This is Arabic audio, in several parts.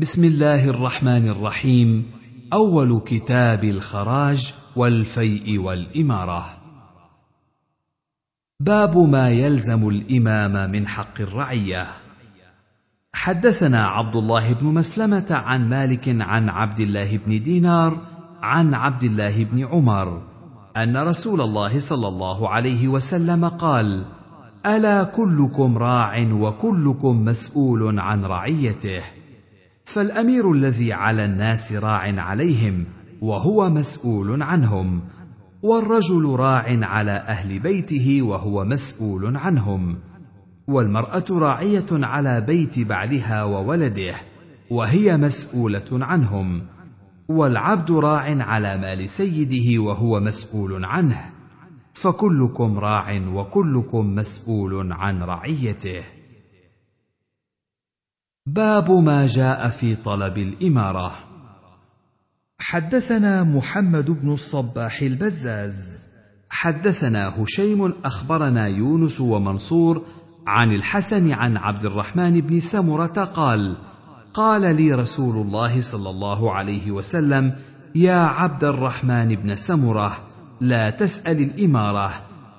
بسم الله الرحمن الرحيم أول كتاب الخراج والفيء والإمارة باب ما يلزم الإمام من حق الرعية حدثنا عبد الله بن مسلمة عن مالك عن عبد الله بن دينار عن عبد الله بن عمر أن رسول الله صلى الله عليه وسلم قال: ألا كلكم راع وكلكم مسؤول عن رعيته فالامير الذي على الناس راع عليهم وهو مسؤول عنهم والرجل راع على اهل بيته وهو مسؤول عنهم والمراه راعيه على بيت بعلها وولده وهي مسؤوله عنهم والعبد راع على مال سيده وهو مسؤول عنه فكلكم راع وكلكم مسؤول عن رعيته باب ما جاء في طلب الاماره حدثنا محمد بن الصباح البزاز حدثنا هشيم اخبرنا يونس ومنصور عن الحسن عن عبد الرحمن بن سمره قال قال لي رسول الله صلى الله عليه وسلم يا عبد الرحمن بن سمره لا تسال الاماره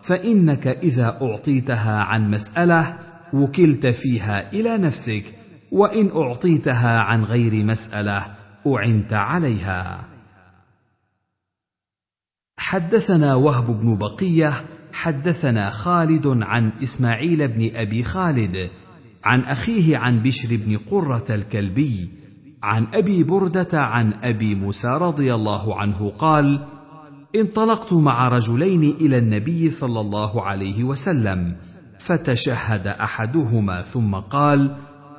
فانك اذا اعطيتها عن مساله وكلت فيها الى نفسك وان اعطيتها عن غير مساله اعنت عليها حدثنا وهب بن بقيه حدثنا خالد عن اسماعيل بن ابي خالد عن اخيه عن بشر بن قره الكلبي عن ابي برده عن ابي موسى رضي الله عنه قال انطلقت مع رجلين الى النبي صلى الله عليه وسلم فتشهد احدهما ثم قال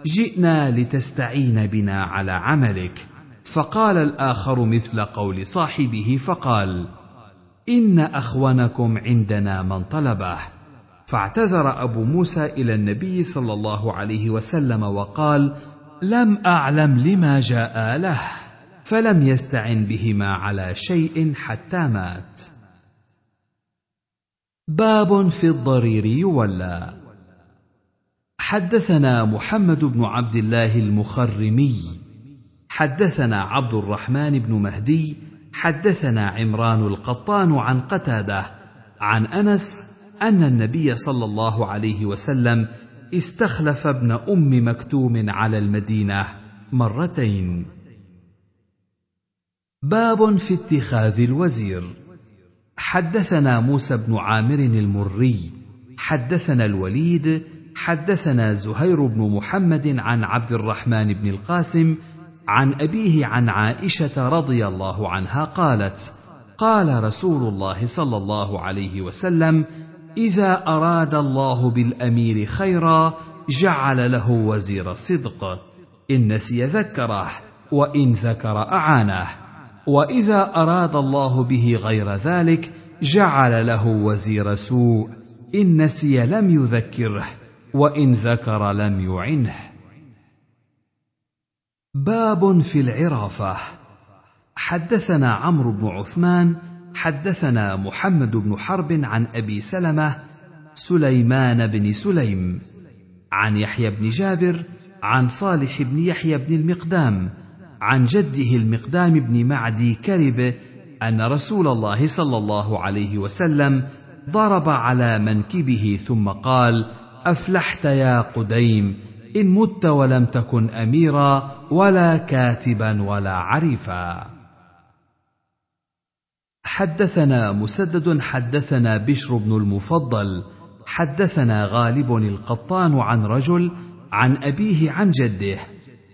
جئنا لتستعين بنا على عملك فقال الاخر مثل قول صاحبه فقال ان اخوانكم عندنا من طلبه فاعتذر ابو موسى الى النبي صلى الله عليه وسلم وقال لم اعلم لما جاء له فلم يستعن بهما على شيء حتى مات باب في الضرير يولى حدثنا محمد بن عبد الله المخرمي حدثنا عبد الرحمن بن مهدي حدثنا عمران القطان عن قتاده عن انس ان النبي صلى الله عليه وسلم استخلف ابن ام مكتوم على المدينه مرتين باب في اتخاذ الوزير حدثنا موسى بن عامر المري حدثنا الوليد حدثنا زهير بن محمد عن عبد الرحمن بن القاسم عن ابيه عن عائشه رضي الله عنها قالت قال رسول الله صلى الله عليه وسلم اذا اراد الله بالامير خيرا جعل له وزير الصدق ان نسي ذكره وان ذكر اعانه واذا اراد الله به غير ذلك جعل له وزير سوء ان نسي لم يذكره وان ذكر لم يعنه باب في العرافه حدثنا عمرو بن عثمان حدثنا محمد بن حرب عن ابي سلمه سليمان بن سليم عن يحيى بن جابر عن صالح بن يحيى بن المقدام عن جده المقدام بن معدي كرب ان رسول الله صلى الله عليه وسلم ضرب على منكبه ثم قال افلحت يا قديم ان مت ولم تكن اميرا ولا كاتبا ولا عريفا حدثنا مسدد حدثنا بشر بن المفضل حدثنا غالب القطان عن رجل عن ابيه عن جده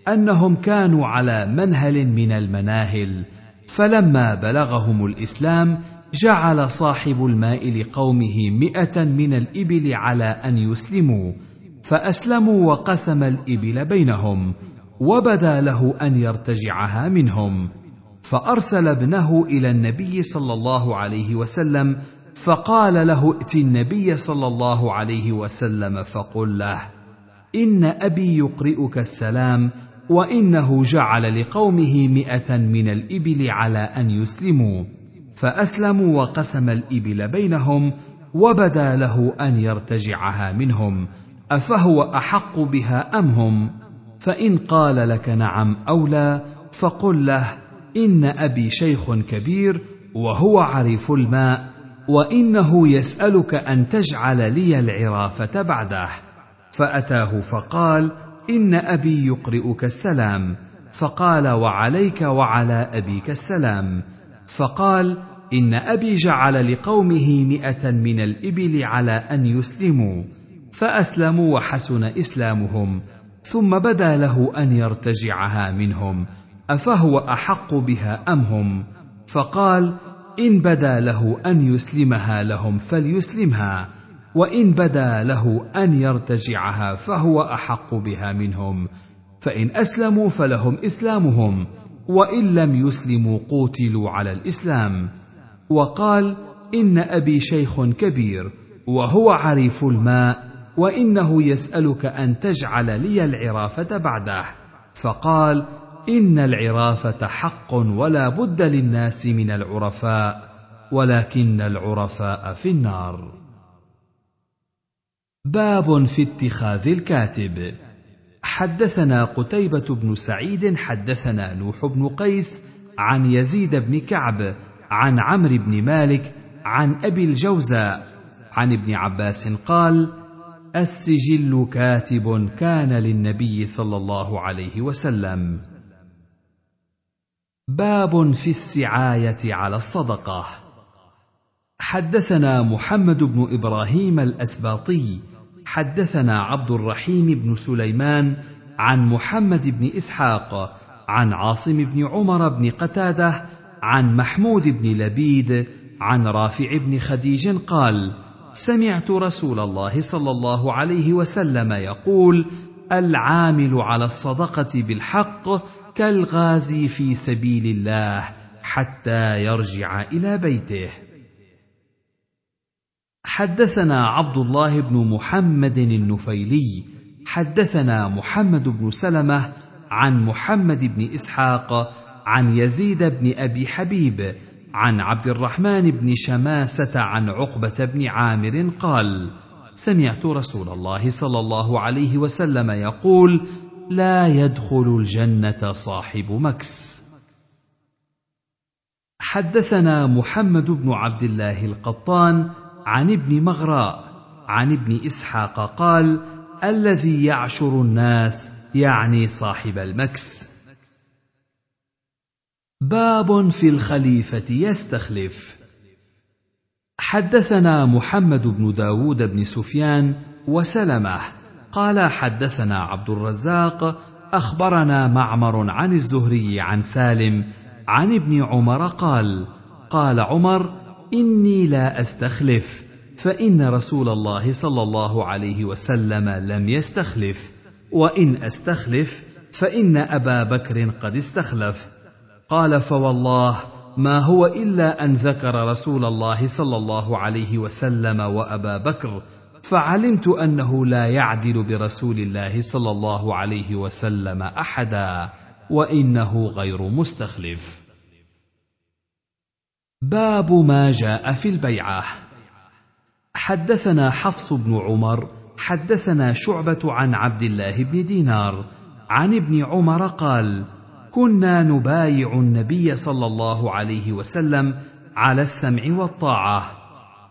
انهم كانوا على منهل من المناهل فلما بلغهم الاسلام جعل صاحب الماء لقومه مئة من الإبل على أن يسلموا فأسلموا وقسم الإبل بينهم وبدا له أن يرتجعها منهم فأرسل ابنه إلى النبي صلى الله عليه وسلم فقال له ائت النبي صلى الله عليه وسلم فقل له إن أبي يقرئك السلام وإنه جعل لقومه مئة من الإبل على أن يسلموا فاسلموا وقسم الابل بينهم وبدا له ان يرتجعها منهم افهو احق بها ام هم فان قال لك نعم او لا فقل له ان ابي شيخ كبير وهو عريف الماء وانه يسالك ان تجعل لي العرافه بعده فاتاه فقال ان ابي يقرئك السلام فقال وعليك وعلى ابيك السلام فقال ان ابي جعل لقومه مئه من الابل على ان يسلموا فاسلموا وحسن اسلامهم ثم بدا له ان يرتجعها منهم افهو احق بها ام هم فقال ان بدا له ان يسلمها لهم فليسلمها وان بدا له ان يرتجعها فهو احق بها منهم فان اسلموا فلهم اسلامهم وان لم يسلموا قوتلوا على الاسلام وقال ان ابي شيخ كبير وهو عريف الماء وانه يسالك ان تجعل لي العرافه بعده فقال ان العرافه حق ولا بد للناس من العرفاء ولكن العرفاء في النار باب في اتخاذ الكاتب حدثنا قتيبة بن سعيد حدثنا نوح بن قيس عن يزيد بن كعب عن عمرو بن مالك عن ابي الجوزاء عن ابن عباس قال السجل كاتب كان للنبي صلى الله عليه وسلم باب في السعايه على الصدقه حدثنا محمد بن ابراهيم الاسباطي حدثنا عبد الرحيم بن سليمان عن محمد بن اسحاق عن عاصم بن عمر بن قتاده عن محمود بن لبيد عن رافع بن خديج قال سمعت رسول الله صلى الله عليه وسلم يقول العامل على الصدقه بالحق كالغازي في سبيل الله حتى يرجع الى بيته حدثنا عبد الله بن محمد النفيلي حدثنا محمد بن سلمه عن محمد بن اسحاق عن يزيد بن ابي حبيب عن عبد الرحمن بن شماسه عن عقبه بن عامر قال سمعت رسول الله صلى الله عليه وسلم يقول لا يدخل الجنه صاحب مكس حدثنا محمد بن عبد الله القطان عن ابن مغراء عن ابن اسحاق قال الذي يعشر الناس يعني صاحب المكس باب في الخليفه يستخلف حدثنا محمد بن داود بن سفيان وسلمه قال حدثنا عبد الرزاق اخبرنا معمر عن الزهري عن سالم عن ابن عمر قال قال عمر اني لا استخلف فان رسول الله صلى الله عليه وسلم لم يستخلف وان استخلف فان ابا بكر قد استخلف قال فوالله ما هو الا ان ذكر رسول الله صلى الله عليه وسلم وابا بكر فعلمت انه لا يعدل برسول الله صلى الله عليه وسلم احدا وانه غير مستخلف باب ما جاء في البيعه حدثنا حفص بن عمر حدثنا شعبه عن عبد الله بن دينار عن ابن عمر قال كنا نبايع النبي صلى الله عليه وسلم على السمع والطاعه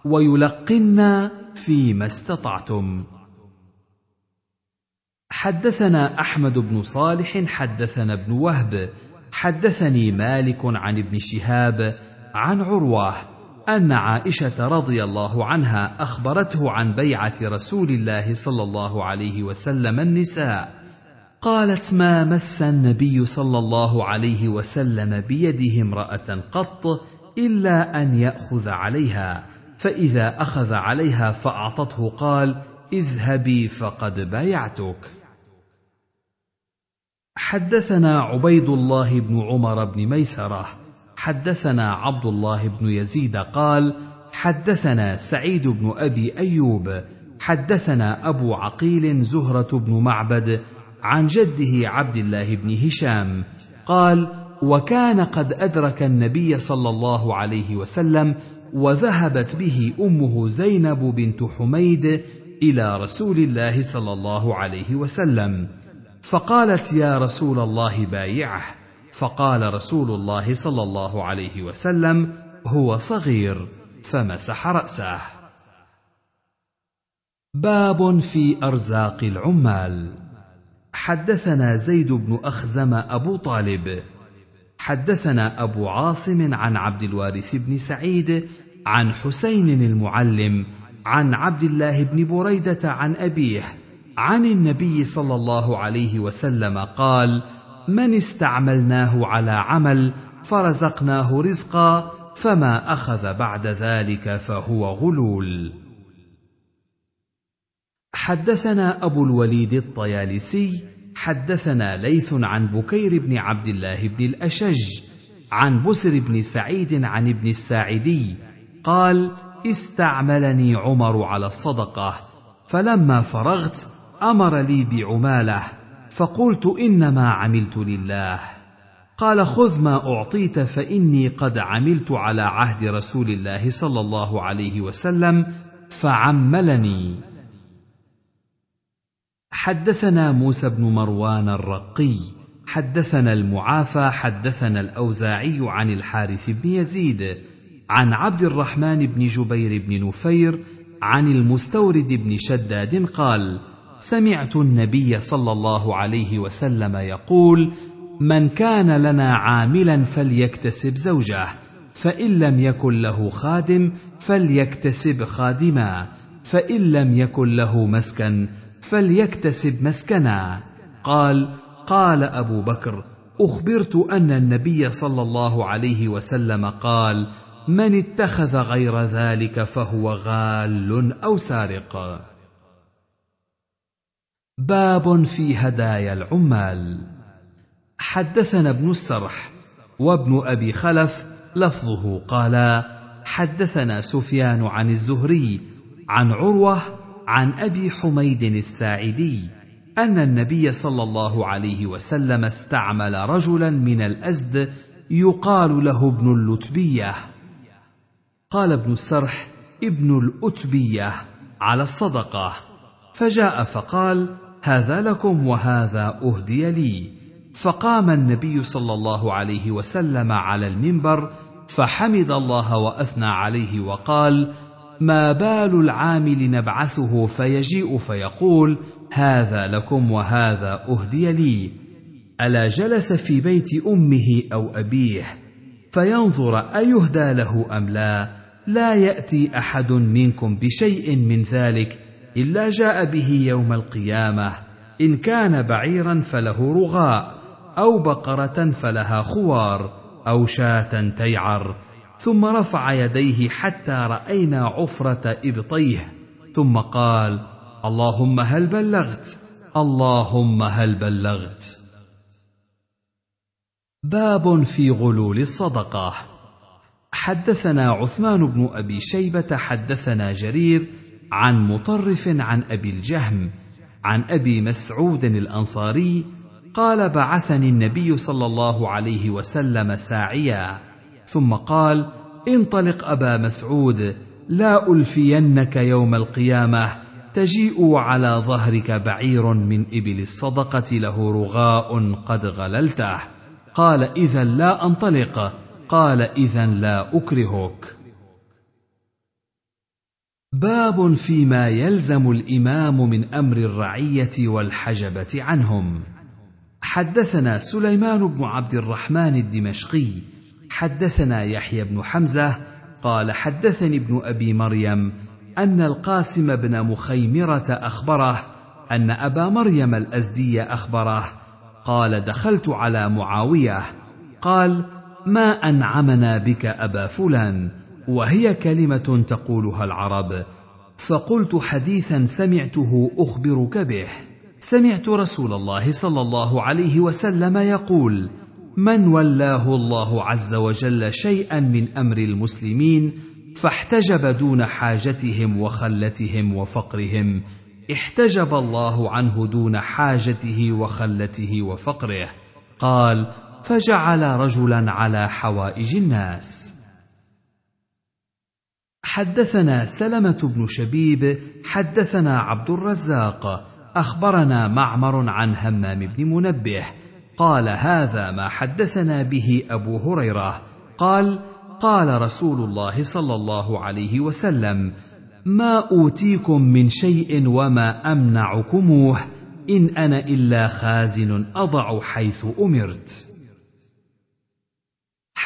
ويلقنا فيما استطعتم حدثنا احمد بن صالح حدثنا ابن وهب حدثني مالك عن ابن شهاب عن عروه ان عائشه رضي الله عنها اخبرته عن بيعه رسول الله صلى الله عليه وسلم النساء قالت ما مس النبي صلى الله عليه وسلم بيده امراه قط الا ان ياخذ عليها فاذا اخذ عليها فاعطته قال اذهبي فقد بايعتك حدثنا عبيد الله بن عمر بن ميسره حدثنا عبد الله بن يزيد قال حدثنا سعيد بن ابي ايوب حدثنا ابو عقيل زهره بن معبد عن جده عبد الله بن هشام قال وكان قد ادرك النبي صلى الله عليه وسلم وذهبت به امه زينب بنت حميد الى رسول الله صلى الله عليه وسلم فقالت يا رسول الله بايعه فقال رسول الله صلى الله عليه وسلم هو صغير فمسح راسه باب في ارزاق العمال حدثنا زيد بن اخزم ابو طالب حدثنا ابو عاصم عن عبد الوارث بن سعيد عن حسين المعلم عن عبد الله بن بريده عن ابيه عن النبي صلى الله عليه وسلم قال من استعملناه على عمل فرزقناه رزقا فما اخذ بعد ذلك فهو غلول حدثنا ابو الوليد الطيالسي حدثنا ليث عن بكير بن عبد الله بن الاشج عن بسر بن سعيد عن ابن الساعدي قال استعملني عمر على الصدقه فلما فرغت امر لي بعماله فقلت انما عملت لله قال خذ ما اعطيت فاني قد عملت على عهد رسول الله صلى الله عليه وسلم فعملني حدثنا موسى بن مروان الرقي حدثنا المعافى حدثنا الاوزاعي عن الحارث بن يزيد عن عبد الرحمن بن جبير بن نفير عن المستورد بن شداد قال سمعت النبي صلى الله عليه وسلم يقول من كان لنا عاملا فليكتسب زوجه فان لم يكن له خادم فليكتسب خادما فان لم يكن له مسكن فليكتسب مسكنا قال قال ابو بكر اخبرت ان النبي صلى الله عليه وسلم قال من اتخذ غير ذلك فهو غال او سارق باب في هدايا العمال حدثنا ابن السرح وابن ابي خلف لفظه قالا حدثنا سفيان عن الزهري عن عروه عن ابي حميد الساعدي ان النبي صلى الله عليه وسلم استعمل رجلا من الازد يقال له ابن اللتبيه قال ابن السرح ابن الاتبيه على الصدقه فجاء فقال هذا لكم وهذا اهدي لي فقام النبي صلى الله عليه وسلم على المنبر فحمد الله واثنى عليه وقال ما بال العامل نبعثه فيجيء فيقول هذا لكم وهذا اهدي لي الا جلس في بيت امه او ابيه فينظر ايهدى له ام لا لا ياتي احد منكم بشيء من ذلك الا جاء به يوم القيامه ان كان بعيرا فله رغاء او بقره فلها خوار او شاه تيعر ثم رفع يديه حتى راينا عفره ابطيه ثم قال اللهم هل بلغت اللهم هل بلغت باب في غلول الصدقه حدثنا عثمان بن ابي شيبه حدثنا جرير عن مطرف عن ابي الجهم عن ابي مسعود الانصاري قال بعثني النبي صلى الله عليه وسلم ساعيا ثم قال انطلق ابا مسعود لا الفينك يوم القيامه تجيء على ظهرك بعير من ابل الصدقه له رغاء قد غللته قال اذا لا انطلق قال اذا لا اكرهك باب فيما يلزم الامام من امر الرعيه والحجبه عنهم حدثنا سليمان بن عبد الرحمن الدمشقي حدثنا يحيى بن حمزه قال حدثني ابن ابي مريم ان القاسم بن مخيمره اخبره ان ابا مريم الازدي اخبره قال دخلت على معاويه قال ما انعمنا بك ابا فلان وهي كلمه تقولها العرب فقلت حديثا سمعته اخبرك به سمعت رسول الله صلى الله عليه وسلم يقول من ولاه الله عز وجل شيئا من امر المسلمين فاحتجب دون حاجتهم وخلتهم وفقرهم احتجب الله عنه دون حاجته وخلته وفقره قال فجعل رجلا على حوائج الناس حدثنا سلمه بن شبيب حدثنا عبد الرزاق اخبرنا معمر عن همام بن منبه قال هذا ما حدثنا به ابو هريره قال قال رسول الله صلى الله عليه وسلم ما اوتيكم من شيء وما امنعكموه ان انا الا خازن اضع حيث امرت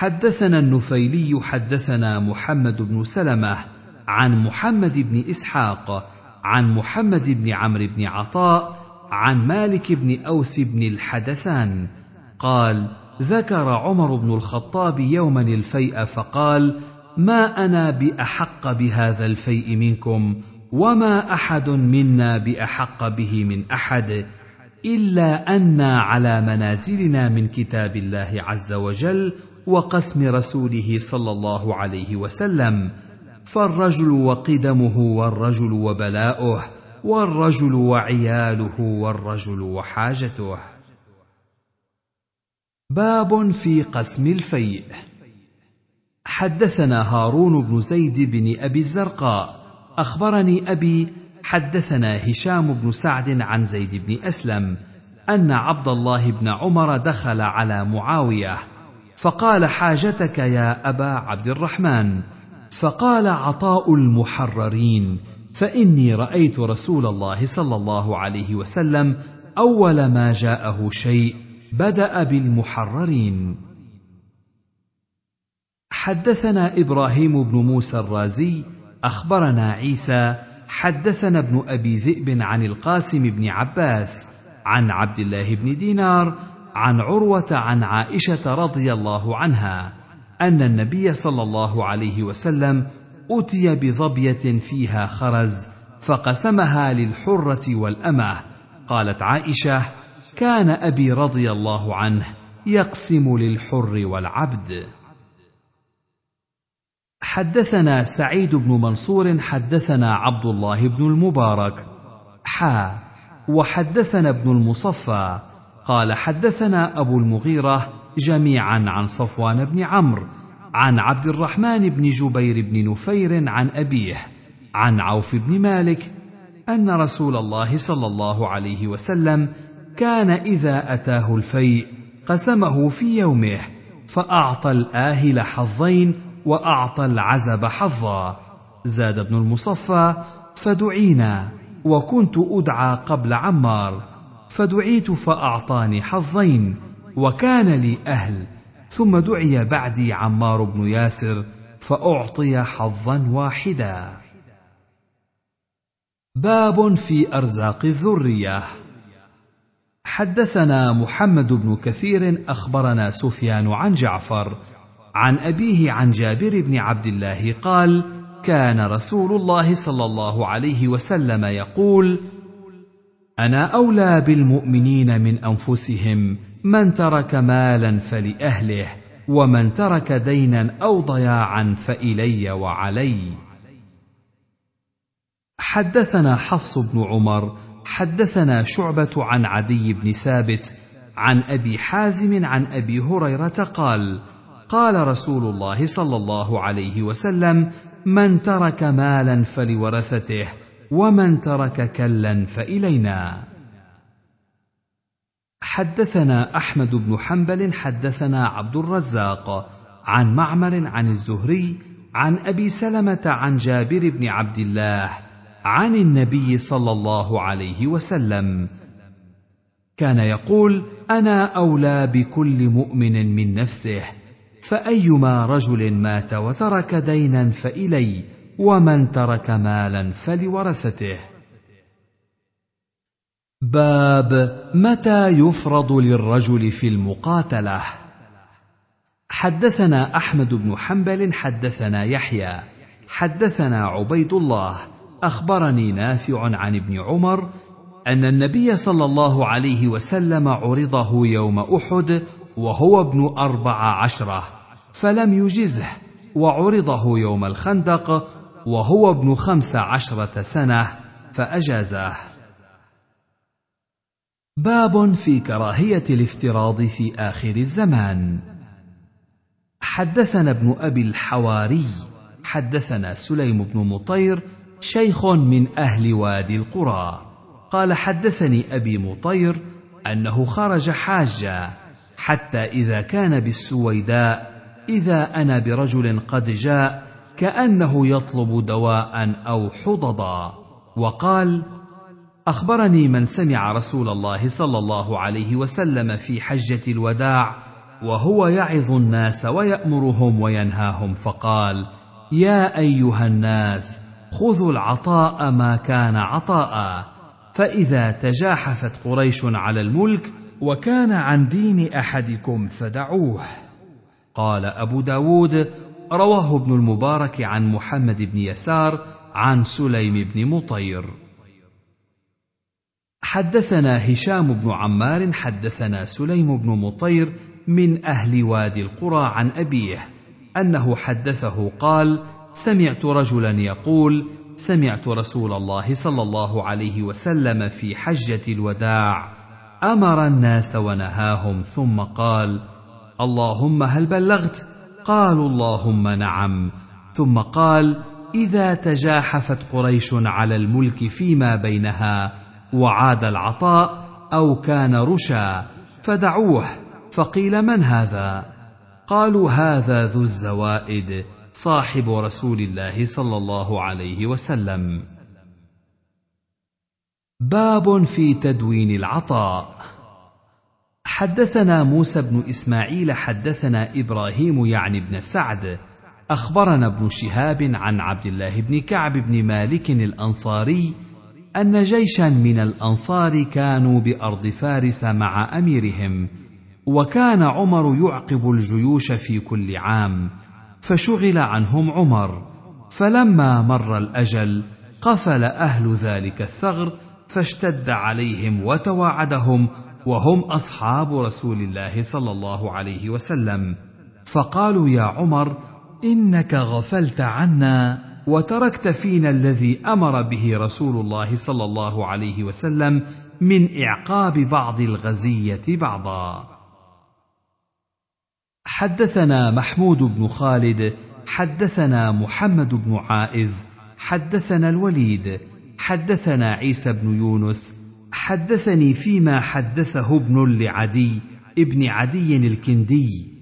حدثنا النفيلي حدثنا محمد بن سلمه عن محمد بن اسحاق عن محمد بن عمرو بن عطاء عن مالك بن اوس بن الحدثان قال ذكر عمر بن الخطاب يوما الفيء فقال ما انا باحق بهذا الفيء منكم وما احد منا باحق به من احد الا انا على منازلنا من كتاب الله عز وجل وقسم رسوله صلى الله عليه وسلم فالرجل وقدمه والرجل وبلاؤه والرجل وعياله والرجل وحاجته باب في قسم الفيء حدثنا هارون بن زيد بن ابي الزرقاء اخبرني ابي حدثنا هشام بن سعد عن زيد بن اسلم ان عبد الله بن عمر دخل على معاويه فقال حاجتك يا ابا عبد الرحمن فقال عطاء المحررين فاني رايت رسول الله صلى الله عليه وسلم اول ما جاءه شيء بدا بالمحررين حدثنا ابراهيم بن موسى الرازي اخبرنا عيسى حدثنا ابن ابي ذئب عن القاسم بن عباس عن عبد الله بن دينار عن عروه عن عائشه رضي الله عنها ان النبي صلى الله عليه وسلم اتي بظبيه فيها خرز فقسمها للحره والامه قالت عائشه كان ابي رضي الله عنه يقسم للحر والعبد حدثنا سعيد بن منصور حدثنا عبد الله بن المبارك حا وحدثنا ابن المصفى قال حدثنا ابو المغيره جميعا عن صفوان بن عمرو عن عبد الرحمن بن جبير بن نفير عن ابيه عن عوف بن مالك ان رسول الله صلى الله عليه وسلم كان اذا اتاه الفيء قسمه في يومه فاعطى الاهل حظين واعطى العزب حظا زاد بن المصفى فدعينا وكنت ادعى قبل عمار فدعيت فأعطاني حظين وكان لي أهل ثم دعي بعدي عمار بن ياسر فأعطي حظا واحدا باب في أرزاق الذرية حدثنا محمد بن كثير أخبرنا سفيان عن جعفر عن أبيه عن جابر بن عبد الله قال كان رسول الله صلى الله عليه وسلم يقول انا اولى بالمؤمنين من انفسهم من ترك مالا فلاهله ومن ترك دينا او ضياعا فالي وعلي حدثنا حفص بن عمر حدثنا شعبه عن عدي بن ثابت عن ابي حازم عن ابي هريره قال قال رسول الله صلى الله عليه وسلم من ترك مالا فلورثته ومن ترك كلا فإلينا حدثنا أحمد بن حنبل حدثنا عبد الرزاق عن معمر عن الزهري عن أبي سلمة عن جابر بن عبد الله عن النبي صلى الله عليه وسلم كان يقول انا اولى بكل مؤمن من نفسه فايما رجل مات وترك دينا فالي ومن ترك مالا فلورثته باب متى يفرض للرجل في المقاتله حدثنا احمد بن حنبل حدثنا يحيى حدثنا عبيد الله اخبرني نافع عن ابن عمر ان النبي صلى الله عليه وسلم عرضه يوم احد وهو ابن اربع عشره فلم يجزه وعرضه يوم الخندق وهو ابن خمس عشرة سنة فأجازه باب في كراهية الافتراض في آخر الزمان حدثنا ابن أبي الحواري حدثنا سليم بن مطير شيخ من أهل وادي القرى قال حدثني أبي مطير أنه خرج حاجا حتى إذا كان بالسويداء إذا أنا برجل قد جاء كانه يطلب دواء او حضضا وقال اخبرني من سمع رسول الله صلى الله عليه وسلم في حجه الوداع وهو يعظ الناس ويامرهم وينهاهم فقال يا ايها الناس خذوا العطاء ما كان عطاء فاذا تجاحفت قريش على الملك وكان عن دين احدكم فدعوه قال ابو داود رواه ابن المبارك عن محمد بن يسار عن سليم بن مطير حدثنا هشام بن عمار حدثنا سليم بن مطير من اهل وادي القرى عن ابيه انه حدثه قال سمعت رجلا يقول سمعت رسول الله صلى الله عليه وسلم في حجه الوداع امر الناس ونهاهم ثم قال اللهم هل بلغت قالوا اللهم نعم ثم قال اذا تجاحفت قريش على الملك فيما بينها وعاد العطاء او كان رشا فدعوه فقيل من هذا قالوا هذا ذو الزوائد صاحب رسول الله صلى الله عليه وسلم باب في تدوين العطاء حدثنا موسى بن اسماعيل حدثنا ابراهيم يعني بن سعد اخبرنا ابن شهاب عن عبد الله بن كعب بن مالك الانصاري ان جيشا من الانصار كانوا بارض فارس مع اميرهم وكان عمر يعقب الجيوش في كل عام فشغل عنهم عمر فلما مر الاجل قفل اهل ذلك الثغر فاشتد عليهم وتواعدهم وهم اصحاب رسول الله صلى الله عليه وسلم فقالوا يا عمر انك غفلت عنا وتركت فينا الذي امر به رسول الله صلى الله عليه وسلم من اعقاب بعض الغزيه بعضا حدثنا محمود بن خالد حدثنا محمد بن عائذ حدثنا الوليد حدثنا عيسى بن يونس حدثني فيما حدثه ابن لعدي ابن عدي الكندي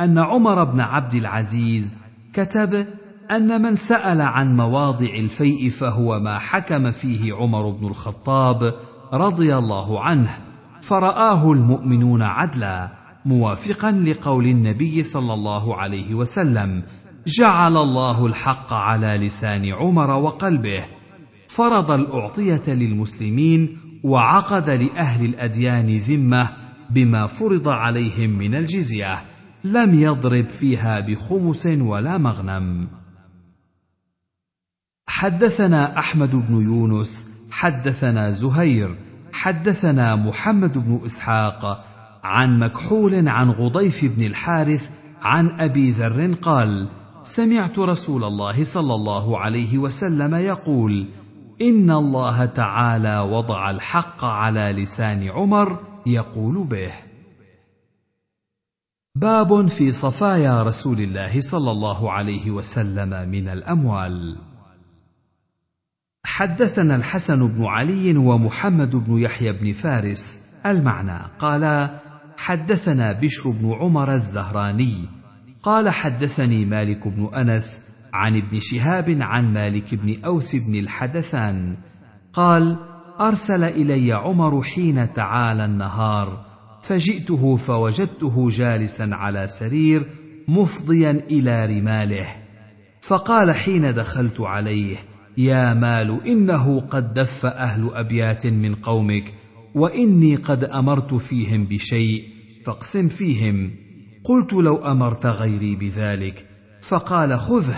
ان عمر بن عبد العزيز كتب ان من سال عن مواضع الفيء فهو ما حكم فيه عمر بن الخطاب رضي الله عنه فراه المؤمنون عدلا موافقا لقول النبي صلى الله عليه وسلم جعل الله الحق على لسان عمر وقلبه فرض الاعطيه للمسلمين وعقد لاهل الاديان ذمه بما فرض عليهم من الجزيه لم يضرب فيها بخمس ولا مغنم حدثنا احمد بن يونس حدثنا زهير حدثنا محمد بن اسحاق عن مكحول عن غضيف بن الحارث عن ابي ذر قال سمعت رسول الله صلى الله عليه وسلم يقول ان الله تعالى وضع الحق على لسان عمر يقول به باب في صفايا رسول الله صلى الله عليه وسلم من الاموال حدثنا الحسن بن علي ومحمد بن يحيى بن فارس المعنى قال حدثنا بشر بن عمر الزهراني قال حدثني مالك بن انس عن ابن شهاب عن مالك بن اوس بن الحدثان قال ارسل الي عمر حين تعالى النهار فجئته فوجدته جالسا على سرير مفضيا الى رماله فقال حين دخلت عليه يا مال انه قد دف اهل ابيات من قومك واني قد امرت فيهم بشيء فاقسم فيهم قلت لو امرت غيري بذلك فقال خذه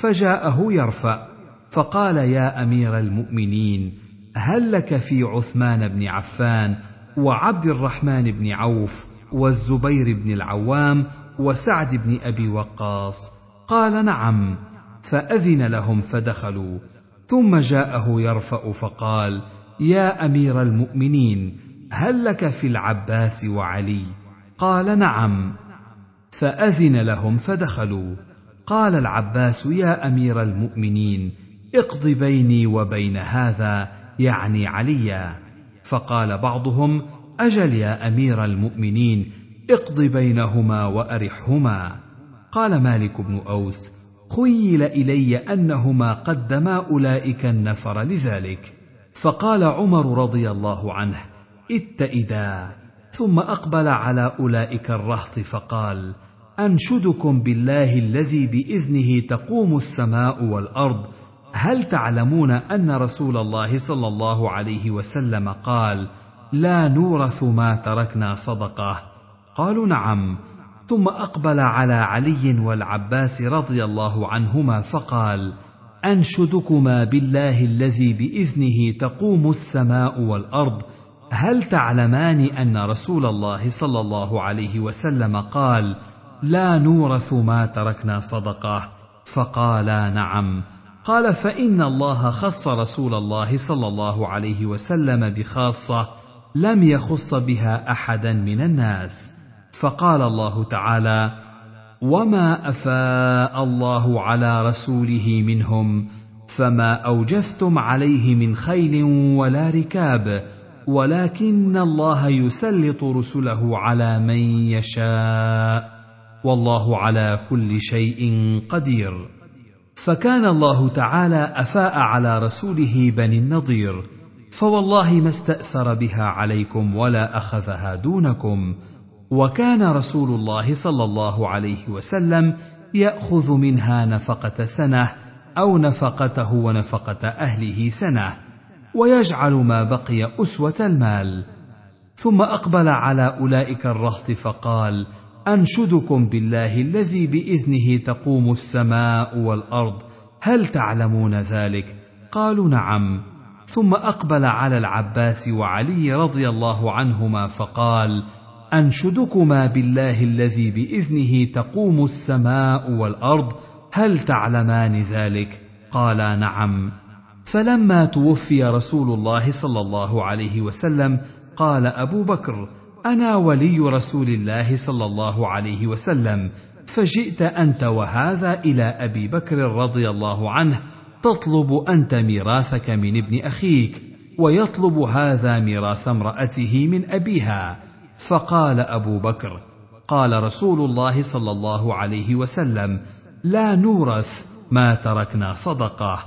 فجاءه يرفع فقال يا امير المؤمنين هل لك في عثمان بن عفان وعبد الرحمن بن عوف والزبير بن العوام وسعد بن ابي وقاص قال نعم فاذن لهم فدخلوا ثم جاءه يرفا فقال يا امير المؤمنين هل لك في العباس وعلي قال نعم فاذن لهم فدخلوا قال العباس يا امير المؤمنين اقض بيني وبين هذا يعني عليا فقال بعضهم اجل يا امير المؤمنين اقض بينهما وارحهما قال مالك بن اوس خيل الي انهما قدما اولئك النفر لذلك فقال عمر رضي الله عنه اتئدا ثم اقبل على اولئك الرهط فقال انشدكم بالله الذي باذنه تقوم السماء والارض هل تعلمون ان رسول الله صلى الله عليه وسلم قال لا نورث ما تركنا صدقه قالوا نعم ثم اقبل على علي والعباس رضي الله عنهما فقال انشدكما بالله الذي باذنه تقوم السماء والارض هل تعلمان ان رسول الله صلى الله عليه وسلم قال لا نورث ما تركنا صدقه فقالا نعم قال فان الله خص رسول الله صلى الله عليه وسلم بخاصه لم يخص بها احدا من الناس فقال الله تعالى وما افاء الله على رسوله منهم فما اوجفتم عليه من خيل ولا ركاب ولكن الله يسلط رسله على من يشاء والله على كل شيء قدير فكان الله تعالى افاء على رسوله بني النضير فوالله ما استاثر بها عليكم ولا اخذها دونكم وكان رسول الله صلى الله عليه وسلم ياخذ منها نفقه سنه او نفقته ونفقه اهله سنه ويجعل ما بقي اسوه المال ثم اقبل على اولئك الرهط فقال انشدكم بالله الذي باذنه تقوم السماء والارض هل تعلمون ذلك قالوا نعم ثم اقبل على العباس وعلي رضي الله عنهما فقال انشدكما بالله الذي باذنه تقوم السماء والارض هل تعلمان ذلك قالا نعم فلما توفي رسول الله صلى الله عليه وسلم قال ابو بكر انا ولي رسول الله صلى الله عليه وسلم فجئت انت وهذا الى ابي بكر رضي الله عنه تطلب انت ميراثك من ابن اخيك ويطلب هذا ميراث امراته من ابيها فقال ابو بكر قال رسول الله صلى الله عليه وسلم لا نورث ما تركنا صدقه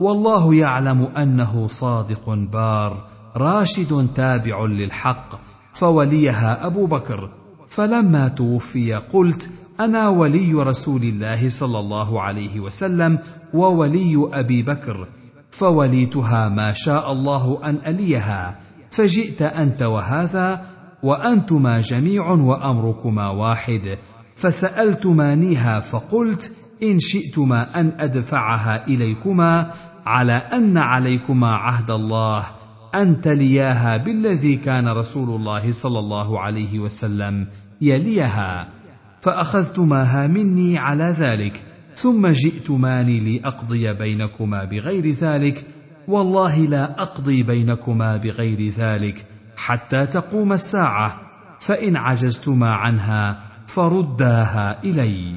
والله يعلم انه صادق بار راشد تابع للحق فوليها أبو بكر فلما توفي قلت أنا ولي رسول الله صلى الله عليه وسلم وولي أبي بكر فوليتها ما شاء الله أن أليها فجئت أنت وهذا وأنتما جميع وأمركما واحد فسألتمانيها فقلت إن شئتما أن أدفعها إليكما على أن عليكما عهد الله أن تلياها بالذي كان رسول الله صلى الله عليه وسلم يليها فأخذتماها مني على ذلك ثم جئتماني لأقضي بينكما بغير ذلك والله لا أقضي بينكما بغير ذلك حتى تقوم الساعة فإن عجزتما عنها فرداها إلي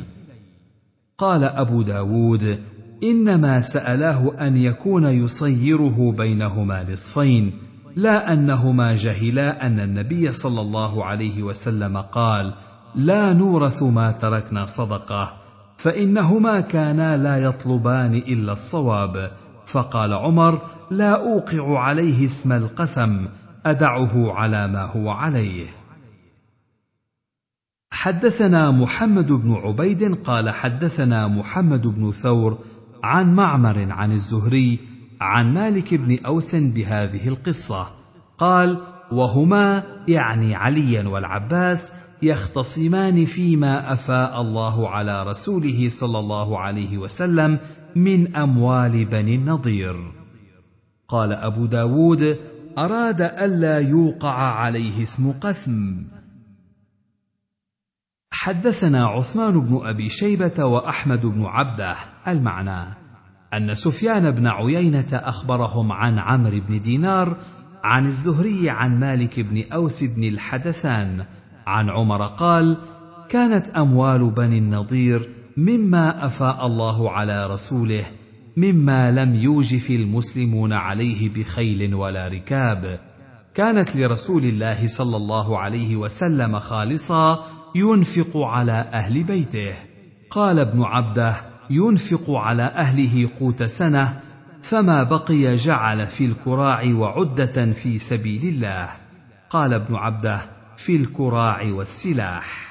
قال أبو داود انما سالاه ان يكون يصيره بينهما نصفين لا انهما جهلا ان النبي صلى الله عليه وسلم قال لا نورث ما تركنا صدقه فانهما كانا لا يطلبان الا الصواب فقال عمر لا اوقع عليه اسم القسم ادعه على ما هو عليه حدثنا محمد بن عبيد قال حدثنا محمد بن ثور عن معمر عن الزهري عن مالك بن اوس بهذه القصه قال وهما يعني عليا والعباس يختصمان فيما افاء الله على رسوله صلى الله عليه وسلم من اموال بني النضير قال ابو داود اراد الا يوقع عليه اسم قسم حدثنا عثمان بن ابي شيبه واحمد بن عبده المعنى ان سفيان بن عيينه اخبرهم عن عمرو بن دينار عن الزهري عن مالك بن اوس بن الحدثان عن عمر قال كانت اموال بني النضير مما افاء الله على رسوله مما لم يوجف المسلمون عليه بخيل ولا ركاب كانت لرسول الله صلى الله عليه وسلم خالصا ينفق على أهل بيته قال ابن عبده ينفق على أهله قوت سنة فما بقي جعل في الكراع وعدة في سبيل الله قال ابن عبده في الكراع والسلاح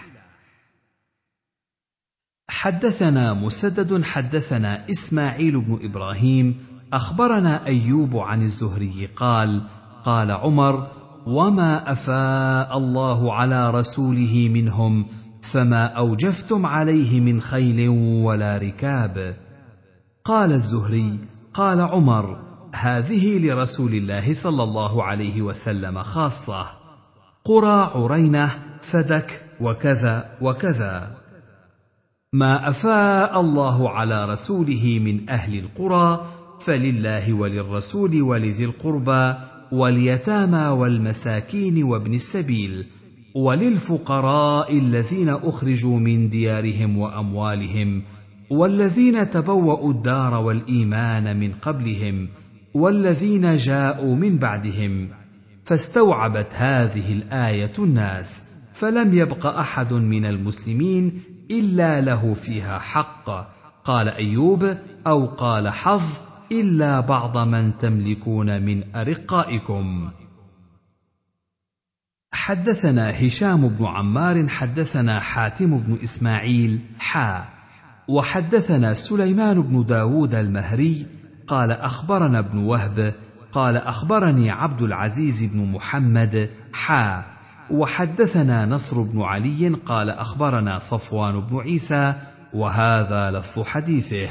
حدثنا مسدد حدثنا إسماعيل بن إبراهيم أخبرنا أيوب عن الزهري قال قال عمر وما افاء الله على رسوله منهم فما اوجفتم عليه من خيل ولا ركاب قال الزهري قال عمر هذه لرسول الله صلى الله عليه وسلم خاصه قرى عرينه فدك وكذا وكذا ما افاء الله على رسوله من اهل القرى فلله وللرسول ولذي القربى واليتامى والمساكين وابن السبيل وللفقراء الذين اخرجوا من ديارهم واموالهم والذين تبوأوا الدار والإيمان من قبلهم والذين جاءوا من بعدهم فاستوعبت هذه الآية الناس فلم يبق أحد من المسلمين إلا له فيها حق قال أيوب أو قال حظ الا بعض من تملكون من ارقائكم حدثنا هشام بن عمار حدثنا حاتم بن اسماعيل حا وحدثنا سليمان بن داود المهري قال اخبرنا ابن وهب قال اخبرني عبد العزيز بن محمد حا وحدثنا نصر بن علي قال اخبرنا صفوان بن عيسى وهذا لفظ حديثه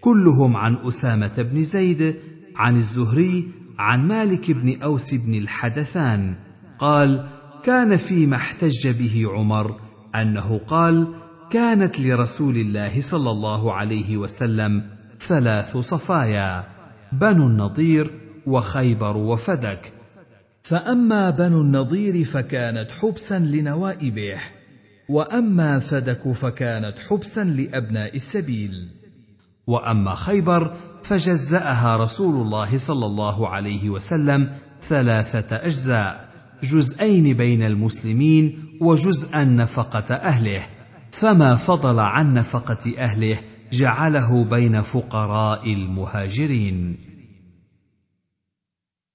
كلهم عن أسامة بن زيد عن الزهري عن مالك بن أوس بن الحدثان قال كان فيما احتج به عمر أنه قال كانت لرسول الله صلى الله عليه وسلم ثلاث صفايا بنو النضير وخيبر وفدك فاما بنو النضير فكانت حبسا لنوائبه واما فدك فكانت حبسا لابناء السبيل واما خيبر فجزاها رسول الله صلى الله عليه وسلم ثلاثه اجزاء جزئين بين المسلمين وجزءا نفقه اهله فما فضل عن نفقه اهله جعله بين فقراء المهاجرين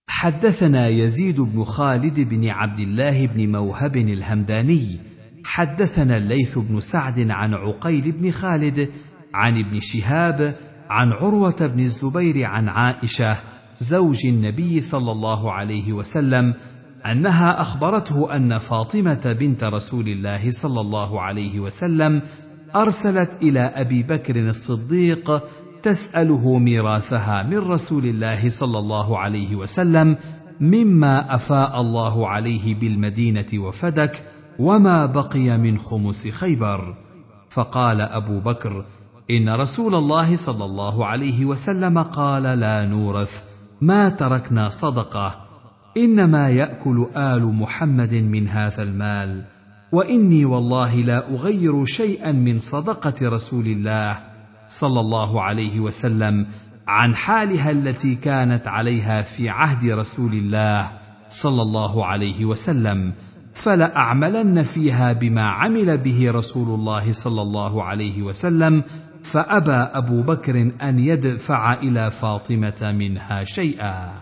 حدثنا يزيد بن خالد بن عبد الله بن موهب الهمداني حدثنا الليث بن سعد عن عقيل بن خالد عن ابن شهاب عن عروه بن الزبير عن عائشه زوج النبي صلى الله عليه وسلم انها اخبرته ان فاطمه بنت رسول الله صلى الله عليه وسلم ارسلت الى ابي بكر الصديق تساله ميراثها من رسول الله صلى الله عليه وسلم مما افاء الله عليه بالمدينه وفدك وما بقي من خمس خيبر فقال ابو بكر ان رسول الله صلى الله عليه وسلم قال لا نورث ما تركنا صدقه انما ياكل ال محمد من هذا المال واني والله لا اغير شيئا من صدقه رسول الله صلى الله عليه وسلم عن حالها التي كانت عليها في عهد رسول الله صلى الله عليه وسلم فلاعملن فيها بما عمل به رسول الله صلى الله عليه وسلم فابى ابو بكر ان يدفع الى فاطمه منها شيئا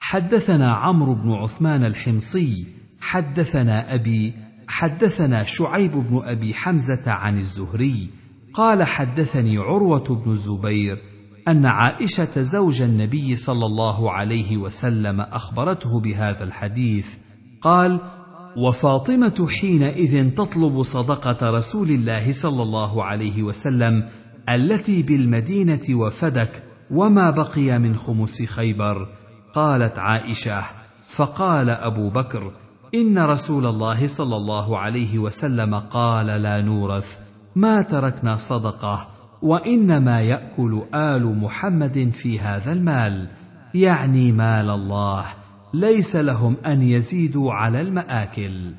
حدثنا عمرو بن عثمان الحمصي حدثنا ابي حدثنا شعيب بن ابي حمزه عن الزهري قال حدثني عروه بن الزبير ان عائشه زوج النبي صلى الله عليه وسلم اخبرته بهذا الحديث قال وفاطمه حينئذ تطلب صدقه رسول الله صلى الله عليه وسلم التي بالمدينه وفدك وما بقي من خمس خيبر قالت عائشه فقال ابو بكر ان رسول الله صلى الله عليه وسلم قال لا نورث ما تركنا صدقه وانما ياكل ال محمد في هذا المال يعني مال الله ليس لهم ان يزيدوا على الماكل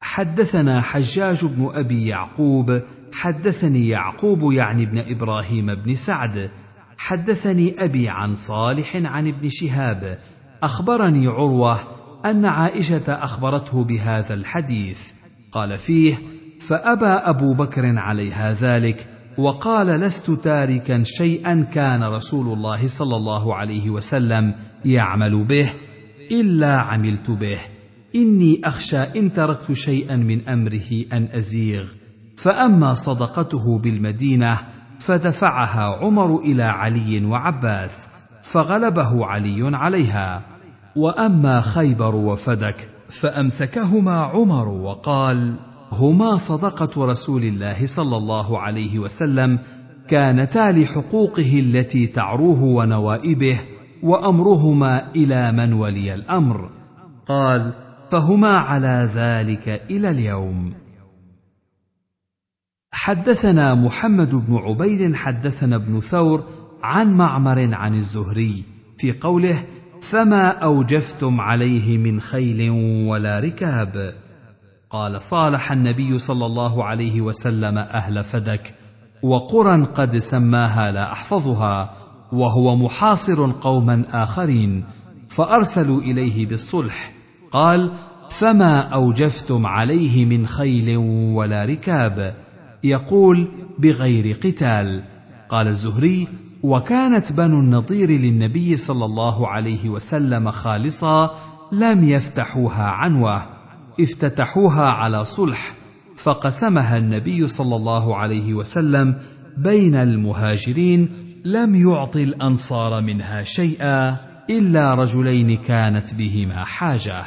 حدثنا حجاج بن ابي يعقوب حدثني يعقوب يعني ابن ابراهيم بن سعد حدثني ابي عن صالح عن ابن شهاب اخبرني عروه ان عائشه اخبرته بهذا الحديث قال فيه فابى ابو بكر عليها ذلك وقال لست تاركا شيئا كان رسول الله صلى الله عليه وسلم يعمل به الا عملت به اني اخشى ان تركت شيئا من امره ان ازيغ فاما صدقته بالمدينه فدفعها عمر الى علي وعباس فغلبه علي عليها واما خيبر وفدك فامسكهما عمر وقال هما صدقه رسول الله صلى الله عليه وسلم كانتا لحقوقه التي تعروه ونوائبه وامرهما الى من ولي الامر قال فهما على ذلك الى اليوم حدثنا محمد بن عبيد حدثنا ابن ثور عن معمر عن الزهري في قوله فما اوجفتم عليه من خيل ولا ركاب قال صالح النبي صلى الله عليه وسلم اهل فدك وقرى قد سماها لا احفظها وهو محاصر قوما اخرين فارسلوا اليه بالصلح قال فما اوجفتم عليه من خيل ولا ركاب يقول بغير قتال قال الزهري وكانت بنو النضير للنبي صلى الله عليه وسلم خالصا لم يفتحوها عنوه افتتحوها على صلح فقسمها النبي صلى الله عليه وسلم بين المهاجرين لم يعط الانصار منها شيئا الا رجلين كانت بهما حاجه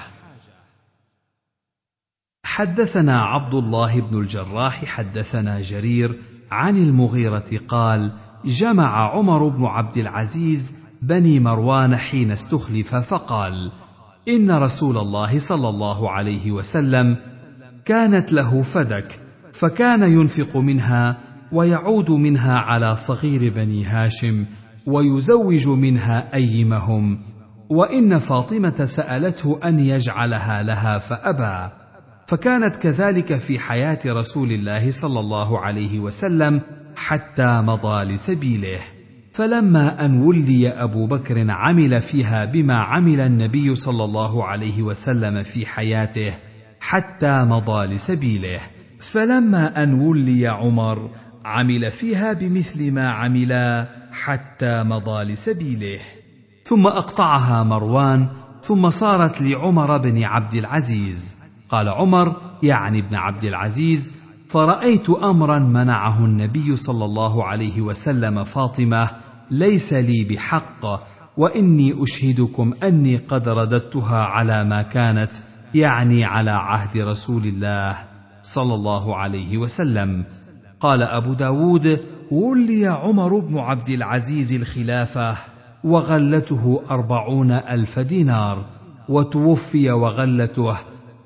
حدثنا عبد الله بن الجراح حدثنا جرير عن المغيره قال جمع عمر بن عبد العزيز بني مروان حين استخلف فقال ان رسول الله صلى الله عليه وسلم كانت له فدك فكان ينفق منها ويعود منها على صغير بني هاشم ويزوج منها ايمهم وان فاطمه سالته ان يجعلها لها فابى فكانت كذلك في حياه رسول الله صلى الله عليه وسلم حتى مضى لسبيله فلما ان ولي ابو بكر عمل فيها بما عمل النبي صلى الله عليه وسلم في حياته حتى مضى لسبيله فلما ان ولي عمر عمل فيها بمثل ما عملا حتى مضى لسبيله ثم اقطعها مروان ثم صارت لعمر بن عبد العزيز قال عمر يعني ابن عبد العزيز فرايت امرا منعه النبي صلى الله عليه وسلم فاطمه ليس لي بحق واني اشهدكم اني قد رددتها على ما كانت يعني على عهد رسول الله صلى الله عليه وسلم قال ابو داود ولي عمر بن عبد العزيز الخلافه وغلته اربعون الف دينار وتوفي وغلته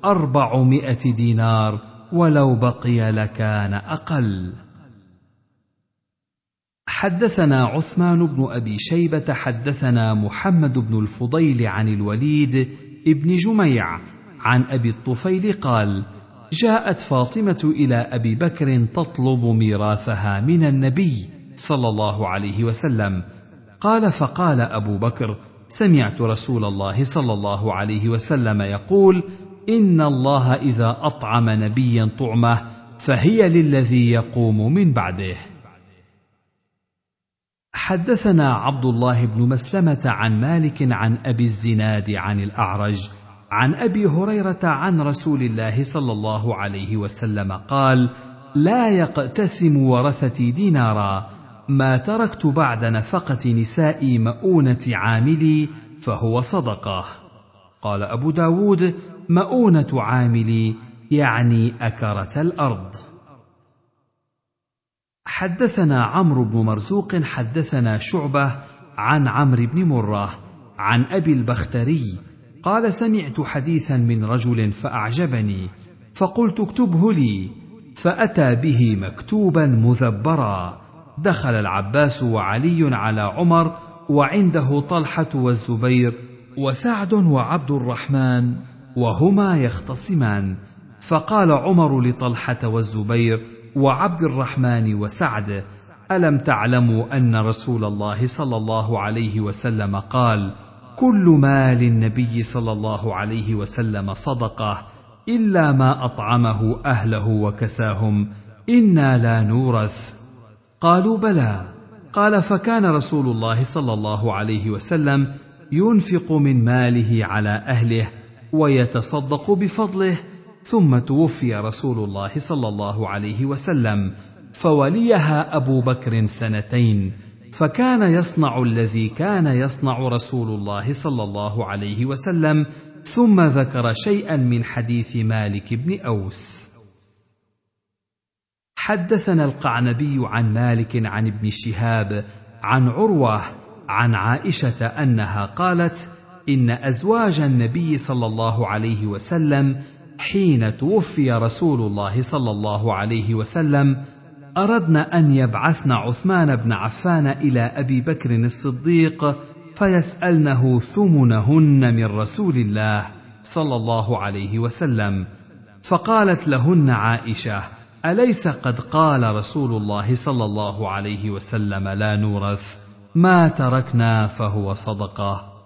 اربعمائه دينار ولو بقي لكان اقل حدثنا عثمان بن ابي شيبه حدثنا محمد بن الفضيل عن الوليد بن جميع عن ابي الطفيل قال جاءت فاطمه الى ابي بكر تطلب ميراثها من النبي صلى الله عليه وسلم قال فقال ابو بكر سمعت رسول الله صلى الله عليه وسلم يقول ان الله اذا اطعم نبيا طعمه فهي للذي يقوم من بعده حدثنا عبد الله بن مسلمه عن مالك عن ابي الزناد عن الاعرج عن ابي هريره عن رسول الله صلى الله عليه وسلم قال لا يقتسم ورثتي دينارا ما تركت بعد نفقه نسائي مؤونه عاملي فهو صدقه قال ابو داود مؤونه عاملي يعني اكره الارض حدثنا عمرو بن مرزوق حدثنا شعبه عن عمرو بن مره عن ابي البختري قال سمعت حديثا من رجل فاعجبني فقلت اكتبه لي فاتى به مكتوبا مذبرا دخل العباس وعلي على عمر وعنده طلحه والزبير وسعد وعبد الرحمن وهما يختصمان فقال عمر لطلحه والزبير وعبد الرحمن وسعد الم تعلموا ان رسول الله صلى الله عليه وسلم قال كل ما للنبي صلى الله عليه وسلم صدقه الا ما اطعمه اهله وكساهم انا لا نورث قالوا بلى قال فكان رسول الله صلى الله عليه وسلم ينفق من ماله على اهله ويتصدق بفضله ثم توفي رسول الله صلى الله عليه وسلم فوليها ابو بكر سنتين فكان يصنع الذي كان يصنع رسول الله صلى الله عليه وسلم ثم ذكر شيئا من حديث مالك بن اوس حدثنا القعنبي عن مالك عن ابن شهاب عن عروه عن عائشه انها قالت ان ازواج النبي صلى الله عليه وسلم حين توفي رسول الله صلى الله عليه وسلم اردنا ان يبعثن عثمان بن عفان الى ابي بكر الصديق فيسالنه ثمنهن من رسول الله صلى الله عليه وسلم فقالت لهن عائشه اليس قد قال رسول الله صلى الله عليه وسلم لا نورث ما تركنا فهو صدقه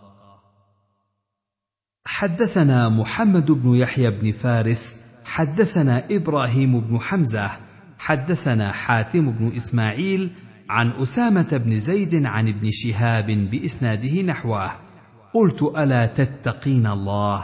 حدثنا محمد بن يحيى بن فارس حدثنا ابراهيم بن حمزه حدثنا حاتم بن اسماعيل عن اسامه بن زيد عن ابن شهاب باسناده نحوه قلت الا تتقين الله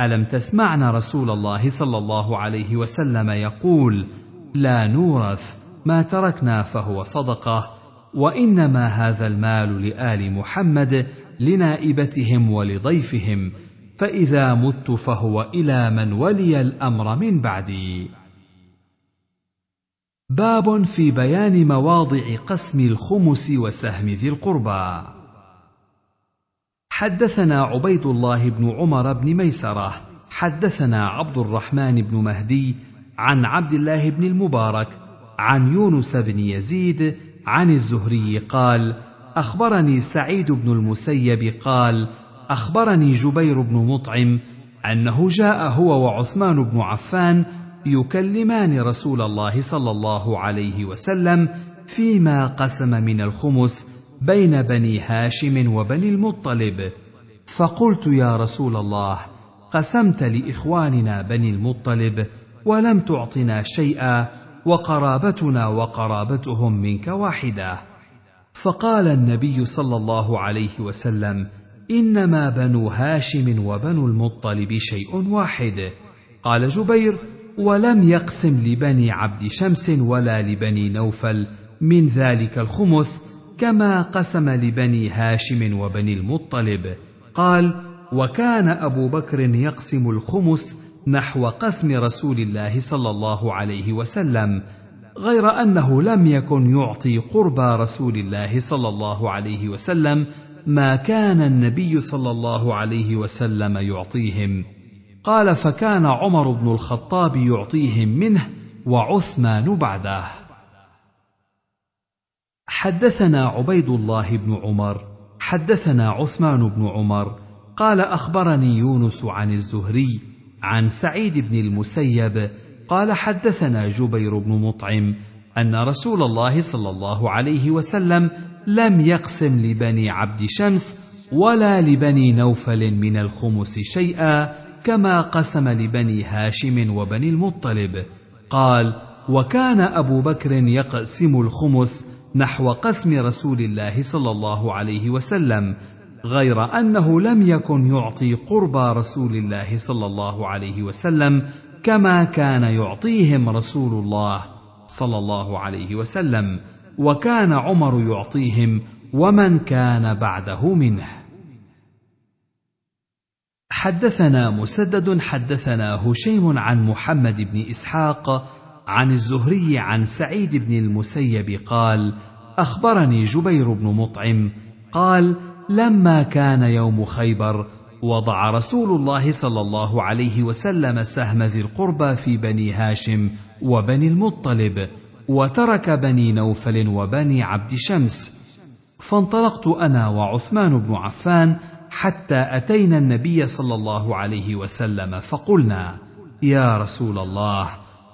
الم تسمعن رسول الله صلى الله عليه وسلم يقول لا نورث ما تركنا فهو صدقه وانما هذا المال لال محمد لنائبتهم ولضيفهم فاذا مت فهو الى من ولي الامر من بعدي باب في بيان مواضع قسم الخمس وسهم ذي القربى حدثنا عبيد الله بن عمر بن ميسره حدثنا عبد الرحمن بن مهدي عن عبد الله بن المبارك عن يونس بن يزيد عن الزهري قال اخبرني سعيد بن المسيب قال اخبرني جبير بن مطعم انه جاء هو وعثمان بن عفان يكلمان رسول الله صلى الله عليه وسلم فيما قسم من الخمس بين بني هاشم وبني المطلب فقلت يا رسول الله قسمت لاخواننا بني المطلب ولم تعطنا شيئا وقرابتنا وقرابتهم منك واحده فقال النبي صلى الله عليه وسلم انما بنو هاشم وبنو المطلب شيء واحد قال جبير ولم يقسم لبني عبد شمس ولا لبني نوفل من ذلك الخمس كما قسم لبني هاشم وبني المطلب قال وكان ابو بكر يقسم الخمس نحو قسم رسول الله صلى الله عليه وسلم غير انه لم يكن يعطي قربى رسول الله صلى الله عليه وسلم ما كان النبي صلى الله عليه وسلم يعطيهم قال فكان عمر بن الخطاب يعطيهم منه وعثمان بعده حدثنا عبيد الله بن عمر حدثنا عثمان بن عمر قال اخبرني يونس عن الزهري عن سعيد بن المسيب قال حدثنا جبير بن مطعم ان رسول الله صلى الله عليه وسلم لم يقسم لبني عبد شمس ولا لبني نوفل من الخمس شيئا كما قسم لبني هاشم وبني المطلب قال وكان ابو بكر يقسم الخمس نحو قسم رسول الله صلى الله عليه وسلم غير انه لم يكن يعطي قرب رسول الله صلى الله عليه وسلم كما كان يعطيهم رسول الله صلى الله عليه وسلم وكان عمر يعطيهم ومن كان بعده منه حدثنا مسدد حدثنا هشيم عن محمد بن اسحاق عن الزهري عن سعيد بن المسيب قال اخبرني جبير بن مطعم قال لما كان يوم خيبر وضع رسول الله صلى الله عليه وسلم سهم ذي القربى في بني هاشم وبني المطلب وترك بني نوفل وبني عبد شمس فانطلقت انا وعثمان بن عفان حتى اتينا النبي صلى الله عليه وسلم فقلنا يا رسول الله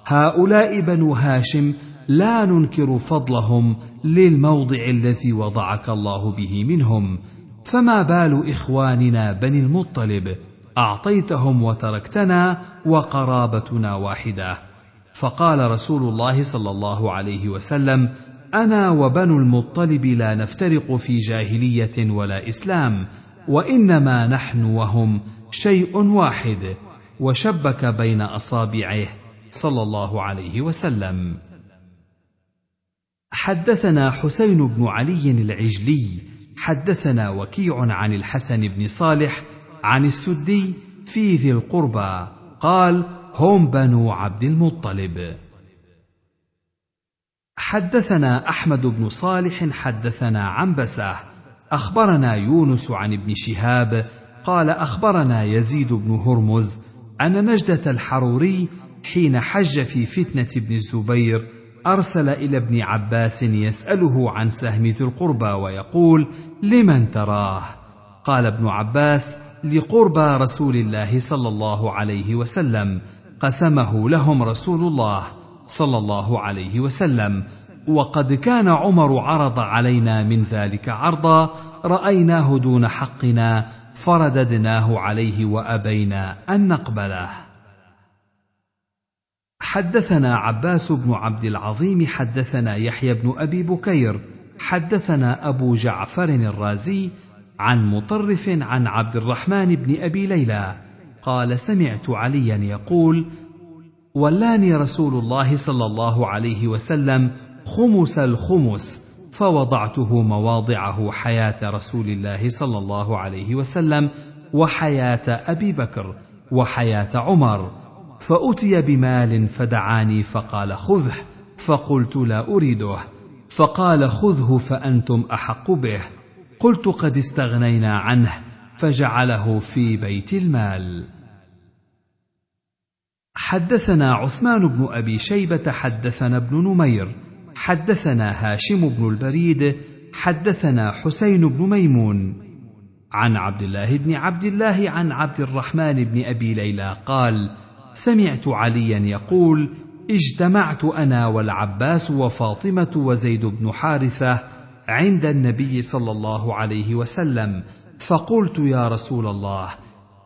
هؤلاء بنو هاشم لا ننكر فضلهم للموضع الذي وضعك الله به منهم فما بال اخواننا بني المطلب اعطيتهم وتركتنا وقرابتنا واحده فقال رسول الله صلى الله عليه وسلم انا وبنو المطلب لا نفترق في جاهليه ولا اسلام وانما نحن وهم شيء واحد وشبك بين اصابعه صلى الله عليه وسلم حدثنا حسين بن علي العجلي حدثنا وكيع عن الحسن بن صالح عن السدي في ذي القربى قال هم بنو عبد المطلب حدثنا احمد بن صالح حدثنا عنبسه اخبرنا يونس عن ابن شهاب قال اخبرنا يزيد بن هرمز ان نجده الحروري حين حج في فتنه ابن الزبير ارسل الى ابن عباس يساله عن سهم ذي القربى ويقول لمن تراه قال ابن عباس لقربى رسول الله صلى الله عليه وسلم قسمه لهم رسول الله صلى الله عليه وسلم وقد كان عمر عرض علينا من ذلك عرضا رايناه دون حقنا فرددناه عليه وابينا ان نقبله حدثنا عباس بن عبد العظيم حدثنا يحيى بن ابي بكير حدثنا ابو جعفر الرازي عن مطرف عن عبد الرحمن بن ابي ليلى قال سمعت عليا يقول ولاني رسول الله صلى الله عليه وسلم خمس الخمس فوضعته مواضعه حياه رسول الله صلى الله عليه وسلم وحياه ابي بكر وحياه عمر فاتي بمال فدعاني فقال خذه فقلت لا اريده فقال خذه فانتم احق به قلت قد استغنينا عنه فجعله في بيت المال حدثنا عثمان بن ابي شيبه حدثنا ابن نمير حدثنا هاشم بن البريد حدثنا حسين بن ميمون عن عبد الله بن عبد الله عن عبد الرحمن بن ابي ليلى قال سمعت عليا يقول اجتمعت انا والعباس وفاطمه وزيد بن حارثه عند النبي صلى الله عليه وسلم فقلت يا رسول الله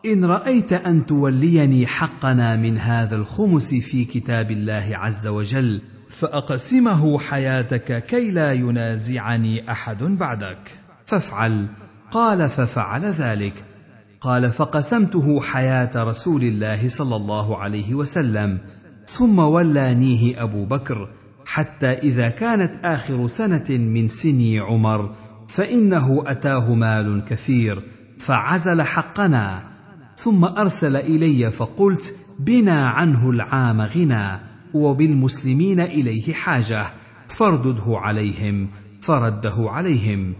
ان رايت ان توليني حقنا من هذا الخمس في كتاب الله عز وجل فاقسمه حياتك كي لا ينازعني احد بعدك فافعل قال ففعل ذلك قال فقسمته حياه رسول الله صلى الله عليه وسلم ثم ولانيه ابو بكر حتى اذا كانت اخر سنه من سني عمر فانه اتاه مال كثير فعزل حقنا ثم ارسل الي فقلت بنا عنه العام غنى وبالمسلمين اليه حاجه فاردده عليهم فرده عليهم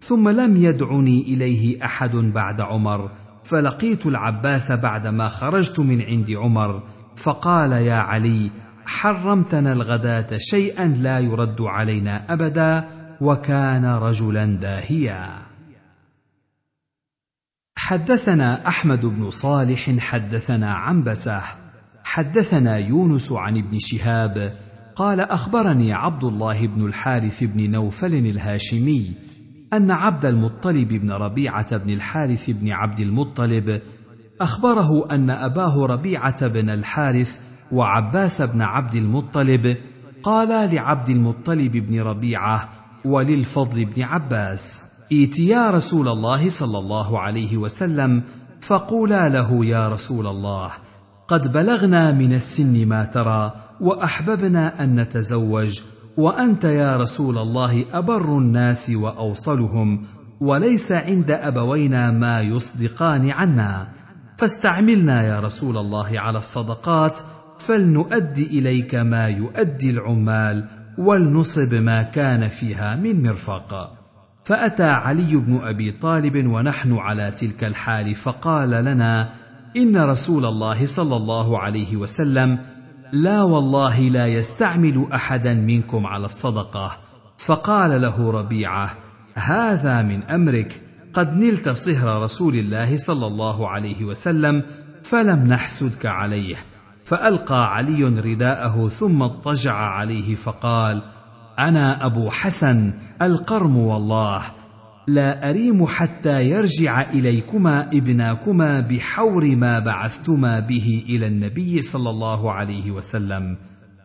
ثم لم يدعني اليه احد بعد عمر فلقيت العباس بعدما خرجت من عند عمر فقال يا علي حرمتنا الغداه شيئا لا يرد علينا ابدا وكان رجلا داهيا حدثنا احمد بن صالح حدثنا عنبسه حدثنا يونس عن ابن شهاب قال اخبرني عبد الله بن الحارث بن نوفل الهاشمي ان عبد المطلب بن ربيعه بن الحارث بن عبد المطلب اخبره ان اباه ربيعه بن الحارث وعباس بن عبد المطلب قالا لعبد المطلب بن ربيعه وللفضل بن عباس ايتيا رسول الله صلى الله عليه وسلم فقولا له يا رسول الله قد بلغنا من السن ما ترى واحببنا ان نتزوج وانت يا رسول الله ابر الناس واوصلهم وليس عند ابوينا ما يصدقان عنا فاستعملنا يا رسول الله على الصدقات فلنؤدي اليك ما يؤدي العمال ولنصب ما كان فيها من مرفق فاتى علي بن ابي طالب ونحن على تلك الحال فقال لنا ان رسول الله صلى الله عليه وسلم لا والله لا يستعمل احدا منكم على الصدقه فقال له ربيعه هذا من امرك قد نلت صهر رسول الله صلى الله عليه وسلم فلم نحسدك عليه فالقى علي رداءه ثم اضطجع عليه فقال انا ابو حسن القرم والله لا اريم حتى يرجع اليكما ابناكما بحور ما بعثتما به الى النبي صلى الله عليه وسلم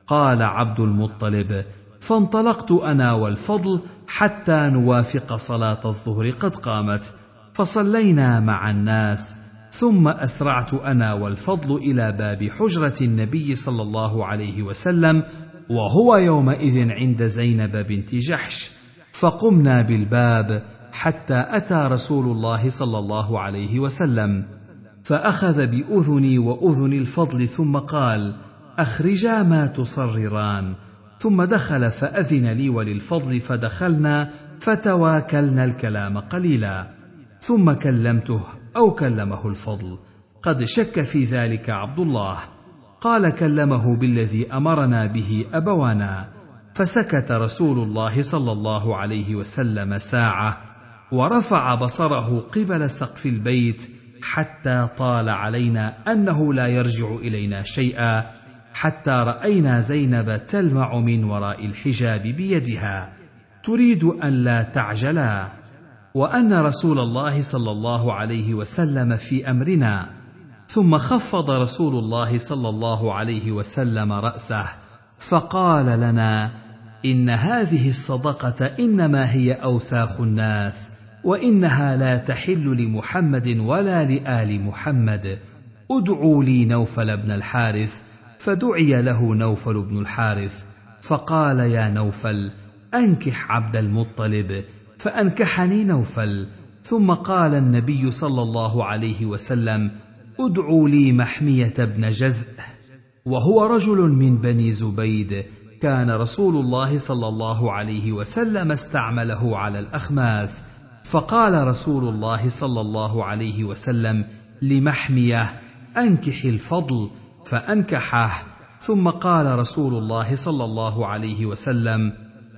قال عبد المطلب فانطلقت انا والفضل حتى نوافق صلاه الظهر قد قامت فصلينا مع الناس ثم اسرعت انا والفضل الى باب حجره النبي صلى الله عليه وسلم وهو يومئذ عند زينب بنت جحش فقمنا بالباب حتى اتى رسول الله صلى الله عليه وسلم فاخذ باذني واذن الفضل ثم قال اخرجا ما تصرران ثم دخل فاذن لي وللفضل فدخلنا فتواكلنا الكلام قليلا ثم كلمته او كلمه الفضل قد شك في ذلك عبد الله قال كلمه بالذي امرنا به ابوانا فسكت رسول الله صلى الله عليه وسلم ساعه ورفع بصره قبل سقف البيت حتى طال علينا انه لا يرجع الينا شيئا حتى راينا زينب تلمع من وراء الحجاب بيدها تريد ان لا تعجلا وان رسول الله صلى الله عليه وسلم في امرنا ثم خفض رسول الله صلى الله عليه وسلم راسه فقال لنا ان هذه الصدقه انما هي اوساخ الناس وانها لا تحل لمحمد ولا لال محمد ادعوا لي نوفل بن الحارث فدعي له نوفل بن الحارث فقال يا نوفل انكح عبد المطلب فانكحني نوفل ثم قال النبي صلى الله عليه وسلم ادعوا لي محميه بن جزء وهو رجل من بني زبيد كان رسول الله صلى الله عليه وسلم استعمله على الاخماس فقال رسول الله صلى الله عليه وسلم لمحميه انكح الفضل فانكحه ثم قال رسول الله صلى الله عليه وسلم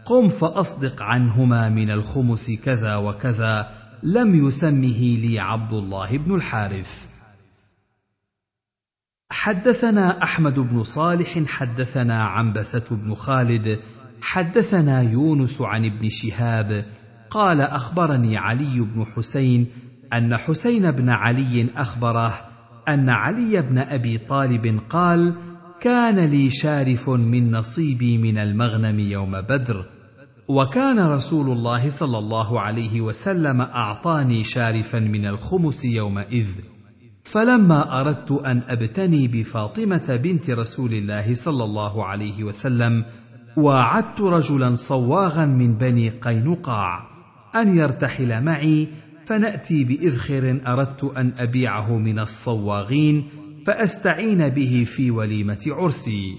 قم فأصدق عنهما من الخمس كذا وكذا لم يسمه لي عبد الله بن الحارث حدثنا أحمد بن صالح حدثنا عنبسة بن خالد حدثنا يونس عن ابن شهاب قال أخبرني علي بن حسين أن حسين بن علي أخبره أن علي بن أبي طالب قال: كان لي شارف من نصيبي من المغنم يوم بدر وكان رسول الله صلى الله عليه وسلم اعطاني شارفا من الخمس يومئذ فلما اردت ان ابتني بفاطمه بنت رسول الله صلى الله عليه وسلم واعدت رجلا صواغا من بني قينقاع ان يرتحل معي فناتي باذخر اردت ان ابيعه من الصواغين فاستعين به في وليمه عرسي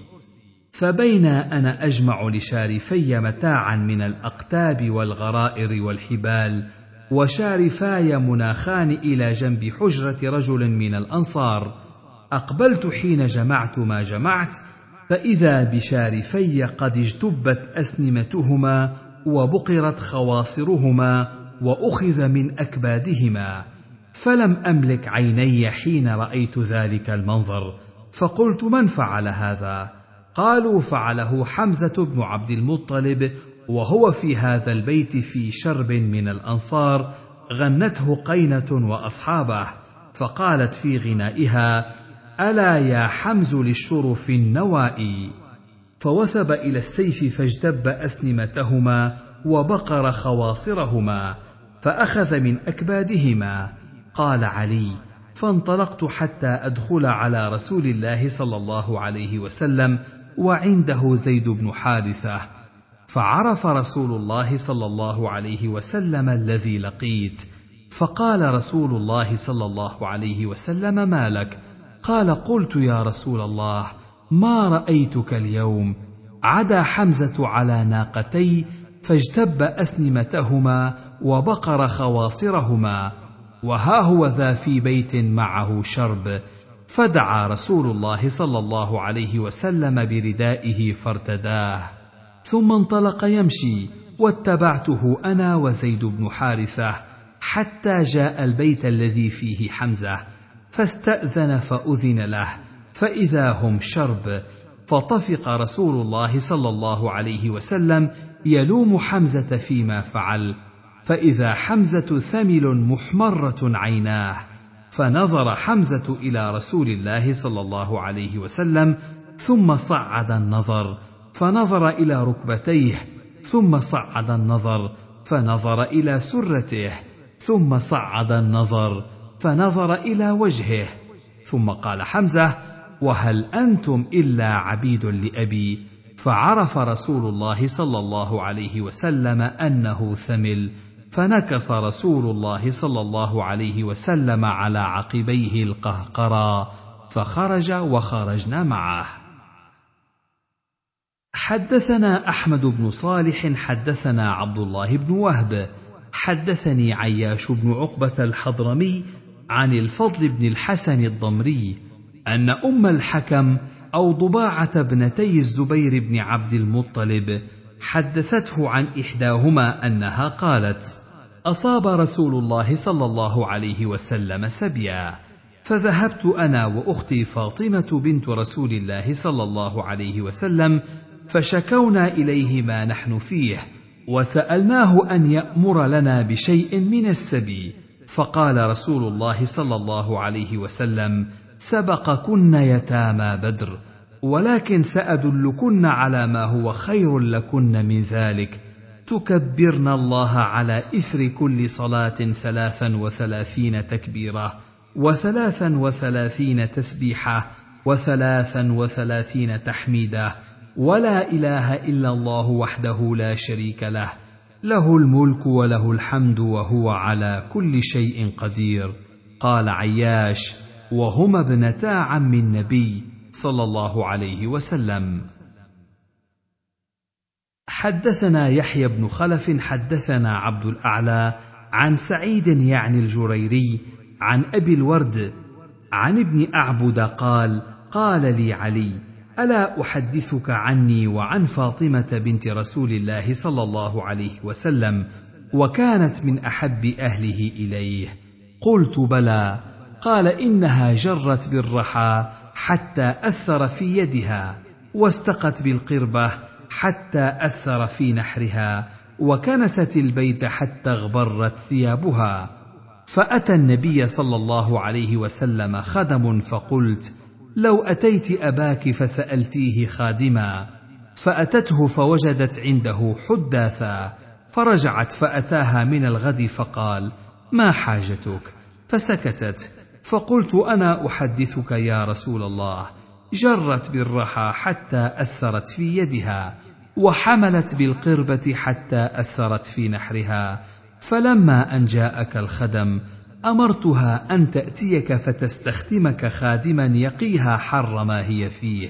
فبينا انا اجمع لشارفي متاعا من الاقتاب والغرائر والحبال وشارفاي مناخان الى جنب حجره رجل من الانصار اقبلت حين جمعت ما جمعت فاذا بشارفي قد اجتبت اسنمتهما وبقرت خواصرهما واخذ من اكبادهما فلم املك عيني حين رايت ذلك المنظر فقلت من فعل هذا قالوا فعله حمزه بن عبد المطلب وهو في هذا البيت في شرب من الانصار غنته قينه واصحابه فقالت في غنائها الا يا حمز للشرف النوائي فوثب الى السيف فاجدب اسنمتهما وبقر خواصرهما فاخذ من اكبادهما قال علي فانطلقت حتى ادخل على رسول الله صلى الله عليه وسلم وعنده زيد بن حارثه فعرف رسول الله صلى الله عليه وسلم الذي لقيت فقال رسول الله صلى الله عليه وسلم ما لك قال قلت يا رسول الله ما رايتك اليوم عدا حمزه على ناقتي فاجتب اسنمتهما وبقر خواصرهما وها هو ذا في بيت معه شرب فدعا رسول الله صلى الله عليه وسلم بردائه فارتداه ثم انطلق يمشي واتبعته انا وزيد بن حارثه حتى جاء البيت الذي فيه حمزه فاستاذن فاذن له فاذا هم شرب فطفق رسول الله صلى الله عليه وسلم يلوم حمزه فيما فعل فاذا حمزه ثمل محمره عيناه فنظر حمزة إلى رسول الله صلى الله عليه وسلم ثم صعد النظر فنظر إلى ركبتيه ثم صعد النظر فنظر إلى سرته ثم صعد النظر فنظر إلى وجهه ثم قال حمزة وهل أنتم إلا عبيد لأبي فعرف رسول الله صلى الله عليه وسلم أنه ثمل فنكص رسول الله صلى الله عليه وسلم على عقبيه القهقرى فخرج وخرجنا معه حدثنا احمد بن صالح حدثنا عبد الله بن وهب حدثني عياش بن عقبه الحضرمي عن الفضل بن الحسن الضمري ان ام الحكم او ضباعه ابنتي الزبير بن عبد المطلب حدثته عن إحداهما أنها قالت: أصاب رسول الله صلى الله عليه وسلم سبيا، فذهبت أنا وأختي فاطمة بنت رسول الله صلى الله عليه وسلم، فشكونا إليه ما نحن فيه، وسألناه أن يأمر لنا بشيء من السبي، فقال رسول الله صلى الله عليه وسلم: سبقكن يتامى بدر ولكن سأدلكن على ما هو خير لكن من ذلك تكبرن الله على إثر كل صلاة ثلاثا وثلاثين تكبيرة وثلاثا وثلاثين تسبيحة وثلاثا وثلاثين تحميدة ولا إله إلا الله وحده لا شريك له له الملك وله الحمد وهو على كل شيء قدير قال عياش وهما ابنتا عم النبي صلى الله عليه وسلم حدثنا يحيى بن خلف حدثنا عبد الاعلى عن سعيد يعني الجريري عن ابي الورد عن ابن اعبد قال قال لي علي الا احدثك عني وعن فاطمه بنت رسول الله صلى الله عليه وسلم وكانت من احب اهله اليه قلت بلى قال انها جرت بالرحى حتى اثر في يدها واستقت بالقربه حتى اثر في نحرها وكنست البيت حتى اغبرت ثيابها فاتى النبي صلى الله عليه وسلم خدم فقلت لو اتيت اباك فسالتيه خادما فاتته فوجدت عنده حداثا فرجعت فاتاها من الغد فقال ما حاجتك فسكتت فقلت انا احدثك يا رسول الله جرت بالرحى حتى اثرت في يدها وحملت بالقربه حتى اثرت في نحرها فلما ان جاءك الخدم امرتها ان تاتيك فتستخدمك خادما يقيها حر ما هي فيه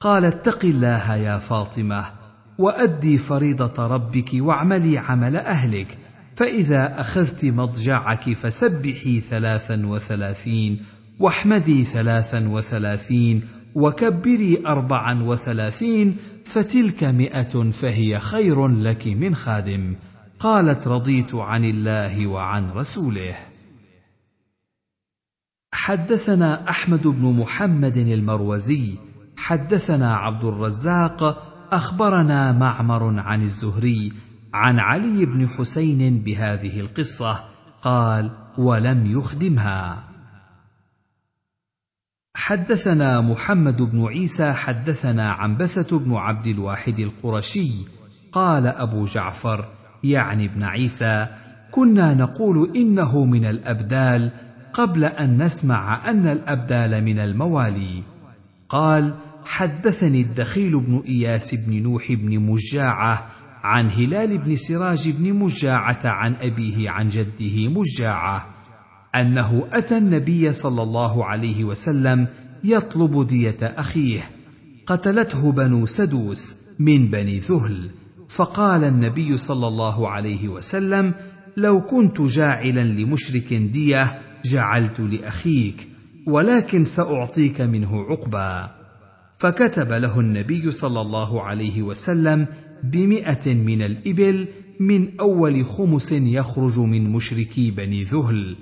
قال اتق الله يا فاطمه وادي فريضه ربك واعملي عمل اهلك فإذا أخذت مضجعك فسبحي ثلاثا وثلاثين واحمدي ثلاثا وثلاثين وكبري أربعا وثلاثين فتلك مئة فهي خير لك من خادم قالت رضيت عن الله وعن رسوله حدثنا أحمد بن محمد المروزي حدثنا عبد الرزاق أخبرنا معمر عن الزهري عن علي بن حسين بهذه القصه قال ولم يخدمها حدثنا محمد بن عيسى حدثنا عنبسه بن عبد الواحد القرشي قال ابو جعفر يعني ابن عيسى كنا نقول انه من الابدال قبل ان نسمع ان الابدال من الموالي قال حدثني الدخيل بن اياس بن نوح بن مجاعه عن هلال بن سراج بن مجاعة عن أبيه عن جده مجاعة أنه أتى النبي صلى الله عليه وسلم يطلب دية أخيه قتلته بنو سدوس من بني ذهل فقال النبي صلى الله عليه وسلم لو كنت جاعلا لمشرك ديه جعلت لاخيك ولكن ساعطيك منه عقبا فكتب له النبي صلى الله عليه وسلم بمئة من الإبل من أول خمس يخرج من مشركي بني ذهل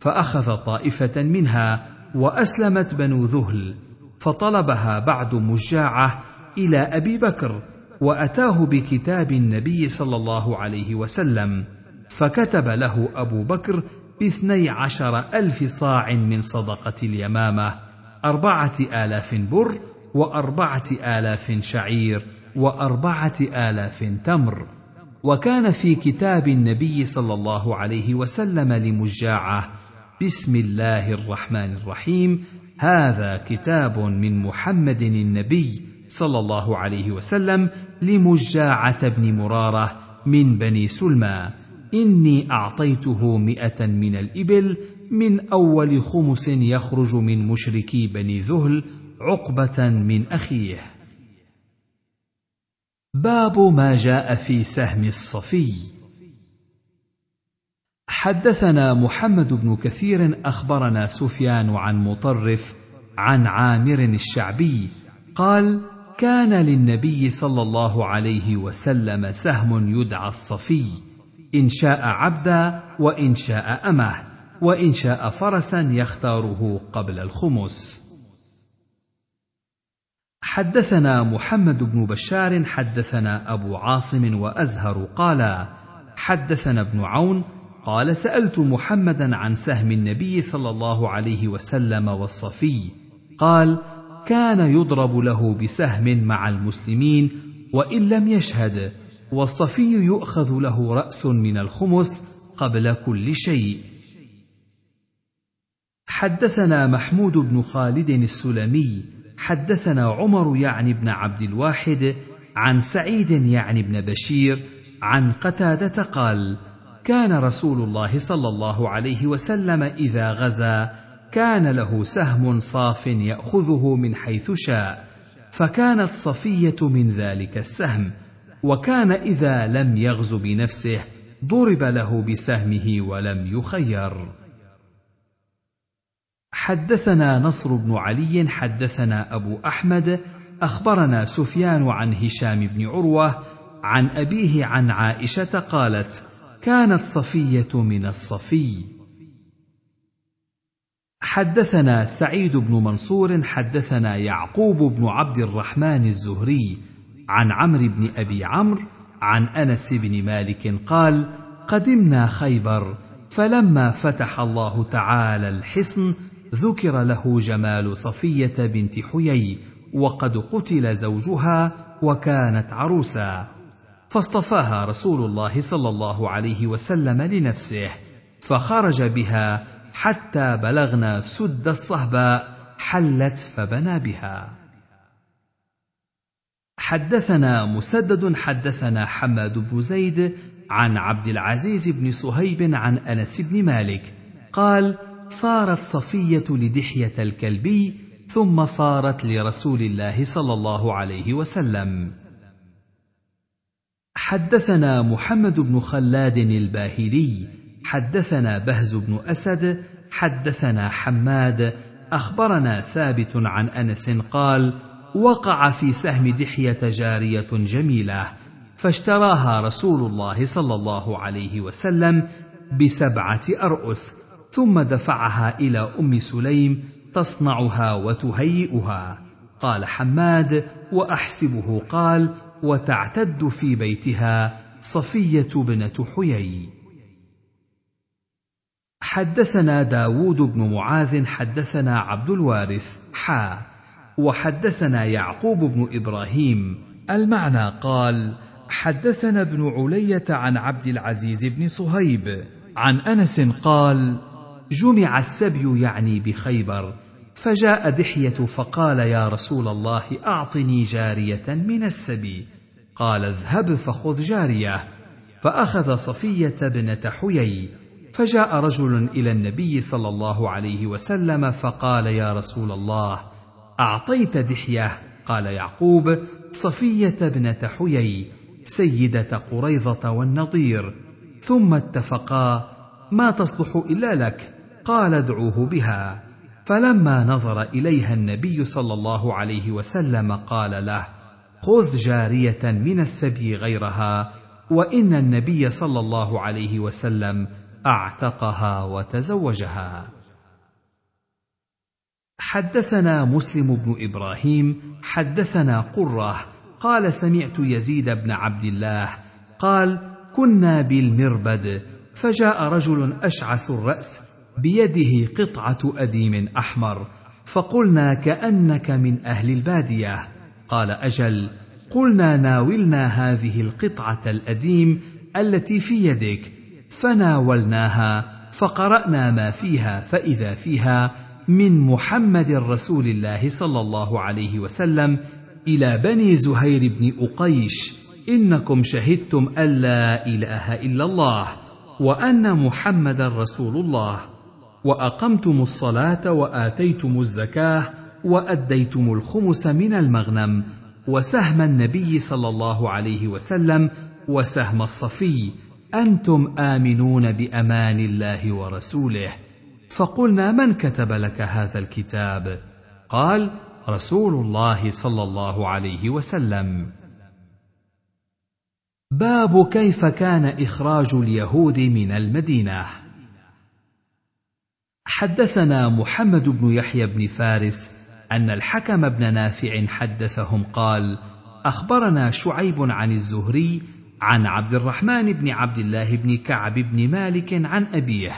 فأخذ طائفة منها وأسلمت بنو ذهل فطلبها بعد مجاعة إلى أبي بكر وأتاه بكتاب النبي صلى الله عليه وسلم فكتب له أبو بكر باثني عشر ألف صاع من صدقة اليمامة أربعة آلاف بر وأربعة آلاف شعير وأربعة آلاف تمر وكان في كتاب النبي صلى الله عليه وسلم لمجاعة بسم الله الرحمن الرحيم هذا كتاب من محمد النبي صلى الله عليه وسلم لمجاعة بن مرارة من بني سلمى إني أعطيته مئة من الإبل من أول خمس يخرج من مشركي بني ذهل عقبه من اخيه باب ما جاء في سهم الصفي حدثنا محمد بن كثير اخبرنا سفيان عن مطرف عن عامر الشعبي قال كان للنبي صلى الله عليه وسلم سهم يدعى الصفي ان شاء عبدا وان شاء امه وان شاء فرسا يختاره قبل الخمس حدثنا محمد بن بشار حدثنا ابو عاصم وازهر قالا حدثنا ابن عون قال سالت محمدا عن سهم النبي صلى الله عليه وسلم والصفي قال كان يضرب له بسهم مع المسلمين وان لم يشهد والصفي يؤخذ له راس من الخمس قبل كل شيء حدثنا محمود بن خالد السلمي حدثنا عمر يعني بن عبد الواحد عن سعيد يعني بن بشير عن قتاده قال كان رسول الله صلى الله عليه وسلم اذا غزا كان له سهم صاف ياخذه من حيث شاء فكانت صفيه من ذلك السهم وكان اذا لم يغز بنفسه ضرب له بسهمه ولم يخير حدثنا نصر بن علي حدثنا ابو احمد اخبرنا سفيان عن هشام بن عروه عن ابيه عن عائشه قالت كانت صفيه من الصفي حدثنا سعيد بن منصور حدثنا يعقوب بن عبد الرحمن الزهري عن عمرو بن ابي عمرو عن انس بن مالك قال قدمنا خيبر فلما فتح الله تعالى الحصن ذكر له جمال صفية بنت حيي وقد قتل زوجها وكانت عروسا فاصطفاها رسول الله صلى الله عليه وسلم لنفسه فخرج بها حتى بلغنا سد الصهباء حلت فبنى بها حدثنا مسدد حدثنا حماد بن زيد عن عبد العزيز بن صهيب عن انس بن مالك قال صارت صفية لدحية الكلبي ثم صارت لرسول الله صلى الله عليه وسلم حدثنا محمد بن خلاد الباهلي حدثنا بهز بن اسد حدثنا حماد اخبرنا ثابت عن انس قال وقع في سهم دحيه جاريه جميله فاشتراها رسول الله صلى الله عليه وسلم بسبعه ارؤس ثم دفعها الى ام سليم تصنعها وتهيئها قال حماد واحسبه قال وتعتد في بيتها صفيه بنه حيي حدثنا داود بن معاذ حدثنا عبد الوارث حا وحدثنا يعقوب بن ابراهيم المعنى قال حدثنا ابن عليه عن عبد العزيز بن صهيب عن انس قال جمع السبي يعني بخيبر فجاء دحيه فقال يا رسول الله اعطني جاريه من السبي قال اذهب فخذ جاريه فاخذ صفيه بنت حيي فجاء رجل الى النبي صلى الله عليه وسلم فقال يا رسول الله اعطيت دحيه قال يعقوب صفيه بنت حيي سيده قريظه والنضير ثم اتفقا ما تصلح الا لك قال ادعوه بها فلما نظر اليها النبي صلى الله عليه وسلم قال له خذ جاريه من السبي غيرها وان النبي صلى الله عليه وسلم اعتقها وتزوجها حدثنا مسلم بن ابراهيم حدثنا قره قال سمعت يزيد بن عبد الله قال كنا بالمربد فجاء رجل اشعث الراس بيده قطعه اديم احمر فقلنا كانك من اهل الباديه قال اجل قلنا ناولنا هذه القطعه الاديم التي في يدك فناولناها فقرانا ما فيها فاذا فيها من محمد رسول الله صلى الله عليه وسلم الى بني زهير بن اقيش انكم شهدتم ان لا اله الا الله وان محمدا رسول الله واقمتم الصلاه واتيتم الزكاه واديتم الخمس من المغنم وسهم النبي صلى الله عليه وسلم وسهم الصفي انتم امنون بامان الله ورسوله فقلنا من كتب لك هذا الكتاب قال رسول الله صلى الله عليه وسلم باب كيف كان اخراج اليهود من المدينه حدثنا محمد بن يحيى بن فارس ان الحكم بن نافع حدثهم قال اخبرنا شعيب عن الزهري عن عبد الرحمن بن عبد الله بن كعب بن مالك عن ابيه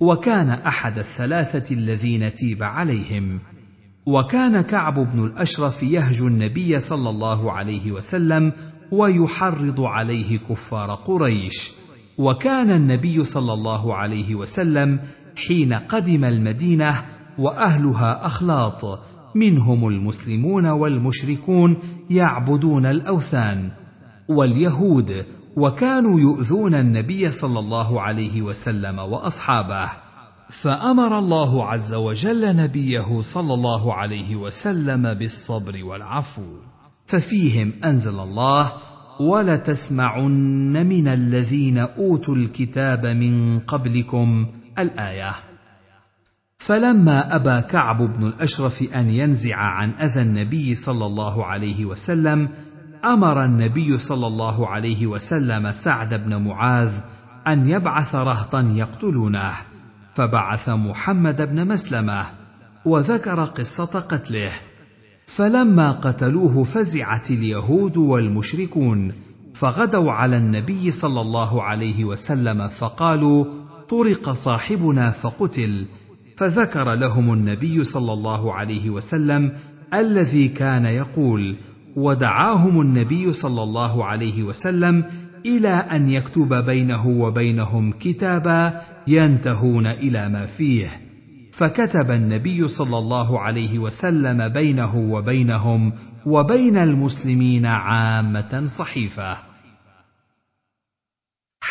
وكان احد الثلاثه الذين تيب عليهم وكان كعب بن الاشرف يهجو النبي صلى الله عليه وسلم ويحرض عليه كفار قريش وكان النبي صلى الله عليه وسلم حين قدم المدينه واهلها اخلاط منهم المسلمون والمشركون يعبدون الاوثان واليهود وكانوا يؤذون النبي صلى الله عليه وسلم واصحابه فامر الله عز وجل نبيه صلى الله عليه وسلم بالصبر والعفو ففيهم انزل الله ولتسمعن من الذين اوتوا الكتاب من قبلكم الآية فلما أبى كعب بن الأشرف أن ينزع عن أذى النبي صلى الله عليه وسلم أمر النبي صلى الله عليه وسلم سعد بن معاذ أن يبعث رهطا يقتلونه فبعث محمد بن مسلمه وذكر قصه قتله فلما قتلوه فزعت اليهود والمشركون فغدوا على النبي صلى الله عليه وسلم فقالوا طرق صاحبنا فقتل فذكر لهم النبي صلى الله عليه وسلم الذي كان يقول ودعاهم النبي صلى الله عليه وسلم الى ان يكتب بينه وبينهم كتابا ينتهون الى ما فيه فكتب النبي صلى الله عليه وسلم بينه وبينهم وبين المسلمين عامه صحيفه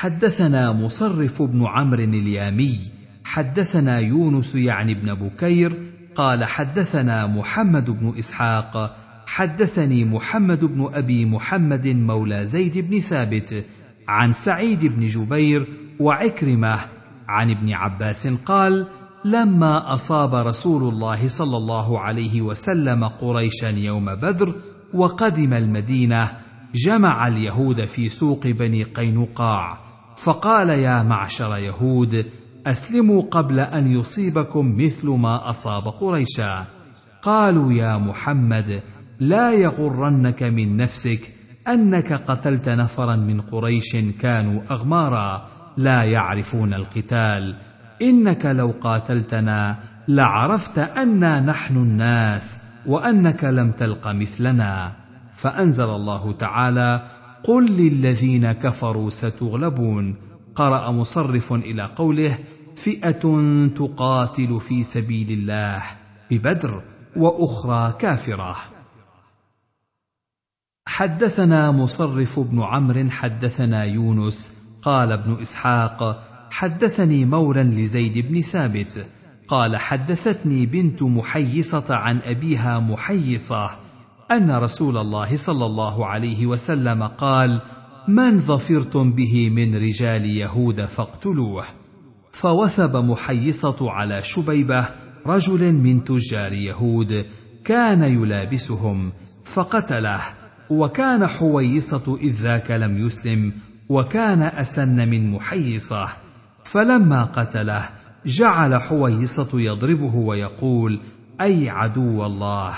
حدثنا مصرف بن عمرو اليامي حدثنا يونس يعني بن بكير قال حدثنا محمد بن اسحاق حدثني محمد بن ابي محمد مولى زيد بن ثابت عن سعيد بن جبير وعكرمه عن ابن عباس قال لما اصاب رسول الله صلى الله عليه وسلم قريشا يوم بدر وقدم المدينه جمع اليهود في سوق بني قينقاع فقال يا معشر يهود اسلموا قبل ان يصيبكم مثل ما اصاب قريشا قالوا يا محمد لا يغرنك من نفسك انك قتلت نفرا من قريش كانوا اغمارا لا يعرفون القتال انك لو قاتلتنا لعرفت انا نحن الناس وانك لم تلق مثلنا فانزل الله تعالى قل للذين كفروا ستغلبون قرأ مصرف إلى قوله فئة تقاتل في سبيل الله ببدر وأخرى كافرة حدثنا مصرف بن عمرو حدثنا يونس قال ابن إسحاق حدثني مولا لزيد بن ثابت قال حدثتني بنت محيصة عن أبيها محيصة ان رسول الله صلى الله عليه وسلم قال من ظفرتم به من رجال يهود فاقتلوه فوثب محيصه على شبيبه رجل من تجار يهود كان يلابسهم فقتله وكان حويصه اذ ذاك لم يسلم وكان اسن من محيصه فلما قتله جعل حويصه يضربه ويقول اي عدو الله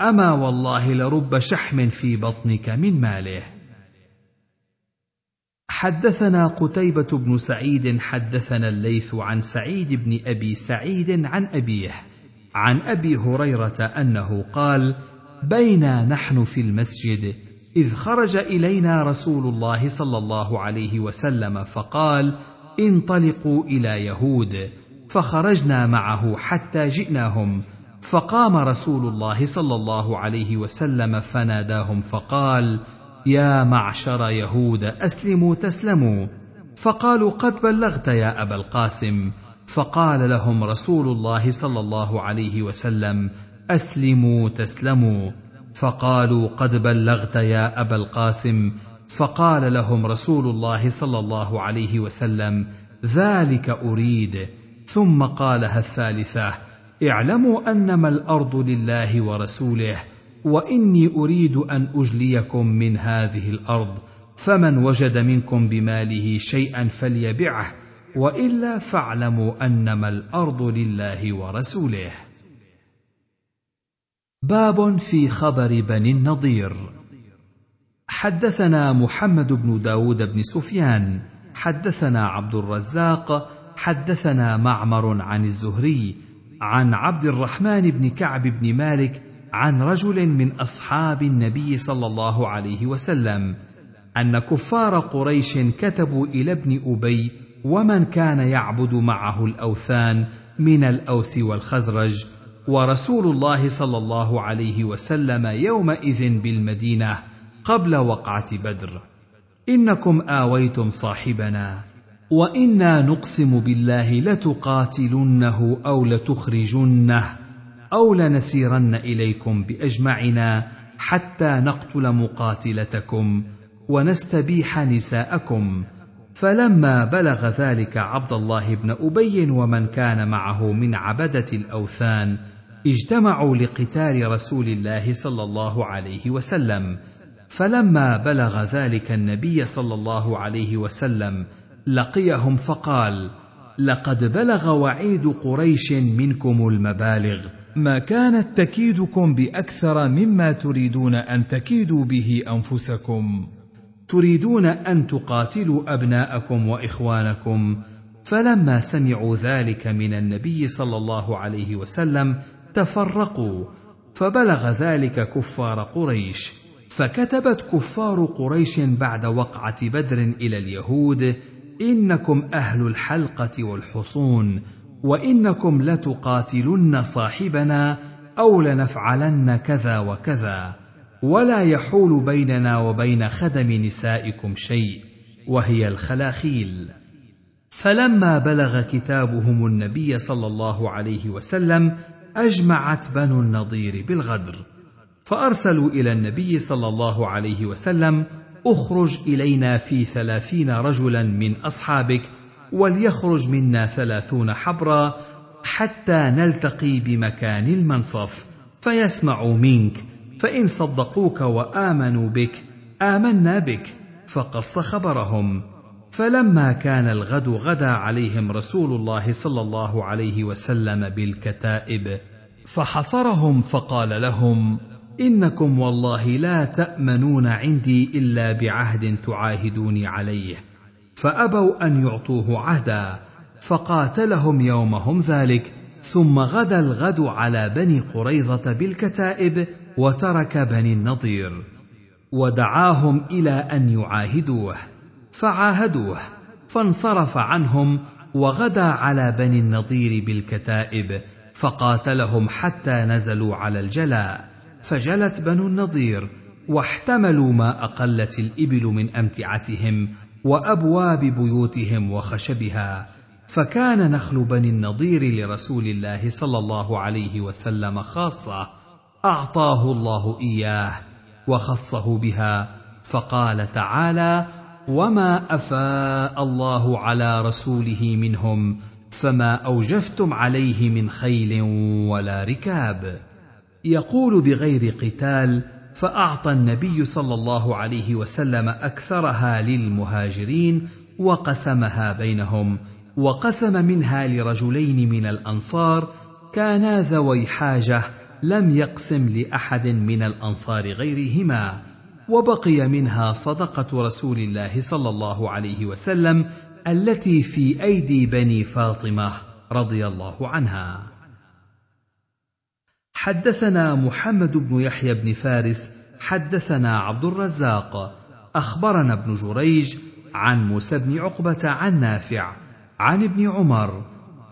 اما والله لرب شحم في بطنك من ماله حدثنا قتيبه بن سعيد حدثنا الليث عن سعيد بن ابي سعيد عن ابيه عن ابي هريره انه قال بينا نحن في المسجد اذ خرج الينا رسول الله صلى الله عليه وسلم فقال انطلقوا الى يهود فخرجنا معه حتى جئناهم فقام رسول الله صلى الله عليه وسلم فناداهم فقال يا معشر يهود اسلموا تسلموا فقالوا قد بلغت يا ابا القاسم فقال لهم رسول الله صلى الله عليه وسلم اسلموا تسلموا فقالوا قد بلغت يا ابا القاسم فقال لهم رسول الله صلى الله عليه وسلم ذلك اريد ثم قالها الثالثه اعلموا انما الارض لله ورسوله واني اريد ان اجليكم من هذه الارض فمن وجد منكم بماله شيئا فليبعه والا فاعلموا انما الارض لله ورسوله باب في خبر بني النضير حدثنا محمد بن داود بن سفيان حدثنا عبد الرزاق حدثنا معمر عن الزهري عن عبد الرحمن بن كعب بن مالك عن رجل من اصحاب النبي صلى الله عليه وسلم ان كفار قريش كتبوا الى ابن ابي ومن كان يعبد معه الاوثان من الاوس والخزرج ورسول الله صلى الله عليه وسلم يومئذ بالمدينه قبل وقعه بدر انكم اويتم صاحبنا وانا نقسم بالله لتقاتلنه او لتخرجنه او لنسيرن اليكم باجمعنا حتى نقتل مقاتلتكم ونستبيح نساءكم فلما بلغ ذلك عبد الله بن ابي ومن كان معه من عبده الاوثان اجتمعوا لقتال رسول الله صلى الله عليه وسلم فلما بلغ ذلك النبي صلى الله عليه وسلم لقيهم فقال لقد بلغ وعيد قريش منكم المبالغ ما كانت تكيدكم باكثر مما تريدون ان تكيدوا به انفسكم تريدون ان تقاتلوا ابناءكم واخوانكم فلما سمعوا ذلك من النبي صلى الله عليه وسلم تفرقوا فبلغ ذلك كفار قريش فكتبت كفار قريش بعد وقعه بدر الى اليهود انكم اهل الحلقه والحصون وانكم لتقاتلن صاحبنا او لنفعلن كذا وكذا ولا يحول بيننا وبين خدم نسائكم شيء وهي الخلاخيل فلما بلغ كتابهم النبي صلى الله عليه وسلم اجمعت بنو النضير بالغدر فارسلوا الى النبي صلى الله عليه وسلم اخرج الينا في ثلاثين رجلا من اصحابك وليخرج منا ثلاثون حبرا حتى نلتقي بمكان المنصف فيسمعوا منك فان صدقوك وامنوا بك امنا بك فقص خبرهم فلما كان الغد غدا عليهم رسول الله صلى الله عليه وسلم بالكتائب فحصرهم فقال لهم انكم والله لا تامنون عندي الا بعهد تعاهدوني عليه فابوا ان يعطوه عهدا فقاتلهم يومهم ذلك ثم غدا الغد على بني قريظه بالكتائب وترك بني النضير ودعاهم الى ان يعاهدوه فعاهدوه فانصرف عنهم وغدا على بني النضير بالكتائب فقاتلهم حتى نزلوا على الجلاء فجلت بنو النضير واحتملوا ما اقلت الابل من امتعتهم وابواب بيوتهم وخشبها فكان نخل بني النضير لرسول الله صلى الله عليه وسلم خاصه اعطاه الله اياه وخصه بها فقال تعالى وما افاء الله على رسوله منهم فما اوجفتم عليه من خيل ولا ركاب يقول بغير قتال فأعطى النبي صلى الله عليه وسلم أكثرها للمهاجرين وقسمها بينهم وقسم منها لرجلين من الأنصار كانا ذوي حاجة لم يقسم لأحد من الأنصار غيرهما وبقي منها صدقة رسول الله صلى الله عليه وسلم التي في أيدي بني فاطمة رضي الله عنها حدثنا محمد بن يحيى بن فارس حدثنا عبد الرزاق اخبرنا ابن جريج عن موسى بن عقبه عن نافع عن ابن عمر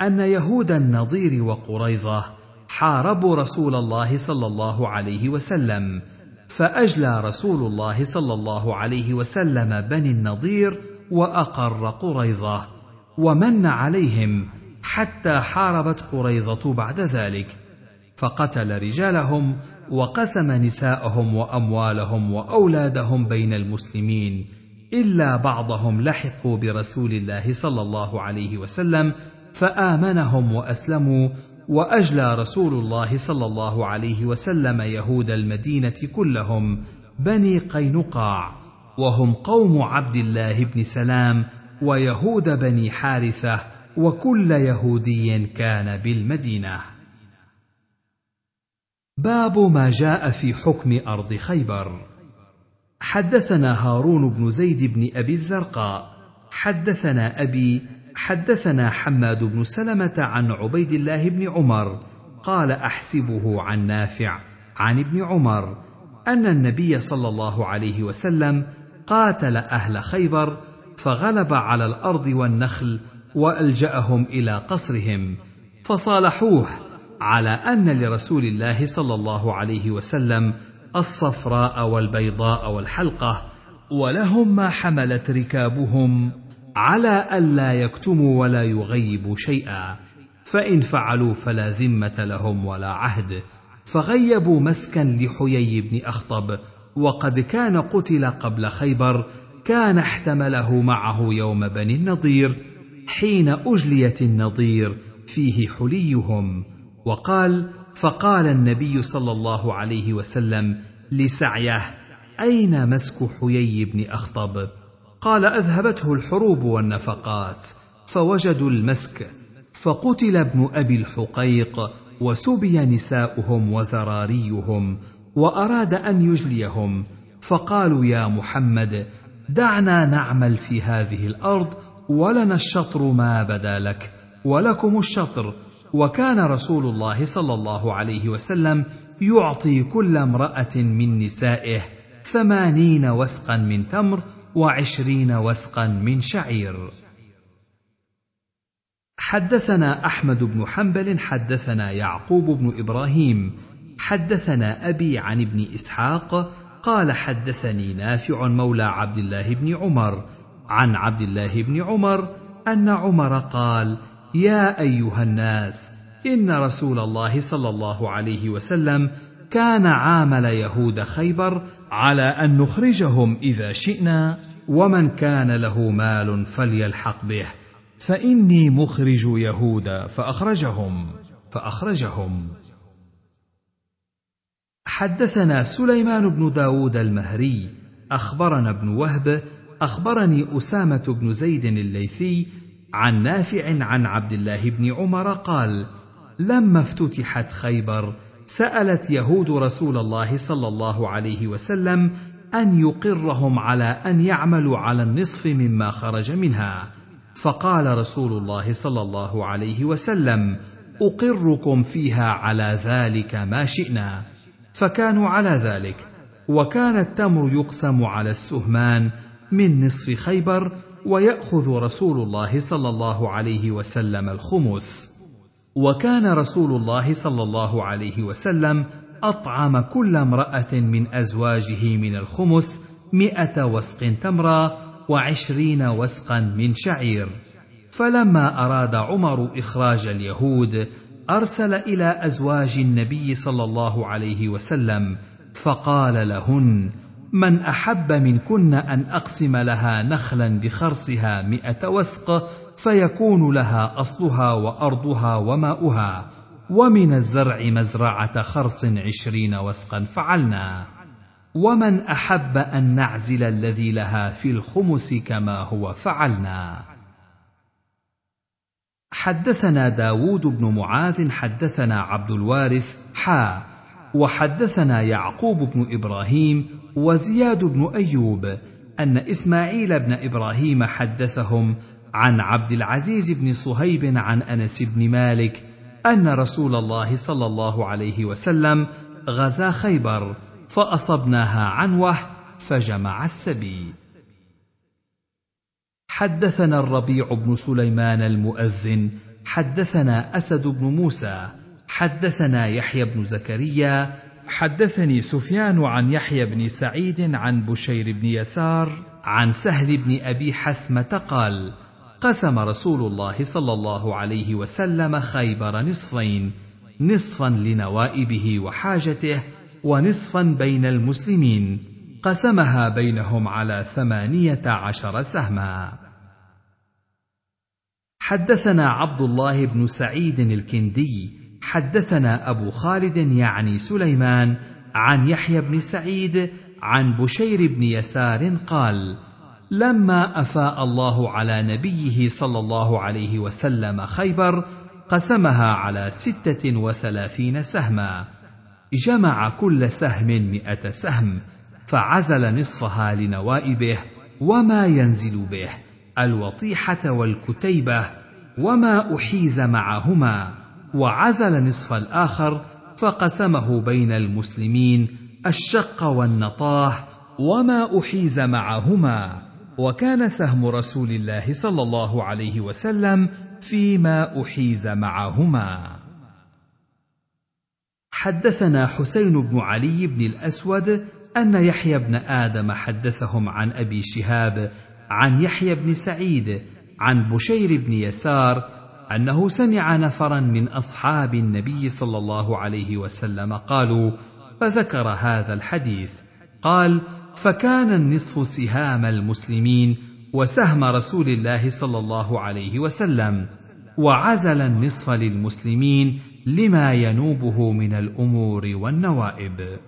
ان يهود النضير وقريظه حاربوا رسول الله صلى الله عليه وسلم فاجلى رسول الله صلى الله عليه وسلم بني النضير واقر قريظه ومن عليهم حتى حاربت قريظه بعد ذلك فقتل رجالهم وقسم نساءهم واموالهم واولادهم بين المسلمين الا بعضهم لحقوا برسول الله صلى الله عليه وسلم فامنهم واسلموا واجلى رسول الله صلى الله عليه وسلم يهود المدينه كلهم بني قينقاع وهم قوم عبد الله بن سلام ويهود بني حارثه وكل يهودي كان بالمدينه باب ما جاء في حكم ارض خيبر حدثنا هارون بن زيد بن ابي الزرقاء حدثنا ابي حدثنا حماد بن سلمه عن عبيد الله بن عمر قال احسبه عن نافع عن ابن عمر ان النبي صلى الله عليه وسلم قاتل اهل خيبر فغلب على الارض والنخل والجاهم الى قصرهم فصالحوه على أن لرسول الله صلى الله عليه وسلم الصفراء والبيضاء والحلقة ولهم ما حملت ركابهم على ألا يكتموا ولا يغيبوا شيئا فإن فعلوا فلا ذمة لهم ولا عهد فغيبوا مسكا لحيي بن أخطب وقد كان قتل قبل خيبر كان احتمله معه يوم بني النضير حين أجليت النضير فيه حليهم وقال فقال النبي صلى الله عليه وسلم لسعيه اين مسك حيي بن اخطب قال اذهبته الحروب والنفقات فوجدوا المسك فقتل ابن ابي الحقيق وسبي نساؤهم وذراريهم واراد ان يجليهم فقالوا يا محمد دعنا نعمل في هذه الارض ولنا الشطر ما بدا لك ولكم الشطر وكان رسول الله صلى الله عليه وسلم يعطي كل امراه من نسائه ثمانين وسقا من تمر وعشرين وسقا من شعير حدثنا احمد بن حنبل حدثنا يعقوب بن ابراهيم حدثنا ابي عن ابن اسحاق قال حدثني نافع مولى عبد الله بن عمر عن عبد الله بن عمر ان عمر قال يا ايها الناس ان رسول الله صلى الله عليه وسلم كان عامل يهود خيبر على ان نخرجهم اذا شئنا ومن كان له مال فليلحق به فاني مخرج يهود فاخرجهم فاخرجهم حدثنا سليمان بن داود المهري اخبرنا ابن وهب اخبرني اسامه بن زيد الليثي عن نافع عن عبد الله بن عمر قال لما افتتحت خيبر سالت يهود رسول الله صلى الله عليه وسلم ان يقرهم على ان يعملوا على النصف مما خرج منها فقال رسول الله صلى الله عليه وسلم اقركم فيها على ذلك ما شئنا فكانوا على ذلك وكان التمر يقسم على السهمان من نصف خيبر ويأخذ رسول الله صلى الله عليه وسلم الخمس وكان رسول الله صلى الله عليه وسلم أطعم كل امرأة من أزواجه من الخمس مئة وسق تمرة وعشرين وسقا من شعير فلما أراد عمر إخراج اليهود أرسل إلى أزواج النبي صلى الله عليه وسلم فقال لهن من أحب منكن أن أقسم لها نخلا بخرصها مئة وسق فيكون لها أصلها وأرضها وماؤها ومن الزرع مزرعة خرص عشرين وسقا فعلنا ومن أحب أن نعزل الذي لها في الخمس كما هو فعلنا حدثنا داود بن معاذ حدثنا عبد الوارث حا وحدثنا يعقوب بن ابراهيم وزياد بن ايوب ان اسماعيل بن ابراهيم حدثهم عن عبد العزيز بن صهيب عن انس بن مالك ان رسول الله صلى الله عليه وسلم غزا خيبر فاصبناها عنوه فجمع السبي حدثنا الربيع بن سليمان المؤذن حدثنا اسد بن موسى حدثنا يحيى بن زكريا حدثني سفيان عن يحيى بن سعيد عن بشير بن يسار عن سهل بن ابي حثمه قال قسم رسول الله صلى الله عليه وسلم خيبر نصفين نصفا لنوائبه وحاجته ونصفا بين المسلمين قسمها بينهم على ثمانيه عشر سهما حدثنا عبد الله بن سعيد الكندي حدثنا أبو خالد يعني سليمان عن يحيى بن سعيد عن بشير بن يسار قال: لما أفاء الله على نبيه صلى الله عليه وسلم خيبر قسمها على ستة وثلاثين سهما جمع كل سهم مئة سهم فعزل نصفها لنوائبه وما ينزل به الوطيحة والكتيبة وما أحيز معهما وعزل نصف الآخر فقسمه بين المسلمين الشق والنطاه وما أحيز معهما وكان سهم رسول الله صلى الله عليه وسلم فيما أحيز معهما حدثنا حسين بن علي بن الأسود أن يحيى بن آدم حدثهم عن أبي شهاب عن يحيى بن سعيد عن بشير بن يسار انه سمع نفرا من اصحاب النبي صلى الله عليه وسلم قالوا فذكر هذا الحديث قال فكان النصف سهام المسلمين وسهم رسول الله صلى الله عليه وسلم وعزل النصف للمسلمين لما ينوبه من الامور والنوائب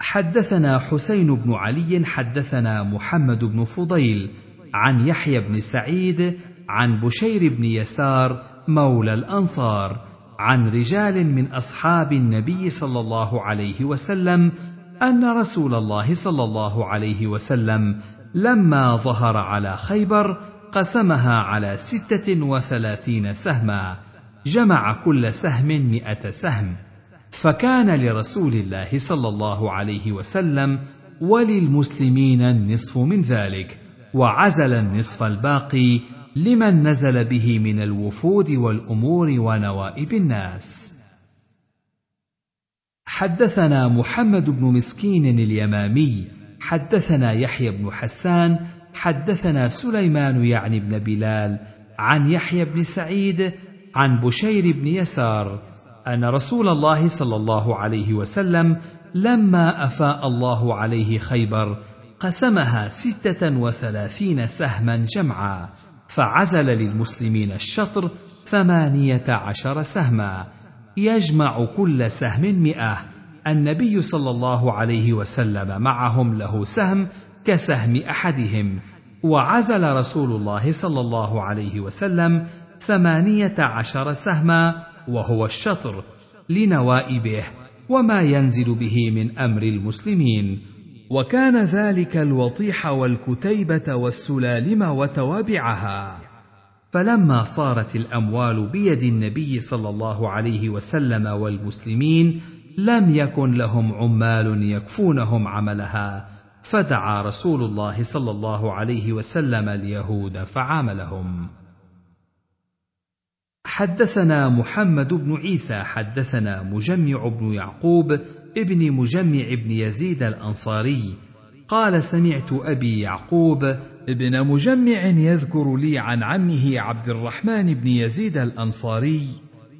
حدثنا حسين بن علي حدثنا محمد بن فضيل عن يحيى بن سعيد عن بشير بن يسار مولى الانصار عن رجال من اصحاب النبي صلى الله عليه وسلم ان رسول الله صلى الله عليه وسلم لما ظهر على خيبر قسمها على سته وثلاثين سهما جمع كل سهم مئه سهم فكان لرسول الله صلى الله عليه وسلم وللمسلمين النصف من ذلك وعزل النصف الباقي لمن نزل به من الوفود والامور ونوائب الناس حدثنا محمد بن مسكين اليمامي حدثنا يحيى بن حسان حدثنا سليمان يعني بن بلال عن يحيى بن سعيد عن بشير بن يسار ان رسول الله صلى الله عليه وسلم لما افاء الله عليه خيبر قسمها سته وثلاثين سهما جمعا فعزل للمسلمين الشطر ثمانية عشر سهما يجمع كل سهم مئة النبي صلى الله عليه وسلم معهم له سهم كسهم أحدهم وعزل رسول الله صلى الله عليه وسلم ثمانية عشر سهما وهو الشطر لنوائبه وما ينزل به من أمر المسلمين وكان ذلك الوطيح والكتيبه والسلالم وتوابعها فلما صارت الاموال بيد النبي صلى الله عليه وسلم والمسلمين لم يكن لهم عمال يكفونهم عملها فدعا رسول الله صلى الله عليه وسلم اليهود فعاملهم حدثنا محمد بن عيسى حدثنا مجمع بن يعقوب ابن مجمع بن يزيد الأنصاري قال سمعت أبي يعقوب ابن مجمع يذكر لي عن عمه عبد الرحمن بن يزيد الأنصاري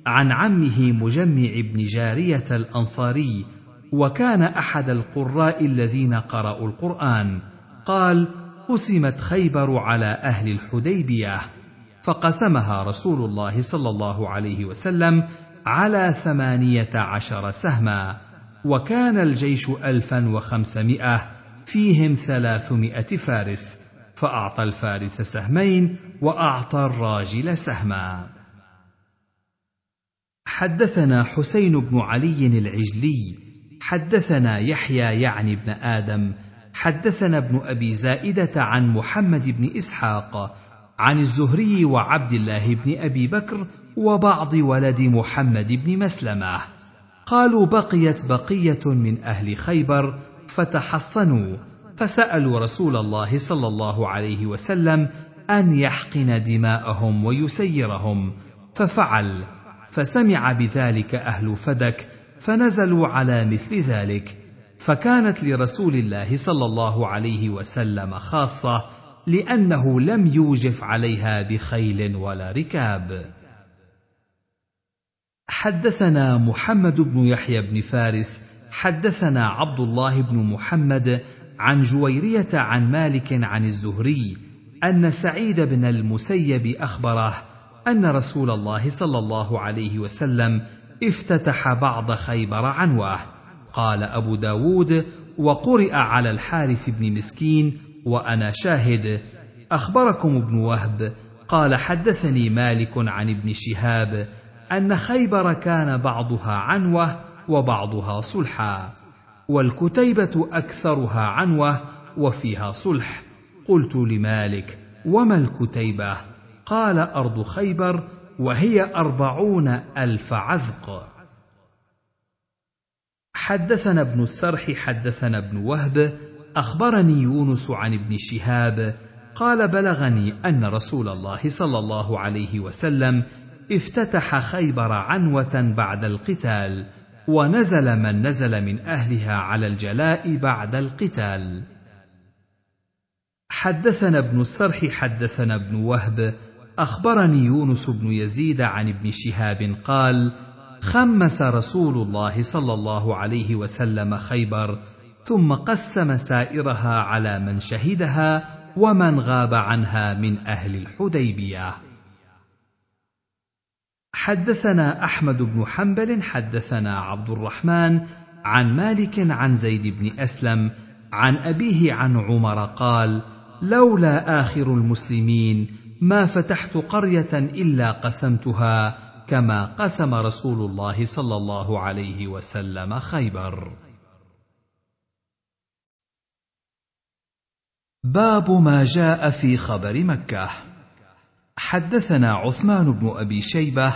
عن عمه مجمع بن جارية الأنصاري وكان أحد القراء الذين قرأوا القرآن قال قسمت خيبر على أهل الحديبية فقسمها رسول الله صلى الله عليه وسلم على ثمانية عشر سهمًا وكان الجيش ألفا وخمسمائة فيهم ثلاثمائة فارس فأعطى الفارس سهمين وأعطى الراجل سهما حدثنا حسين بن علي العجلي حدثنا يحيى يعني بن آدم حدثنا ابن أبي زائدة عن محمد بن إسحاق عن الزهري وعبد الله بن أبي بكر وبعض ولد محمد بن مسلمه قالوا بقيت بقيه من اهل خيبر فتحصنوا فسالوا رسول الله صلى الله عليه وسلم ان يحقن دماءهم ويسيرهم ففعل فسمع بذلك اهل فدك فنزلوا على مثل ذلك فكانت لرسول الله صلى الله عليه وسلم خاصه لانه لم يوجف عليها بخيل ولا ركاب حدثنا محمد بن يحيى بن فارس حدثنا عبد الله بن محمد عن جويريه عن مالك عن الزهري ان سعيد بن المسيب اخبره ان رسول الله صلى الله عليه وسلم افتتح بعض خيبر عنوه قال ابو داود وقرئ على الحارث بن مسكين وانا شاهد اخبركم ابن وهب قال حدثني مالك عن ابن شهاب أن خيبر كان بعضها عنوة وبعضها صلحا والكتيبة أكثرها عنوة وفيها صلح قلت لمالك وما الكتيبة قال أرض خيبر وهي أربعون ألف عذق حدثنا ابن السرح حدثنا ابن وهب أخبرني يونس عن ابن شهاب قال بلغني أن رسول الله صلى الله عليه وسلم افتتح خيبر عنوة بعد القتال، ونزل من نزل من أهلها على الجلاء بعد القتال. حدثنا ابن السرح حدثنا ابن وهب اخبرني يونس بن يزيد عن ابن شهاب قال خمس رسول الله صلى الله عليه وسلم خيبر ثم قسم سائرها على من شهدها ومن غاب عنها من اهل الحديبيه حدثنا احمد بن حنبل حدثنا عبد الرحمن عن مالك عن زيد بن اسلم عن ابيه عن عمر قال لولا اخر المسلمين ما فتحت قريه الا قسمتها كما قسم رسول الله صلى الله عليه وسلم خيبر باب ما جاء في خبر مكه حدثنا عثمان بن ابي شيبه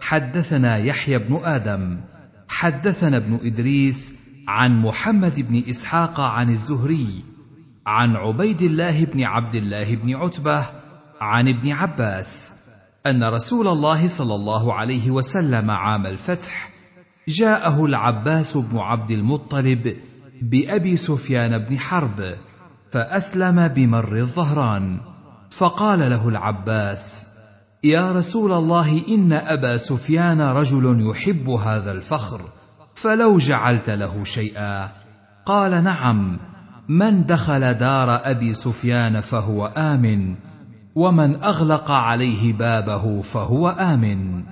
حدثنا يحيى بن ادم حدثنا ابن ادريس عن محمد بن اسحاق عن الزهري عن عبيد الله بن عبد الله بن عتبه عن ابن عباس ان رسول الله صلى الله عليه وسلم عام الفتح جاءه العباس بن عبد المطلب بابي سفيان بن حرب فاسلم بمر الظهران فقال له العباس يا رسول الله ان ابا سفيان رجل يحب هذا الفخر فلو جعلت له شيئا قال نعم من دخل دار ابي سفيان فهو امن ومن اغلق عليه بابه فهو امن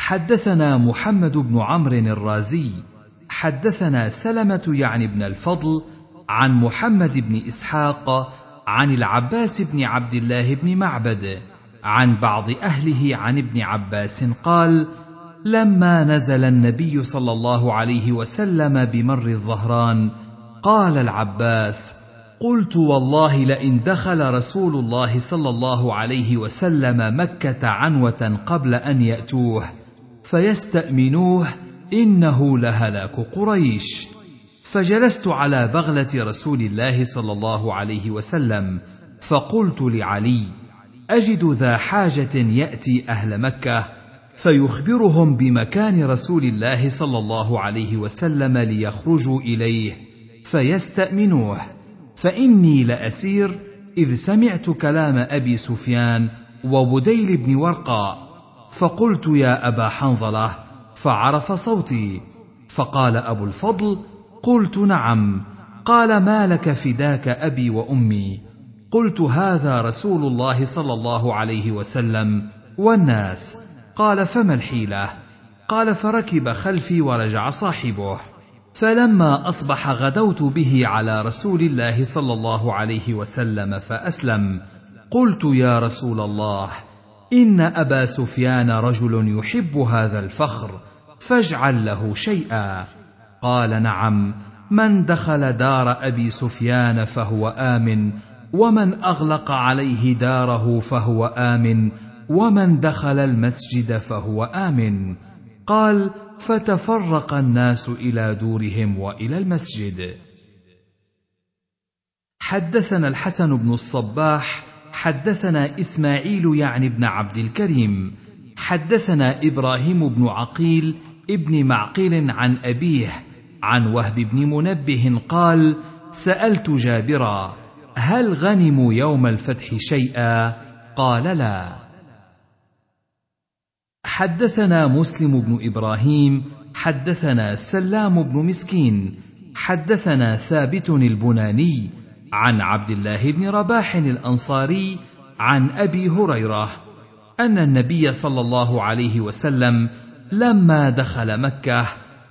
حدثنا محمد بن عمرو الرازي حدثنا سلمه يعني بن الفضل عن محمد بن اسحاق عن العباس بن عبد الله بن معبد عن بعض اهله عن ابن عباس قال لما نزل النبي صلى الله عليه وسلم بمر الظهران قال العباس قلت والله لئن دخل رسول الله صلى الله عليه وسلم مكه عنوه قبل ان ياتوه فيستامنوه انه لهلاك قريش فجلست على بغله رسول الله صلى الله عليه وسلم فقلت لعلي اجد ذا حاجه ياتي اهل مكه فيخبرهم بمكان رسول الله صلى الله عليه وسلم ليخرجوا اليه فيستامنوه فاني لاسير اذ سمعت كلام ابي سفيان وبديل بن ورقاء فقلت يا ابا حنظله فعرف صوتي فقال ابو الفضل قلت نعم قال ما لك فداك ابي وامي قلت هذا رسول الله صلى الله عليه وسلم والناس قال فما الحيله قال فركب خلفي ورجع صاحبه فلما اصبح غدوت به على رسول الله صلى الله عليه وسلم فاسلم قلت يا رسول الله ان ابا سفيان رجل يحب هذا الفخر فاجعل له شيئا قال نعم من دخل دار ابي سفيان فهو امن ومن اغلق عليه داره فهو امن ومن دخل المسجد فهو امن قال فتفرق الناس الى دورهم والى المسجد حدثنا الحسن بن الصباح حدثنا اسماعيل يعني بن عبد الكريم حدثنا ابراهيم بن عقيل ابن معقيل عن ابيه عن وهب بن منبه قال سالت جابرا هل غنموا يوم الفتح شيئا قال لا حدثنا مسلم بن ابراهيم حدثنا سلام بن مسكين حدثنا ثابت البناني عن عبد الله بن رباح الانصاري عن ابي هريره ان النبي صلى الله عليه وسلم لما دخل مكه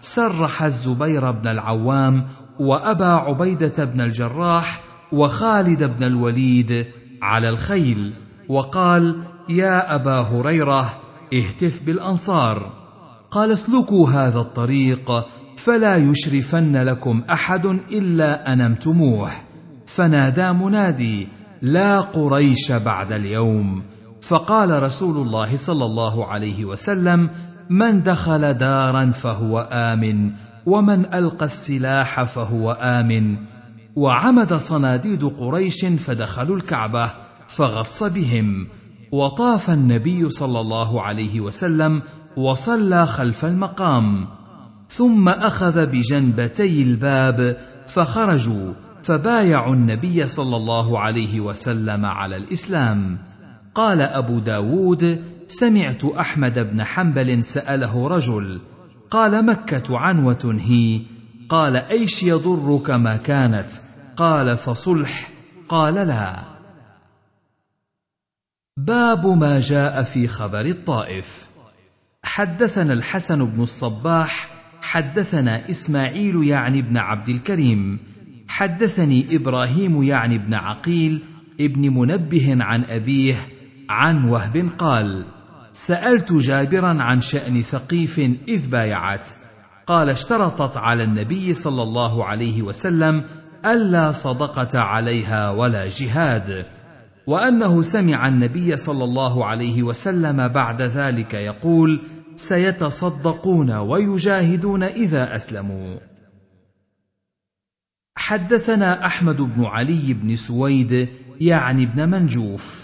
سرح الزبير بن العوام وابا عبيده بن الجراح وخالد بن الوليد على الخيل وقال يا ابا هريره اهتف بالانصار قال اسلكوا هذا الطريق فلا يشرفن لكم احد الا انمتموه فنادى منادي لا قريش بعد اليوم فقال رسول الله صلى الله عليه وسلم من دخل دارا فهو امن ومن القى السلاح فهو امن وعمد صناديد قريش فدخلوا الكعبه فغص بهم وطاف النبي صلى الله عليه وسلم وصلى خلف المقام ثم اخذ بجنبتي الباب فخرجوا فبايعوا النبي صلى الله عليه وسلم على الاسلام قال ابو داود سمعت احمد بن حنبل ساله رجل قال مكه عنوه هي قال ايش يضرك ما كانت قال فصلح قال لا باب ما جاء في خبر الطائف حدثنا الحسن بن الصباح حدثنا اسماعيل يعني بن عبد الكريم حدثني ابراهيم يعني بن عقيل ابن منبه عن ابيه عن وهب قال سألت جابرا عن شأن ثقيف إذ بايعت قال اشترطت على النبي صلى الله عليه وسلم ألا صدقة عليها ولا جهاد وأنه سمع النبي صلى الله عليه وسلم بعد ذلك يقول سيتصدقون ويجاهدون إذا أسلموا حدثنا أحمد بن علي بن سويد يعني بن منجوف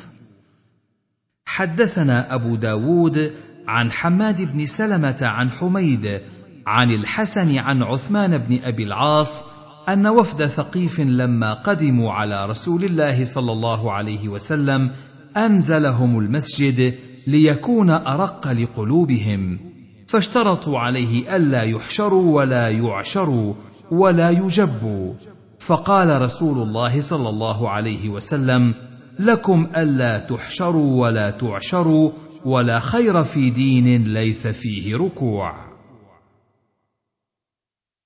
حدثنا أبو داود عن حماد بن سلمة عن حميد عن الحسن عن عثمان بن أبي العاص أن وفد ثقيف لما قدموا على رسول الله صلى الله عليه وسلم أنزلهم المسجد ليكون أرق لقلوبهم فاشترطوا عليه ألا يحشروا ولا يعشروا ولا يجبوا فقال رسول الله صلى الله عليه وسلم لكم الا تحشروا ولا تعشروا ولا خير في دين ليس فيه ركوع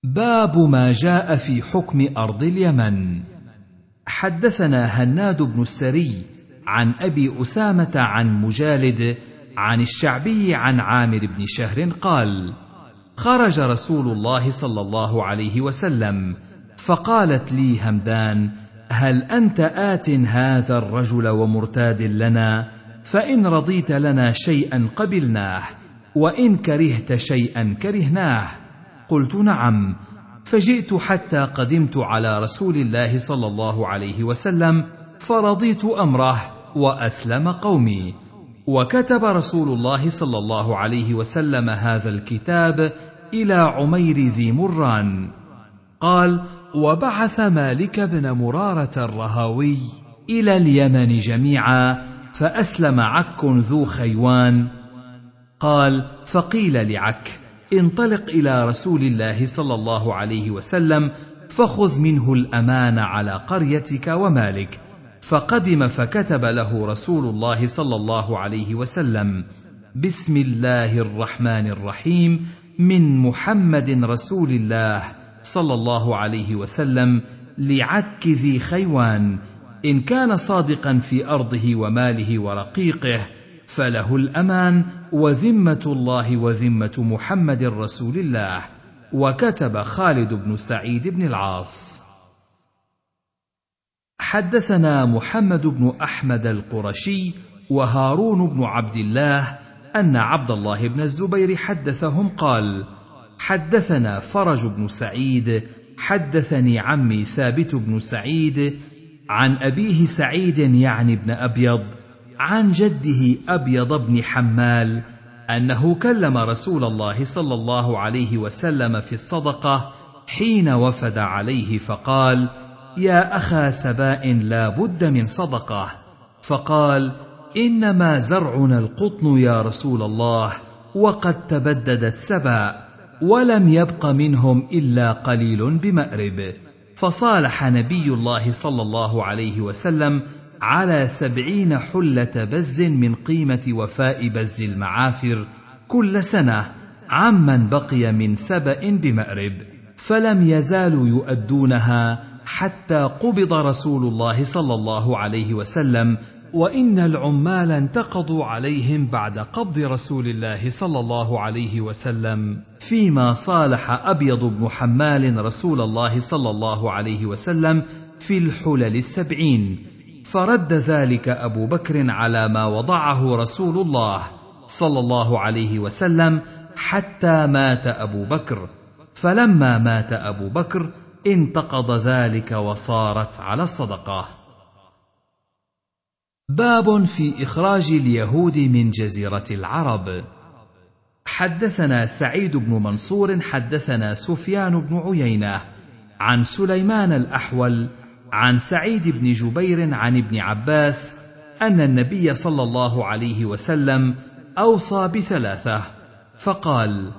باب ما جاء في حكم ارض اليمن حدثنا هناد بن السري عن ابي اسامه عن مجالد عن الشعبي عن عامر بن شهر قال خرج رسول الله صلى الله عليه وسلم فقالت لي همدان هل انت ات هذا الرجل ومرتاد لنا فان رضيت لنا شيئا قبلناه وان كرهت شيئا كرهناه قلت نعم فجئت حتى قدمت على رسول الله صلى الله عليه وسلم فرضيت امره واسلم قومي وكتب رسول الله صلى الله عليه وسلم هذا الكتاب الى عمير ذي مران قال وبعث مالك بن مراره الرهاوي الى اليمن جميعا فاسلم عك ذو خيوان قال فقيل لعك انطلق الى رسول الله صلى الله عليه وسلم فخذ منه الامان على قريتك ومالك فقدم فكتب له رسول الله صلى الله عليه وسلم بسم الله الرحمن الرحيم من محمد رسول الله صلى الله عليه وسلم لعك ذي خيوان ان كان صادقا في ارضه وماله ورقيقه فله الامان وذمه الله وذمه محمد رسول الله وكتب خالد بن سعيد بن العاص حدثنا محمد بن احمد القرشي وهارون بن عبد الله ان عبد الله بن الزبير حدثهم قال حدثنا فرج بن سعيد حدثني عمي ثابت بن سعيد عن أبيه سعيد يعني بن أبيض عن جده أبيض بن حمال أنه كلم رسول الله صلى الله عليه وسلم في الصدقة حين وفد عليه فقال يا أخا سباء لا بد من صدقة فقال إنما زرعنا القطن يا رسول الله وقد تبددت سباء ولم يبق منهم الا قليل بمأرب فصالح نبي الله صلى الله عليه وسلم على سبعين حلة بز من قيمة وفاء بز المعافر كل سنة عمن بقي من سبأ بمأرب فلم يزالوا يؤدونها حتى قبض رسول الله صلى الله عليه وسلم وان العمال انتقضوا عليهم بعد قبض رسول الله صلى الله عليه وسلم فيما صالح ابيض بن حمال رسول الله صلى الله عليه وسلم في الحلل السبعين فرد ذلك ابو بكر على ما وضعه رسول الله صلى الله عليه وسلم حتى مات ابو بكر فلما مات ابو بكر انتقض ذلك وصارت على الصدقه باب في اخراج اليهود من جزيره العرب حدثنا سعيد بن منصور حدثنا سفيان بن عيينه عن سليمان الاحول عن سعيد بن جبير عن ابن عباس ان النبي صلى الله عليه وسلم اوصى بثلاثه فقال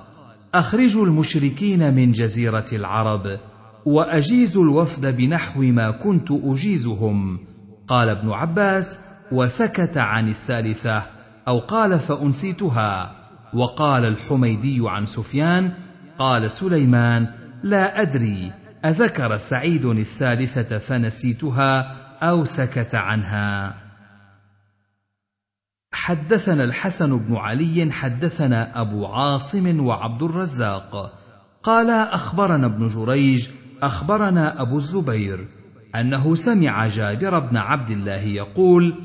اخرجوا المشركين من جزيره العرب واجيزوا الوفد بنحو ما كنت اجيزهم قال ابن عباس وسكت عن الثالثة أو قال فأنسيتها وقال الحميدي عن سفيان قال سليمان لا أدري أذكر سعيد الثالثة فنسيتها أو سكت عنها حدثنا الحسن بن علي حدثنا أبو عاصم وعبد الرزاق قال أخبرنا ابن جريج أخبرنا أبو الزبير أنه سمع جابر بن عبد الله يقول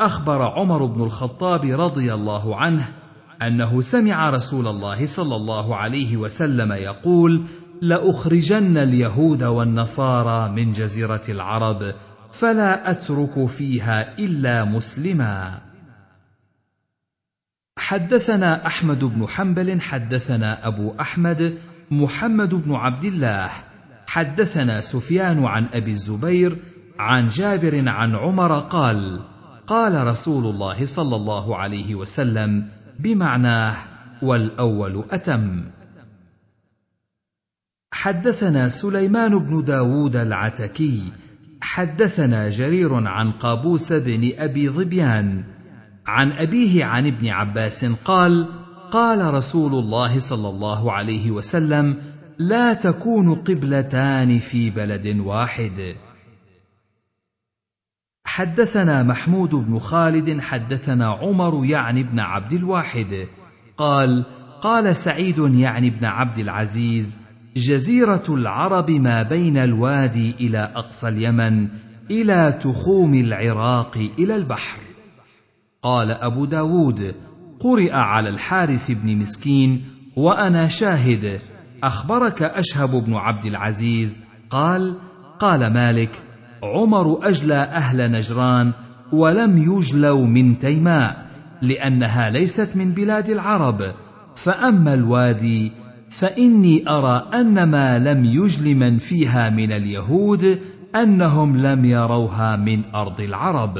اخبر عمر بن الخطاب رضي الله عنه انه سمع رسول الله صلى الله عليه وسلم يقول لاخرجن اليهود والنصارى من جزيره العرب فلا اترك فيها الا مسلما حدثنا احمد بن حنبل حدثنا ابو احمد محمد بن عبد الله حدثنا سفيان عن ابي الزبير عن جابر عن عمر قال قال رسول الله صلى الله عليه وسلم بمعناه والاول اتم حدثنا سليمان بن داود العتكي حدثنا جرير عن قابوس بن ابي ظبيان عن ابيه عن ابن عباس قال قال رسول الله صلى الله عليه وسلم لا تكون قبلتان في بلد واحد حدثنا محمود بن خالد حدثنا عمر يعني بن عبد الواحد قال قال سعيد يعني بن عبد العزيز جزيره العرب ما بين الوادي الى اقصى اليمن الى تخوم العراق الى البحر قال ابو داود قرئ على الحارث بن مسكين وانا شاهد اخبرك اشهب بن عبد العزيز قال قال مالك عمر اجلى اهل نجران ولم يجلوا من تيماء لانها ليست من بلاد العرب فاما الوادي فاني ارى ان ما لم يجل من فيها من اليهود انهم لم يروها من ارض العرب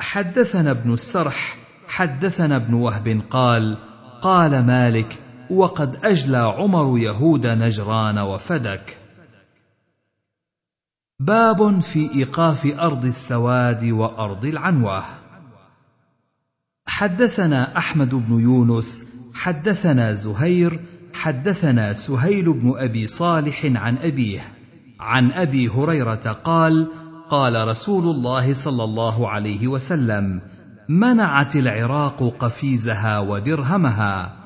حدثنا ابن السرح حدثنا ابن وهب قال قال مالك وقد اجلى عمر يهود نجران وفدك باب في ايقاف ارض السواد وارض العنوه حدثنا احمد بن يونس حدثنا زهير حدثنا سهيل بن ابي صالح عن ابيه عن ابي هريره قال قال رسول الله صلى الله عليه وسلم منعت العراق قفيزها ودرهمها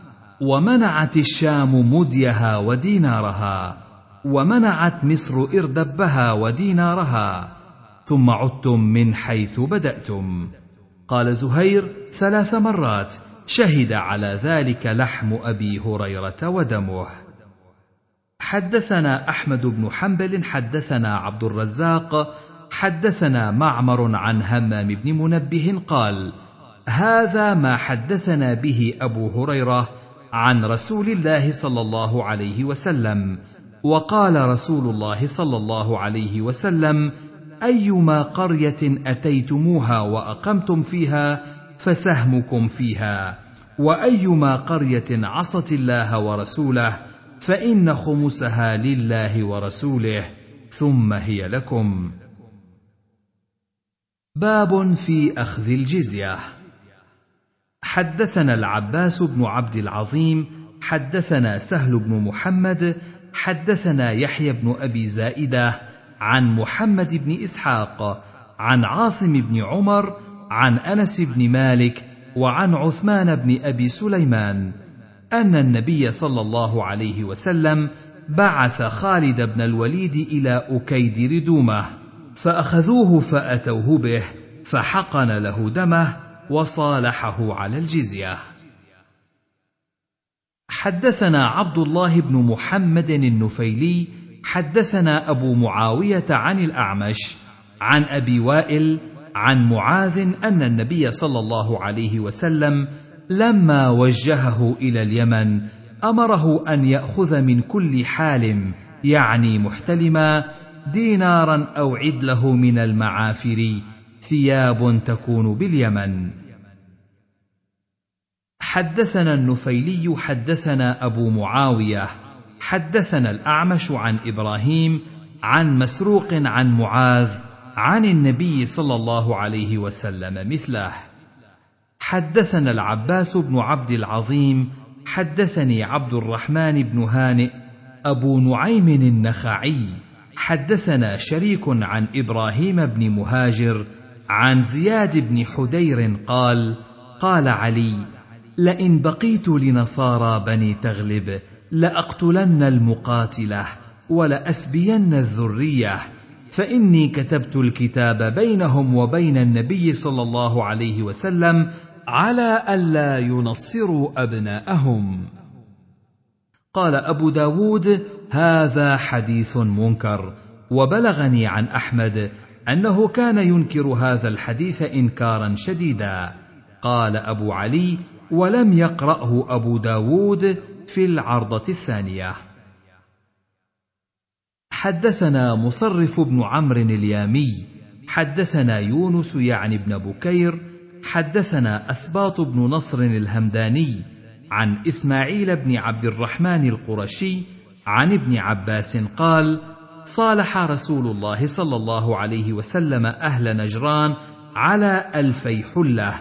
ومنعت الشام مديها ودينارها ومنعت مصر اردبها ودينارها ثم عدتم من حيث بداتم قال زهير ثلاث مرات شهد على ذلك لحم ابي هريره ودمه حدثنا احمد بن حنبل حدثنا عبد الرزاق حدثنا معمر عن همام بن منبه قال هذا ما حدثنا به ابو هريره عن رسول الله صلى الله عليه وسلم وقال رسول الله صلى الله عليه وسلم ايما قريه اتيتموها واقمتم فيها فسهمكم فيها وايما قريه عصت الله ورسوله فان خمسها لله ورسوله ثم هي لكم باب في اخذ الجزيه حدثنا العباس بن عبد العظيم حدثنا سهل بن محمد حدثنا يحيى بن ابي زائده عن محمد بن اسحاق عن عاصم بن عمر عن انس بن مالك وعن عثمان بن ابي سليمان ان النبي صلى الله عليه وسلم بعث خالد بن الوليد الى اكيد ردومه فاخذوه فاتوه به فحقن له دمه وصالحه على الجزيه حدثنا عبد الله بن محمد النفيلي حدثنا ابو معاويه عن الاعمش عن ابي وائل عن معاذ ان النبي صلى الله عليه وسلم لما وجهه الى اليمن امره ان ياخذ من كل حالم يعني محتلما دينارا او عدله من المعافر ثياب تكون باليمن حدثنا النفيلي حدثنا ابو معاويه حدثنا الاعمش عن ابراهيم عن مسروق عن معاذ عن النبي صلى الله عليه وسلم مثله حدثنا العباس بن عبد العظيم حدثني عبد الرحمن بن هانئ ابو نعيم النخعي حدثنا شريك عن ابراهيم بن مهاجر عن زياد بن حدير قال قال علي لئن بقيت لنصارى بني تغلب لأقتلن المقاتلة ولأسبين الذرية فإني كتبت الكتاب بينهم وبين النبي صلى الله عليه وسلم على ألا ينصروا أبناءهم قال أبو داود هذا حديث منكر وبلغني عن أحمد أنه كان ينكر هذا الحديث إنكارا شديدا قال أبو علي ولم يقرأه أبو داود في العرضة الثانية حدثنا مصرف بن عمرو اليامي حدثنا يونس يعني بن بكير حدثنا أسباط بن نصر الهمداني عن إسماعيل بن عبد الرحمن القرشي عن ابن عباس قال صالح رسول الله صلى الله عليه وسلم أهل نجران على ألفي حلة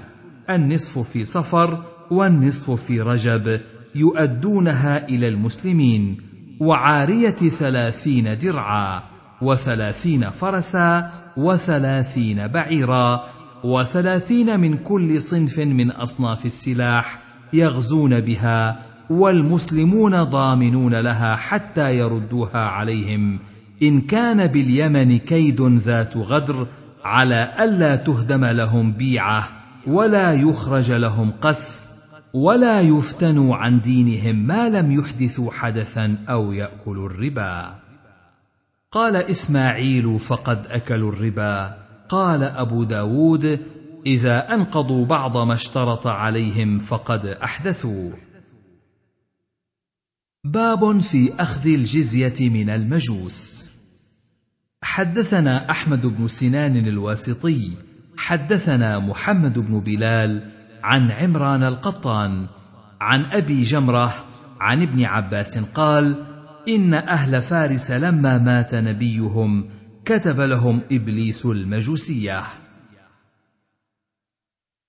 النصف في صفر والنصف في رجب يؤدونها إلى المسلمين وعارية ثلاثين درعا وثلاثين فرسا وثلاثين بعيرا وثلاثين من كل صنف من أصناف السلاح يغزون بها والمسلمون ضامنون لها حتى يردوها عليهم إن كان باليمن كيد ذات غدر على ألا تهدم لهم بيعة ولا يخرج لهم قس ولا يفتنوا عن دينهم ما لم يحدثوا حدثا او ياكلوا الربا قال اسماعيل فقد اكلوا الربا قال ابو داود اذا انقضوا بعض ما اشترط عليهم فقد احدثوا باب في اخذ الجزيه من المجوس حدثنا احمد بن سنان الواسطي حدثنا محمد بن بلال عن عمران القطان عن ابي جمره عن ابن عباس قال ان اهل فارس لما مات نبيهم كتب لهم ابليس المجوسيه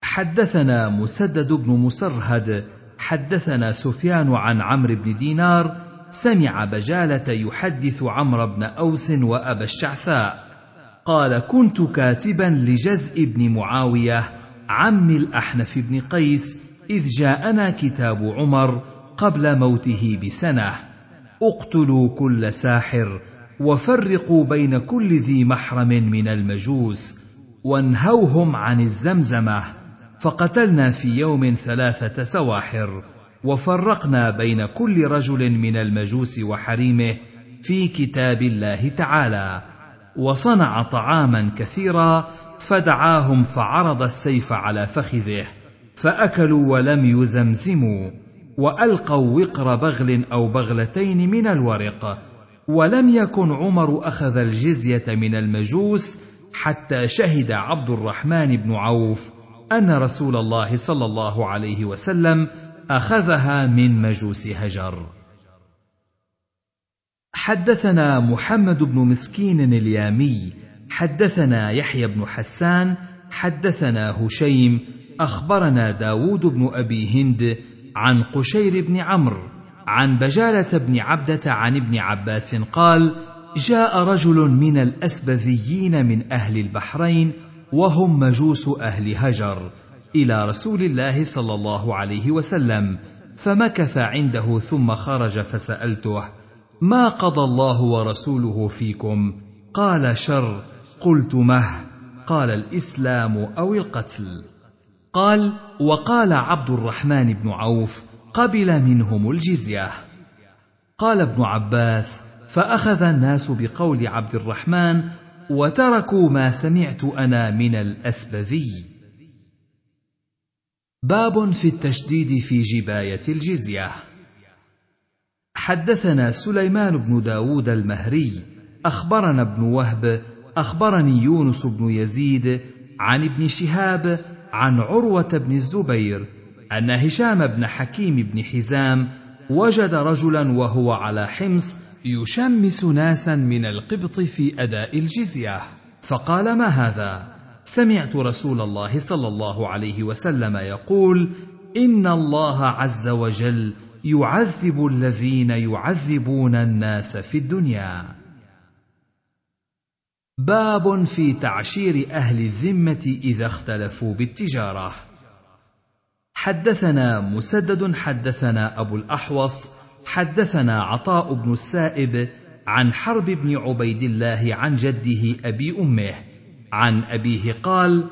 حدثنا مسدد بن مسرهد حدثنا سفيان عن عمرو بن دينار سمع بجاله يحدث عمرو بن اوس وابا الشعثاء قال كنت كاتبا لجزء بن معاويه عم الأحنف بن قيس إذ جاءنا كتاب عمر قبل موته بسنة اقتلوا كل ساحر وفرقوا بين كل ذي محرم من المجوس وانهوهم عن الزمزمة فقتلنا في يوم ثلاثة سواحر وفرقنا بين كل رجل من المجوس وحريمه في كتاب الله تعالى وصنع طعاما كثيرا فدعاهم فعرض السيف على فخذه فاكلوا ولم يزمزموا والقوا وقر بغل او بغلتين من الورق ولم يكن عمر اخذ الجزيه من المجوس حتى شهد عبد الرحمن بن عوف ان رسول الله صلى الله عليه وسلم اخذها من مجوس هجر حدثنا محمد بن مسكين اليامي حدثنا يحيى بن حسان حدثنا هشيم اخبرنا داود بن ابي هند عن قشير بن عمرو عن بجاله بن عبده عن ابن عباس قال جاء رجل من الاسبذيين من اهل البحرين وهم مجوس اهل هجر الى رسول الله صلى الله عليه وسلم فمكث عنده ثم خرج فسالته ما قضى الله ورسوله فيكم قال شر قلت مه قال الاسلام او القتل قال وقال عبد الرحمن بن عوف قبل منهم الجزيه قال ابن عباس فاخذ الناس بقول عبد الرحمن وتركوا ما سمعت انا من الاسبذي باب في التشديد في جبايه الجزيه حدثنا سليمان بن داود المهري أخبرنا ابن وهب أخبرني يونس بن يزيد عن ابن شهاب عن عروة بن الزبير أن هشام بن حكيم بن حزام وجد رجلا وهو على حمص يشمس ناسا من القبط في أداء الجزية فقال ما هذا؟ سمعت رسول الله صلى الله عليه وسلم يقول: إن الله عز وجل يعذب الذين يعذبون الناس في الدنيا باب في تعشير اهل الذمه اذا اختلفوا بالتجاره حدثنا مسدد حدثنا ابو الاحوص حدثنا عطاء بن السائب عن حرب بن عبيد الله عن جده ابي امه عن ابيه قال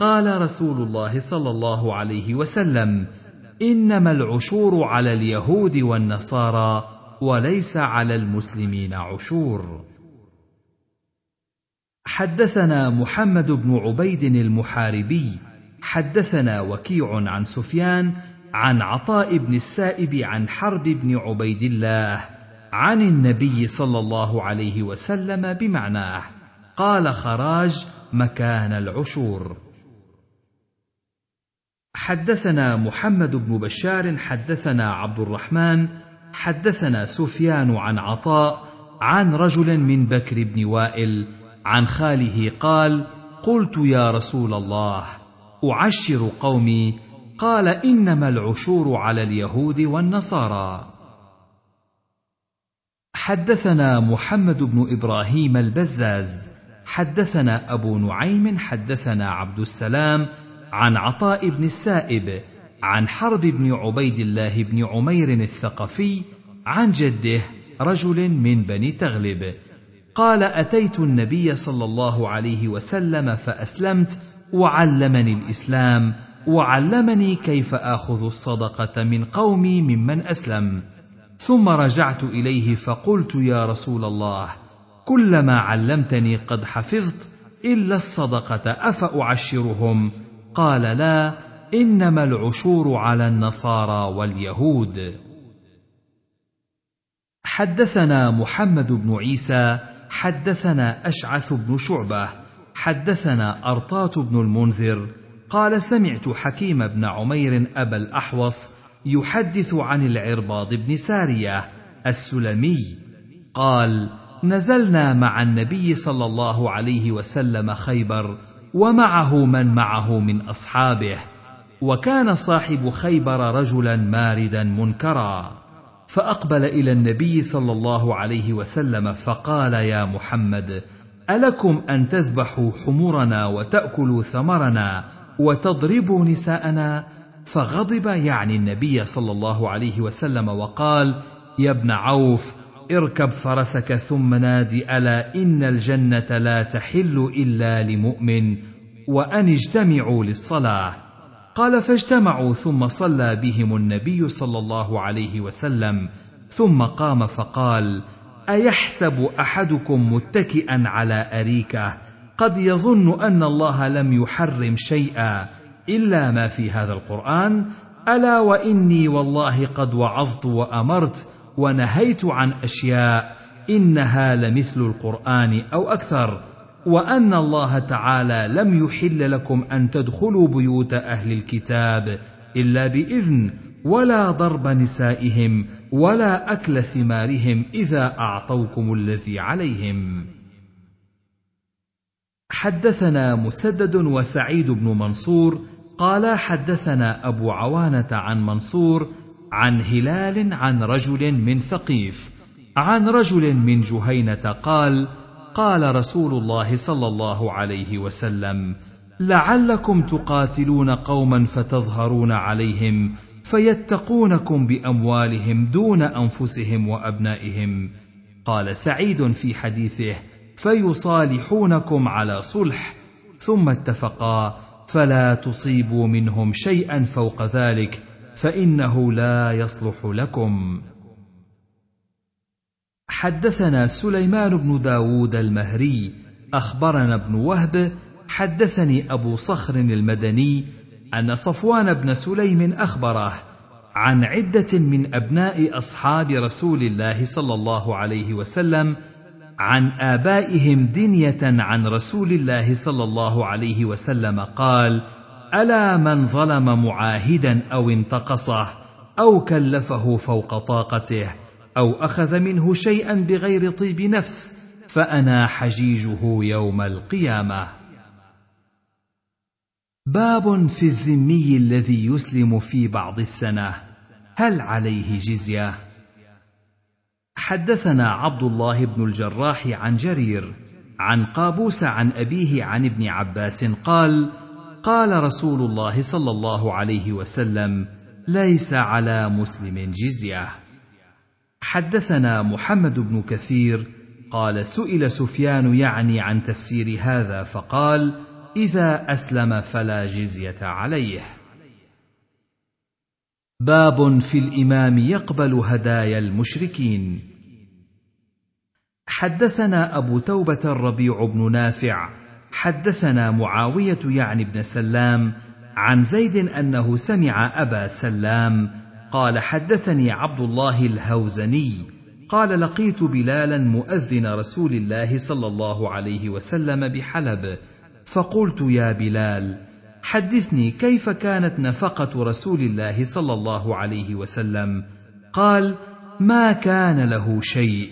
قال رسول الله صلى الله عليه وسلم انما العشور على اليهود والنصارى وليس على المسلمين عشور حدثنا محمد بن عبيد المحاربي حدثنا وكيع عن سفيان عن عطاء بن السائب عن حرب بن عبيد الله عن النبي صلى الله عليه وسلم بمعناه قال خراج مكان العشور حدثنا محمد بن بشار حدثنا عبد الرحمن حدثنا سفيان عن عطاء عن رجل من بكر بن وائل عن خاله قال قلت يا رسول الله اعشر قومي قال انما العشور على اليهود والنصارى حدثنا محمد بن ابراهيم البزاز حدثنا ابو نعيم حدثنا عبد السلام عن عطاء بن السائب عن حرب بن عبيد الله بن عمير الثقفي عن جده رجل من بني تغلب قال اتيت النبي صلى الله عليه وسلم فاسلمت وعلمني الاسلام وعلمني كيف اخذ الصدقه من قومي ممن اسلم ثم رجعت اليه فقلت يا رسول الله كلما علمتني قد حفظت الا الصدقه افاعشرهم قال لا انما العشور على النصارى واليهود حدثنا محمد بن عيسى حدثنا اشعث بن شعبه حدثنا ارطات بن المنذر قال سمعت حكيم بن عمير ابا الاحوص يحدث عن العرباض بن ساريه السلمي قال نزلنا مع النبي صلى الله عليه وسلم خيبر ومعه من معه من اصحابه وكان صاحب خيبر رجلا ماردا منكرا فاقبل الى النبي صلى الله عليه وسلم فقال يا محمد الكم ان تذبحوا حمرنا وتاكلوا ثمرنا وتضربوا نساءنا فغضب يعني النبي صلى الله عليه وسلم وقال يا ابن عوف اركب فرسك ثم نادي ألا إن الجنة لا تحل إلا لمؤمن وأن اجتمعوا للصلاة قال فاجتمعوا ثم صلى بهم النبي صلى الله عليه وسلم ثم قام فقال أيحسب أحدكم متكئا على أريكة قد يظن أن الله لم يحرم شيئا إلا ما في هذا القرآن ألا وإني والله قد وعظت وأمرت ونهيت عن اشياء انها لمثل القران او اكثر وان الله تعالى لم يحل لكم ان تدخلوا بيوت اهل الكتاب الا باذن ولا ضرب نسائهم ولا اكل ثمارهم اذا اعطوكم الذي عليهم حدثنا مسدد وسعيد بن منصور قالا حدثنا ابو عوانه عن منصور عن هلال عن رجل من ثقيف عن رجل من جهينه قال قال رسول الله صلى الله عليه وسلم لعلكم تقاتلون قوما فتظهرون عليهم فيتقونكم باموالهم دون انفسهم وابنائهم قال سعيد في حديثه فيصالحونكم على صلح ثم اتفقا فلا تصيبوا منهم شيئا فوق ذلك فانه لا يصلح لكم حدثنا سليمان بن داود المهري اخبرنا ابن وهب حدثني ابو صخر المدني ان صفوان بن سليم اخبره عن عده من ابناء اصحاب رسول الله صلى الله عليه وسلم عن ابائهم دنيه عن رسول الله صلى الله عليه وسلم قال الا من ظلم معاهدا او انتقصه او كلفه فوق طاقته او اخذ منه شيئا بغير طيب نفس فانا حجيجه يوم القيامه باب في الذمي الذي يسلم في بعض السنه هل عليه جزيه حدثنا عبد الله بن الجراح عن جرير عن قابوس عن ابيه عن ابن عباس قال قال رسول الله صلى الله عليه وسلم ليس على مسلم جزيه حدثنا محمد بن كثير قال سئل سفيان يعني عن تفسير هذا فقال اذا اسلم فلا جزيه عليه باب في الامام يقبل هدايا المشركين حدثنا ابو توبه الربيع بن نافع حدثنا معاويه يعني بن سلام عن زيد انه سمع ابا سلام قال حدثني عبد الله الهوزني قال لقيت بلالا مؤذن رسول الله صلى الله عليه وسلم بحلب فقلت يا بلال حدثني كيف كانت نفقه رسول الله صلى الله عليه وسلم قال ما كان له شيء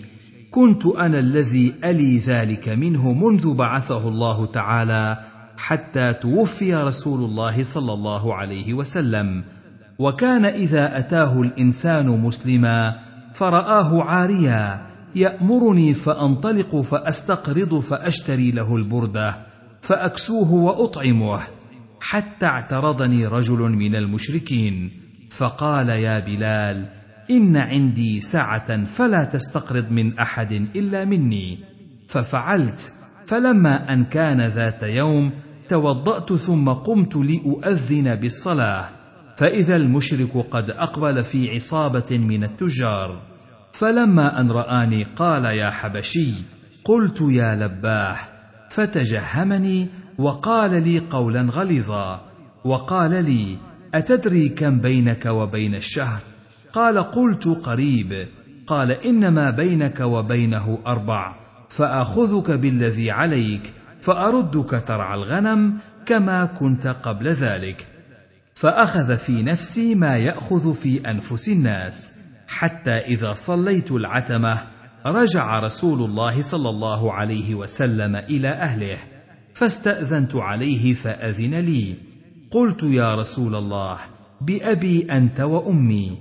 كنت انا الذي الي ذلك منه منذ بعثه الله تعالى حتى توفي رسول الله صلى الله عليه وسلم وكان اذا اتاه الانسان مسلما فراه عاريا يامرني فانطلق فاستقرض فاشتري له البرده فاكسوه واطعمه حتى اعترضني رجل من المشركين فقال يا بلال ان عندي سعه فلا تستقرض من احد الا مني ففعلت فلما ان كان ذات يوم توضات ثم قمت لاؤذن بالصلاه فاذا المشرك قد اقبل في عصابه من التجار فلما ان راني قال يا حبشي قلت يا لباح فتجهمني وقال لي قولا غليظا وقال لي اتدري كم بينك وبين الشهر قال قلت قريب قال انما بينك وبينه اربع فاخذك بالذي عليك فاردك ترعى الغنم كما كنت قبل ذلك فاخذ في نفسي ما ياخذ في انفس الناس حتى اذا صليت العتمه رجع رسول الله صلى الله عليه وسلم الى اهله فاستاذنت عليه فاذن لي قلت يا رسول الله بابي انت وامي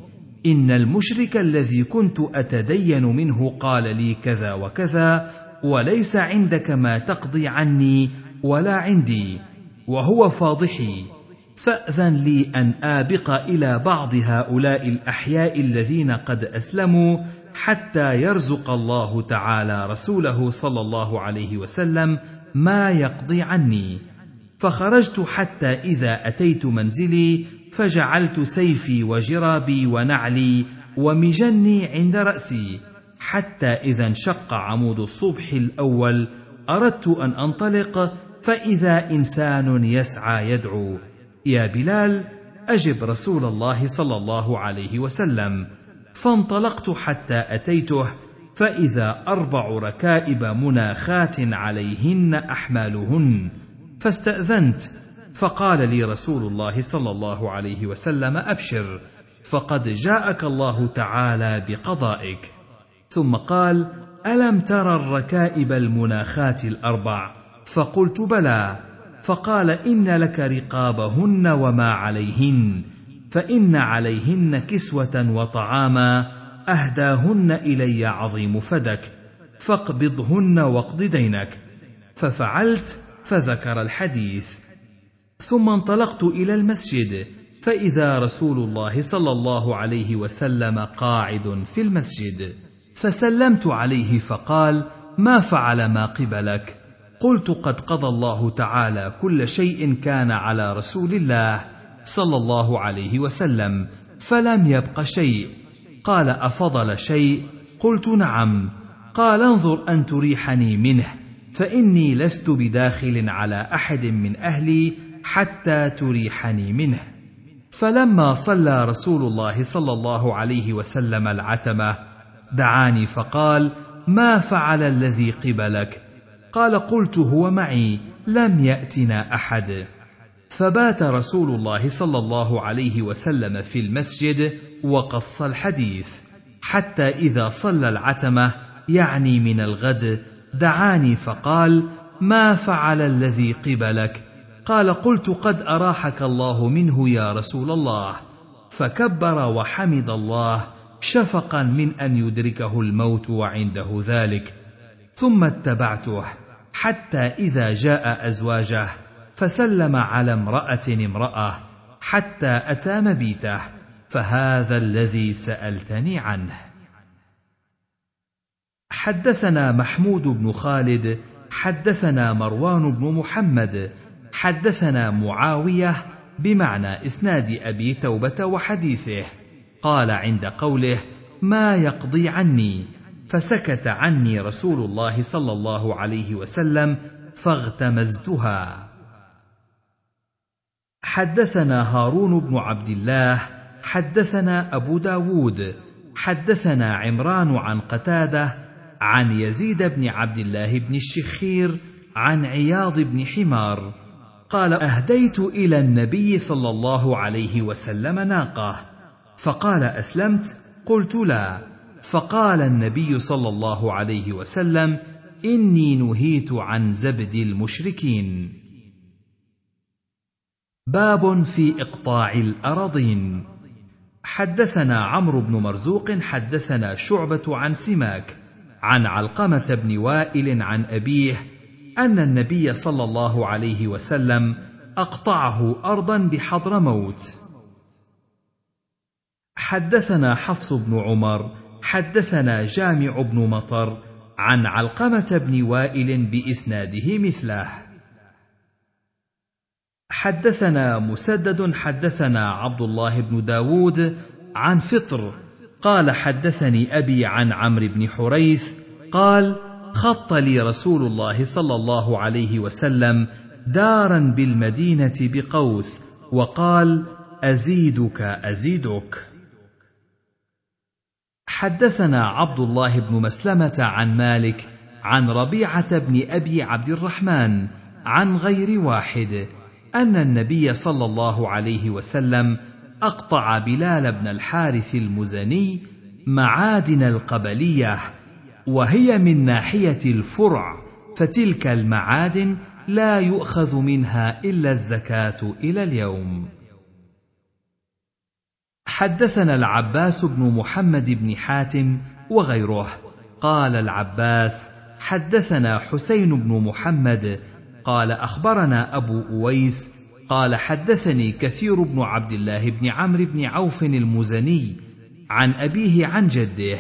ان المشرك الذي كنت اتدين منه قال لي كذا وكذا وليس عندك ما تقضي عني ولا عندي وهو فاضحي فاذن لي ان ابق الى بعض هؤلاء الاحياء الذين قد اسلموا حتى يرزق الله تعالى رسوله صلى الله عليه وسلم ما يقضي عني فخرجت حتى اذا اتيت منزلي فجعلت سيفي وجرابي ونعلي ومجني عند رأسي حتى إذا انشق عمود الصبح الأول أردت أن أنطلق فإذا إنسان يسعى يدعو يا بلال أجب رسول الله صلى الله عليه وسلم فانطلقت حتى أتيته فإذا أربع ركائب مناخات عليهن أحمالهن فاستأذنت فقال لي رسول الله صلى الله عليه وسلم ابشر فقد جاءك الله تعالى بقضائك ثم قال الم ترى الركائب المناخات الاربع فقلت بلى فقال ان لك رقابهن وما عليهن فان عليهن كسوه وطعاما اهداهن الي عظيم فدك فاقبضهن واقض دينك ففعلت فذكر الحديث ثم انطلقت الى المسجد فاذا رسول الله صلى الله عليه وسلم قاعد في المسجد فسلمت عليه فقال ما فعل ما قبلك قلت قد قضى الله تعالى كل شيء كان على رسول الله صلى الله عليه وسلم فلم يبق شيء قال افضل شيء قلت نعم قال انظر ان تريحني منه فاني لست بداخل على احد من اهلي حتى تريحني منه فلما صلى رسول الله صلى الله عليه وسلم العتمه دعاني فقال ما فعل الذي قبلك قال قلت هو معي لم ياتنا احد فبات رسول الله صلى الله عليه وسلم في المسجد وقص الحديث حتى اذا صلى العتمه يعني من الغد دعاني فقال ما فعل الذي قبلك قال قلت قد اراحك الله منه يا رسول الله فكبر وحمد الله شفقا من ان يدركه الموت وعنده ذلك ثم اتبعته حتى اذا جاء ازواجه فسلم على امراه امراه حتى اتى مبيته فهذا الذي سالتني عنه حدثنا محمود بن خالد حدثنا مروان بن محمد حدثنا معاويه بمعنى اسناد ابي توبه وحديثه قال عند قوله ما يقضي عني فسكت عني رسول الله صلى الله عليه وسلم فاغتمزتها حدثنا هارون بن عبد الله حدثنا ابو داود حدثنا عمران عن قتاده عن يزيد بن عبد الله بن الشخير عن عياض بن حمار قال اهديت الى النبي صلى الله عليه وسلم ناقه فقال اسلمت قلت لا فقال النبي صلى الله عليه وسلم اني نهيت عن زبد المشركين باب في اقطاع الاراضين حدثنا عمرو بن مرزوق حدثنا شعبه عن سماك عن علقمه بن وائل عن ابيه أن النبي صلى الله عليه وسلم أقطعه أرضا بحضر موت حدثنا حفص بن عمر، حدثنا جامع بن مطر، عن علقمة بن وائل بإسناده مثله. حدثنا مسدد حدثنا عبد الله بن داود عن فطر قال حدثني أبي عن عمرو بن حريث قال خط لي رسول الله صلى الله عليه وسلم دارا بالمدينه بقوس وقال ازيدك ازيدك حدثنا عبد الله بن مسلمه عن مالك عن ربيعه بن ابي عبد الرحمن عن غير واحد ان النبي صلى الله عليه وسلم اقطع بلال بن الحارث المزني معادن القبليه وهي من ناحية الفرع فتلك المعادن لا يؤخذ منها إلا الزكاة إلى اليوم حدثنا العباس بن محمد بن حاتم وغيره قال العباس حدثنا حسين بن محمد قال اخبرنا ابو اويس قال حدثني كثير بن عبد الله بن عمرو بن عوف المزني عن ابيه عن جده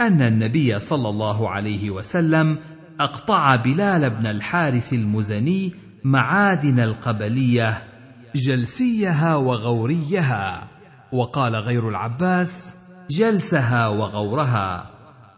أن النبي صلى الله عليه وسلم أقطع بلال بن الحارث المزني معادن القبلية جلسيها وغوريها وقال غير العباس جلسها وغورها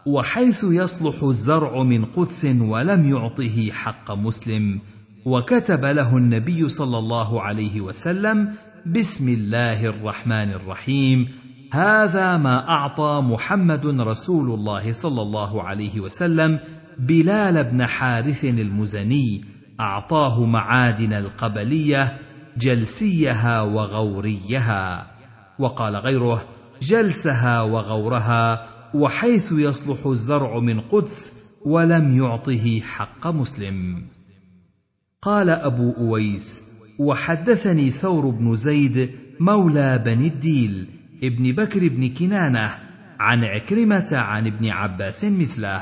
وحيث يصلح الزرع من قدس ولم يعطه حق مسلم وكتب له النبي صلى الله عليه وسلم بسم الله الرحمن الرحيم هذا ما اعطى محمد رسول الله صلى الله عليه وسلم بلال بن حارث المزني اعطاه معادن القبليه جلسيها وغوريها وقال غيره جلسها وغورها وحيث يصلح الزرع من قدس ولم يعطه حق مسلم قال ابو اويس وحدثني ثور بن زيد مولى بني الديل ابن بكر بن كنانة عن عكرمة عن ابن عباس مثله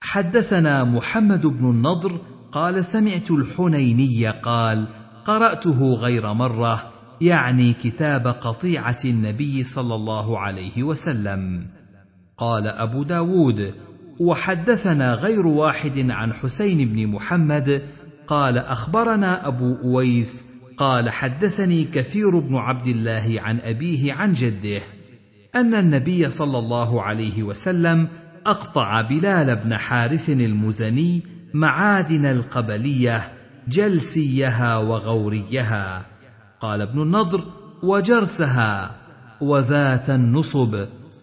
حدثنا محمد بن النضر قال سمعت الحنيني قال قرأته غير مرة يعني كتاب قطيعة النبي صلى الله عليه وسلم قال أبو داود وحدثنا غير واحد عن حسين بن محمد قال أخبرنا أبو أويس قال حدثني كثير بن عبد الله عن ابيه عن جده ان النبي صلى الله عليه وسلم اقطع بلال بن حارث المزني معادن القبليه جلسيها وغوريها قال ابن النضر وجرسها وذات النصب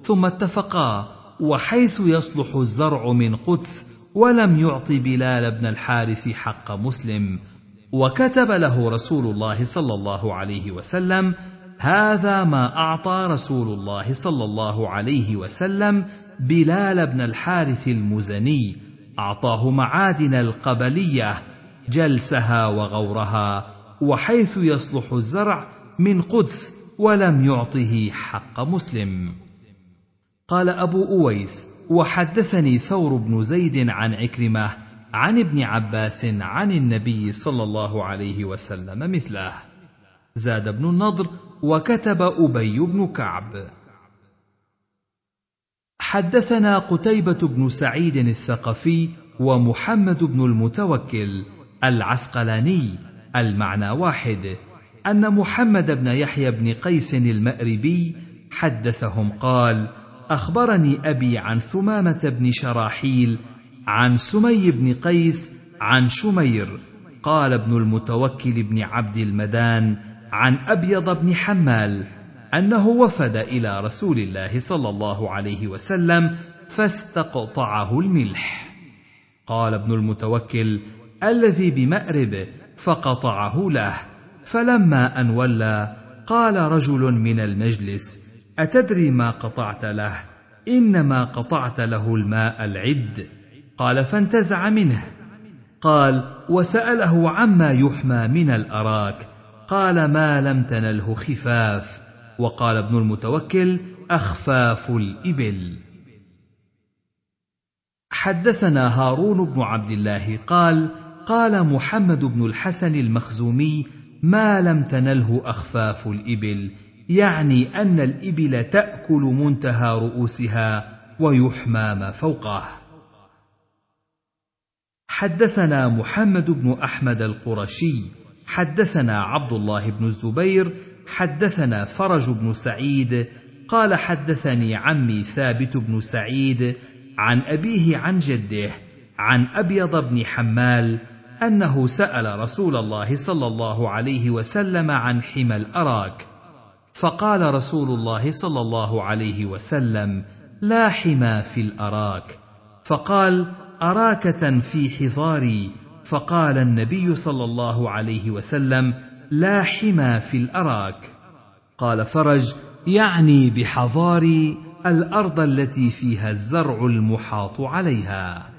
ثم اتفقا وحيث يصلح الزرع من قدس ولم يعط بلال بن الحارث حق مسلم وكتب له رسول الله صلى الله عليه وسلم هذا ما اعطى رسول الله صلى الله عليه وسلم بلال بن الحارث المزني اعطاه معادن القبليه جلسها وغورها وحيث يصلح الزرع من قدس ولم يعطه حق مسلم قال ابو اويس وحدثني ثور بن زيد عن عكرمه عن ابن عباس عن النبي صلى الله عليه وسلم مثله زاد ابن النضر وكتب ابي بن كعب حدثنا قتيبه بن سعيد الثقفي ومحمد بن المتوكل العسقلاني المعنى واحد ان محمد بن يحيى بن قيس المأربي حدثهم قال اخبرني ابي عن ثمامه بن شراحيل عن سمي بن قيس عن شمير قال ابن المتوكل بن عبد المدان عن ابيض بن حمال انه وفد الى رسول الله صلى الله عليه وسلم فاستقطعه الملح قال ابن المتوكل الذي بمأرب فقطعه له فلما ان ولى قال رجل من المجلس اتدري ما قطعت له انما قطعت له الماء العد قال فانتزع منه قال وساله عما يحمى من الاراك قال ما لم تنله خفاف وقال ابن المتوكل اخفاف الابل حدثنا هارون بن عبد الله قال قال محمد بن الحسن المخزومي ما لم تنله اخفاف الابل يعني ان الابل تاكل منتهى رؤوسها ويحمى ما فوقه حدثنا محمد بن احمد القرشي حدثنا عبد الله بن الزبير حدثنا فرج بن سعيد قال حدثني عمي ثابت بن سعيد عن ابيه عن جده عن ابيض بن حمال انه سال رسول الله صلى الله عليه وسلم عن حمى الاراك فقال رسول الله صلى الله عليه وسلم لا حمى في الاراك فقال اراك في حضاري فقال النبي صلى الله عليه وسلم لا حمى في الاراك قال فرج يعني بحضاري الارض التي فيها الزرع المحاط عليها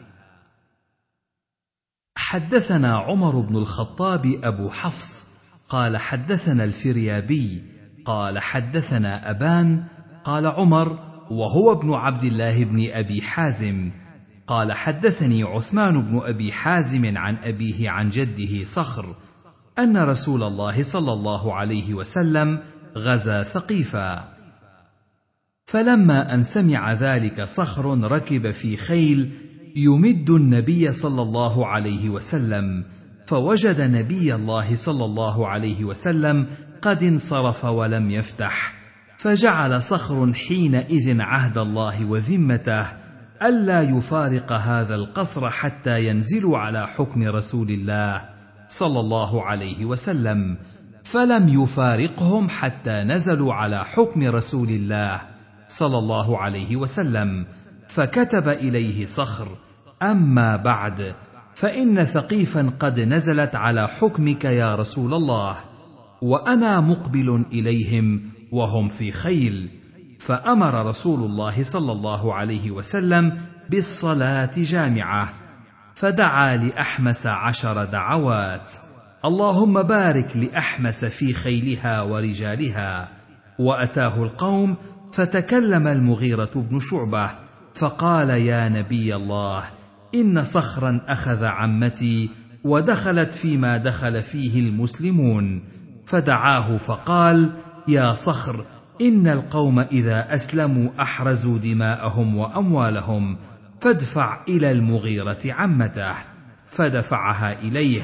حدثنا عمر بن الخطاب ابو حفص قال حدثنا الفريابي قال حدثنا ابان قال عمر وهو ابن عبد الله بن ابي حازم قال حدثني عثمان بن ابي حازم عن ابيه عن جده صخر ان رسول الله صلى الله عليه وسلم غزا ثقيفا فلما ان سمع ذلك صخر ركب في خيل يمد النبي صلى الله عليه وسلم فوجد نبي الله صلى الله عليه وسلم قد انصرف ولم يفتح فجعل صخر حينئذ عهد الله وذمته ألا يفارق هذا القصر حتى ينزلوا على حكم رسول الله صلى الله عليه وسلم فلم يفارقهم حتى نزلوا على حكم رسول الله صلى الله عليه وسلم فكتب اليه صخر اما بعد فان ثقيفا قد نزلت على حكمك يا رسول الله وانا مقبل اليهم وهم في خيل فامر رسول الله صلى الله عليه وسلم بالصلاه جامعه فدعا لاحمس عشر دعوات اللهم بارك لاحمس في خيلها ورجالها واتاه القوم فتكلم المغيره بن شعبه فقال يا نبي الله ان صخرا اخذ عمتي ودخلت فيما دخل فيه المسلمون فدعاه فقال يا صخر إن القوم إذا أسلموا أحرزوا دماءهم وأموالهم فادفع إلى المغيرة عمته فدفعها إليه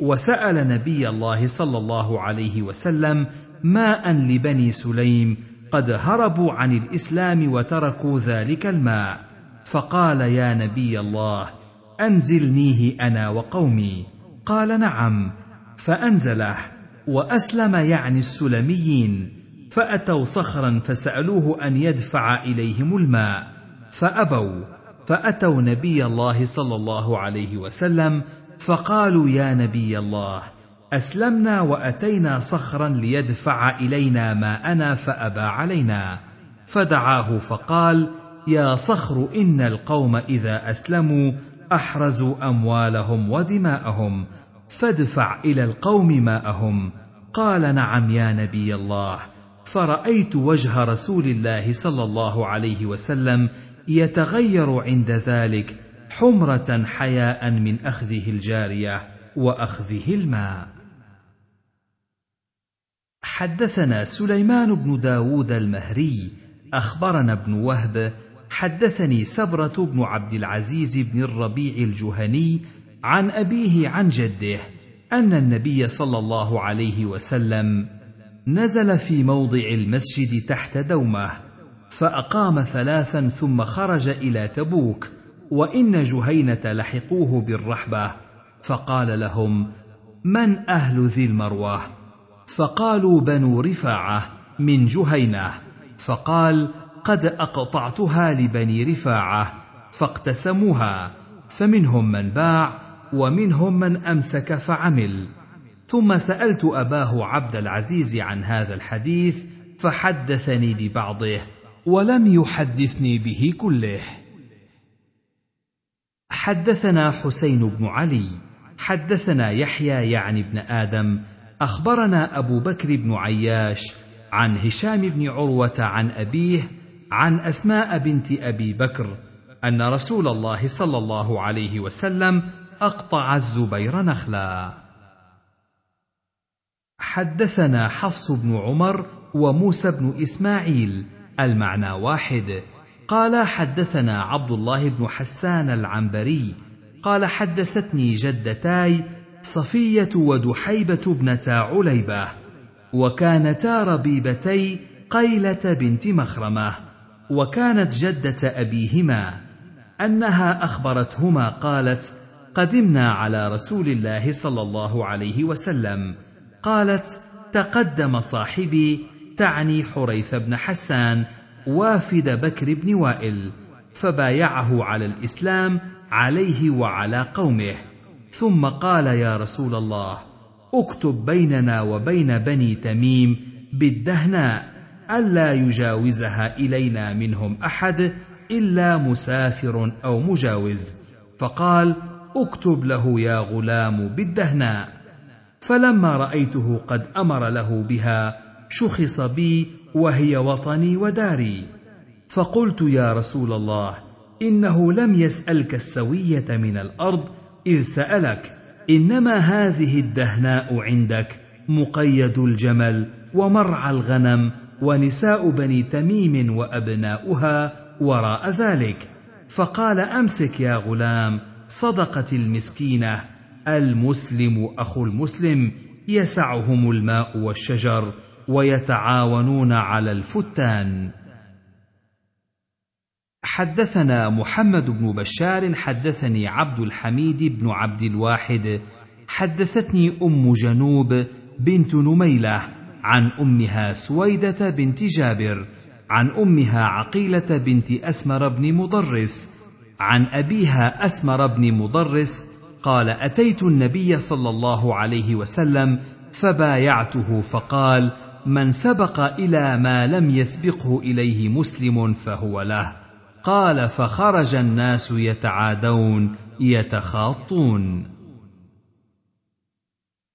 وسأل نبي الله صلى الله عليه وسلم ماء لبني سليم قد هربوا عن الإسلام وتركوا ذلك الماء فقال يا نبي الله أنزلنيه أنا وقومي قال نعم فأنزله وأسلم يعني السلميين فأتوا صخرا فسألوه أن يدفع إليهم الماء فأبوا فأتوا نبي الله صلى الله عليه وسلم فقالوا يا نبي الله أسلمنا وأتينا صخرا ليدفع إلينا ماءنا فأبى علينا فدعاه فقال يا صخر إن القوم إذا أسلموا أحرزوا أموالهم ودماءهم فادفع إلى القوم ماءهم قال نعم يا نبي الله فرأيت وجه رسول الله صلى الله عليه وسلم يتغير عند ذلك حمرة حياء من أخذه الجارية وأخذه الماء. حدثنا سليمان بن داود المهري أخبرنا ابن وهب حدثني سبرة بن عبد العزيز بن الربيع الجهني عن أبيه عن جده أن النبي صلى الله عليه وسلم نزل في موضع المسجد تحت دومه فاقام ثلاثا ثم خرج الى تبوك وان جهينه لحقوه بالرحبه فقال لهم من اهل ذي المروه فقالوا بنو رفاعه من جهينه فقال قد اقطعتها لبني رفاعه فاقتسموها فمنهم من باع ومنهم من امسك فعمل ثم سألت أباه عبد العزيز عن هذا الحديث فحدثني ببعضه ولم يحدثني به كله حدثنا حسين بن علي حدثنا يحيى يعني ابن ادم اخبرنا ابو بكر بن عياش عن هشام بن عروه عن ابيه عن اسماء بنت ابي بكر ان رسول الله صلى الله عليه وسلم اقطع الزبير نخلا حدثنا حفص بن عمر وموسى بن اسماعيل المعنى واحد قال حدثنا عبد الله بن حسان العنبري قال حدثتني جدتاي صفيه ودحيبه ابنتا عليبه وكانتا ربيبتي قيله بنت مخرمه وكانت جده ابيهما انها اخبرتهما قالت قدمنا على رسول الله صلى الله عليه وسلم قالت تقدم صاحبي تعني حريث بن حسان وافد بكر بن وائل فبايعه على الاسلام عليه وعلى قومه ثم قال يا رسول الله اكتب بيننا وبين بني تميم بالدهناء الا يجاوزها الينا منهم احد الا مسافر او مجاوز فقال اكتب له يا غلام بالدهناء فلما رأيته قد أمر له بها شخص بي وهي وطني وداري فقلت يا رسول الله إنه لم يسألك السوية من الأرض إذ سألك إنما هذه الدهناء عندك مقيد الجمل ومرعى الغنم ونساء بني تميم وأبناؤها وراء ذلك فقال أمسك يا غلام صدقة المسكينة المسلم اخو المسلم يسعهم الماء والشجر ويتعاونون على الفتان حدثنا محمد بن بشار حدثني عبد الحميد بن عبد الواحد حدثتني ام جنوب بنت نميله عن امها سويده بنت جابر عن امها عقيله بنت اسمر بن مضرس عن ابيها اسمر بن مضرس قال اتيت النبي صلى الله عليه وسلم فبايعته فقال من سبق الى ما لم يسبقه اليه مسلم فهو له قال فخرج الناس يتعادون يتخاطون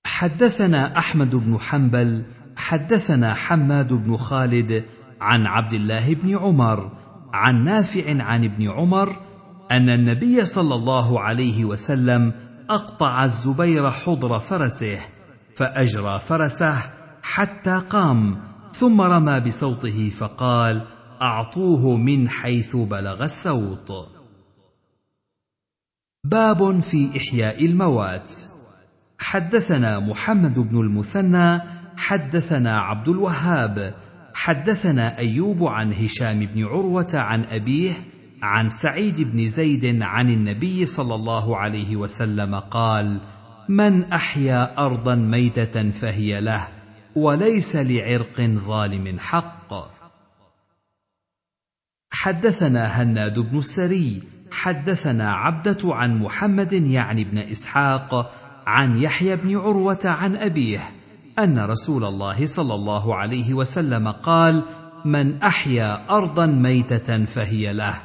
حدثنا احمد بن حنبل حدثنا حماد بن خالد عن عبد الله بن عمر عن نافع عن ابن عمر أن النبي صلى الله عليه وسلم أقطع الزبير حضر فرسه فأجرى فرسه حتى قام ثم رمى بصوته فقال: أعطوه من حيث بلغ الصوت. باب في إحياء الموات حدثنا محمد بن المثنى حدثنا عبد الوهاب حدثنا أيوب عن هشام بن عروة عن أبيه عن سعيد بن زيد عن النبي صلى الله عليه وسلم قال من احيا ارضا ميته فهي له وليس لعرق ظالم حق حدثنا هناد بن السري حدثنا عبده عن محمد يعني بن اسحاق عن يحيى بن عروه عن ابيه ان رسول الله صلى الله عليه وسلم قال من احيا ارضا ميته فهي له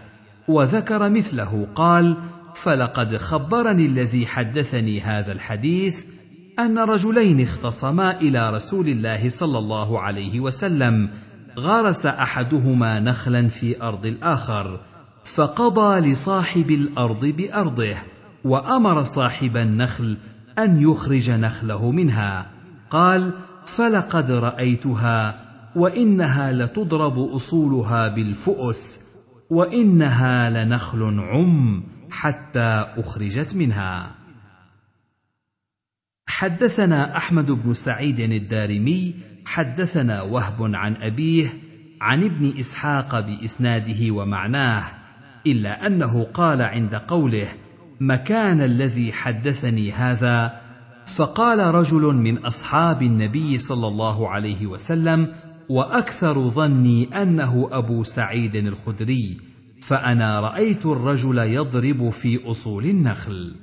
وذكر مثله قال فلقد خبرني الذي حدثني هذا الحديث ان رجلين اختصما الى رسول الله صلى الله عليه وسلم غرس احدهما نخلا في ارض الاخر فقضى لصاحب الارض بارضه وامر صاحب النخل ان يخرج نخله منها قال فلقد رايتها وانها لتضرب اصولها بالفؤس وانها لنخل عم حتى اخرجت منها حدثنا احمد بن سعيد الدارمي حدثنا وهب عن ابيه عن ابن اسحاق باسناده ومعناه الا انه قال عند قوله مكان الذي حدثني هذا فقال رجل من اصحاب النبي صلى الله عليه وسلم واكثر ظني انه ابو سعيد الخدري فانا رايت الرجل يضرب في اصول النخل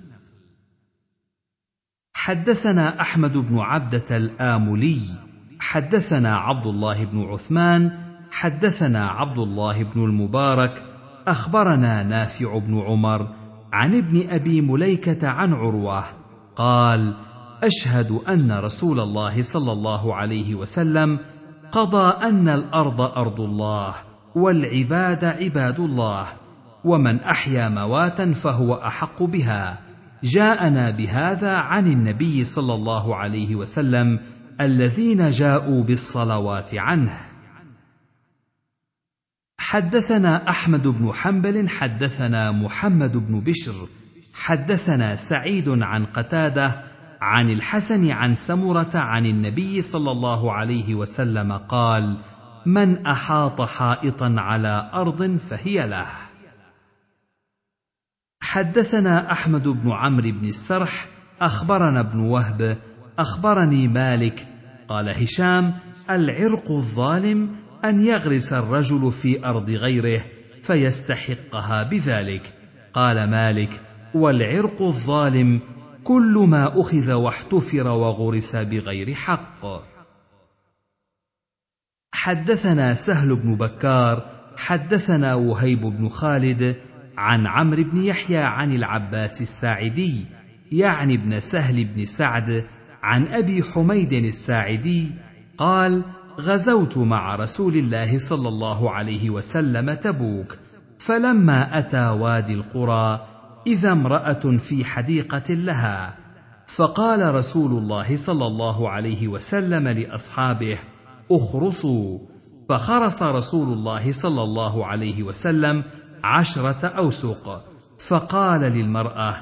حدثنا احمد بن عبده الاملي حدثنا عبد الله بن عثمان حدثنا عبد الله بن المبارك اخبرنا نافع بن عمر عن ابن ابي مليكه عن عروه قال اشهد ان رسول الله صلى الله عليه وسلم قضى ان الارض ارض الله والعباد عباد الله ومن احيا مواتا فهو احق بها جاءنا بهذا عن النبي صلى الله عليه وسلم الذين جاءوا بالصلوات عنه حدثنا احمد بن حنبل حدثنا محمد بن بشر حدثنا سعيد عن قتاده عن الحسن عن سمره عن النبي صلى الله عليه وسلم قال من احاط حائطا على ارض فهي له حدثنا احمد بن عمرو بن السرح اخبرنا ابن وهب اخبرني مالك قال هشام العرق الظالم ان يغرس الرجل في ارض غيره فيستحقها بذلك قال مالك والعرق الظالم كل ما اخذ واحتفر وغرس بغير حق حدثنا سهل بن بكار حدثنا وهيب بن خالد عن عمرو بن يحيى عن العباس الساعدي يعني ابن سهل بن سعد عن ابي حميد الساعدي قال غزوت مع رسول الله صلى الله عليه وسلم تبوك فلما اتى وادي القرى اذا امراه في حديقه لها فقال رسول الله صلى الله عليه وسلم لاصحابه اخرصوا فخرص رسول الله صلى الله عليه وسلم عشره اوسق فقال للمراه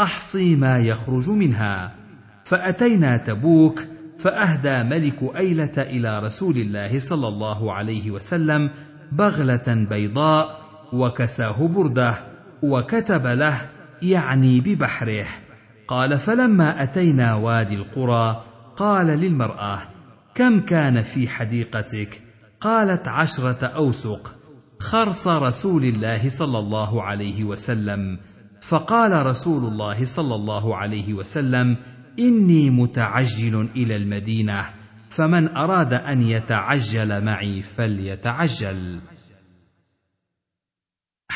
احصي ما يخرج منها فاتينا تبوك فاهدى ملك ايله الى رسول الله صلى الله عليه وسلم بغله بيضاء وكساه برده وكتب له يعني ببحره قال فلما اتينا وادي القرى قال للمراه كم كان في حديقتك قالت عشره اوسق خرص رسول الله صلى الله عليه وسلم فقال رسول الله صلى الله عليه وسلم اني متعجل الى المدينه فمن اراد ان يتعجل معي فليتعجل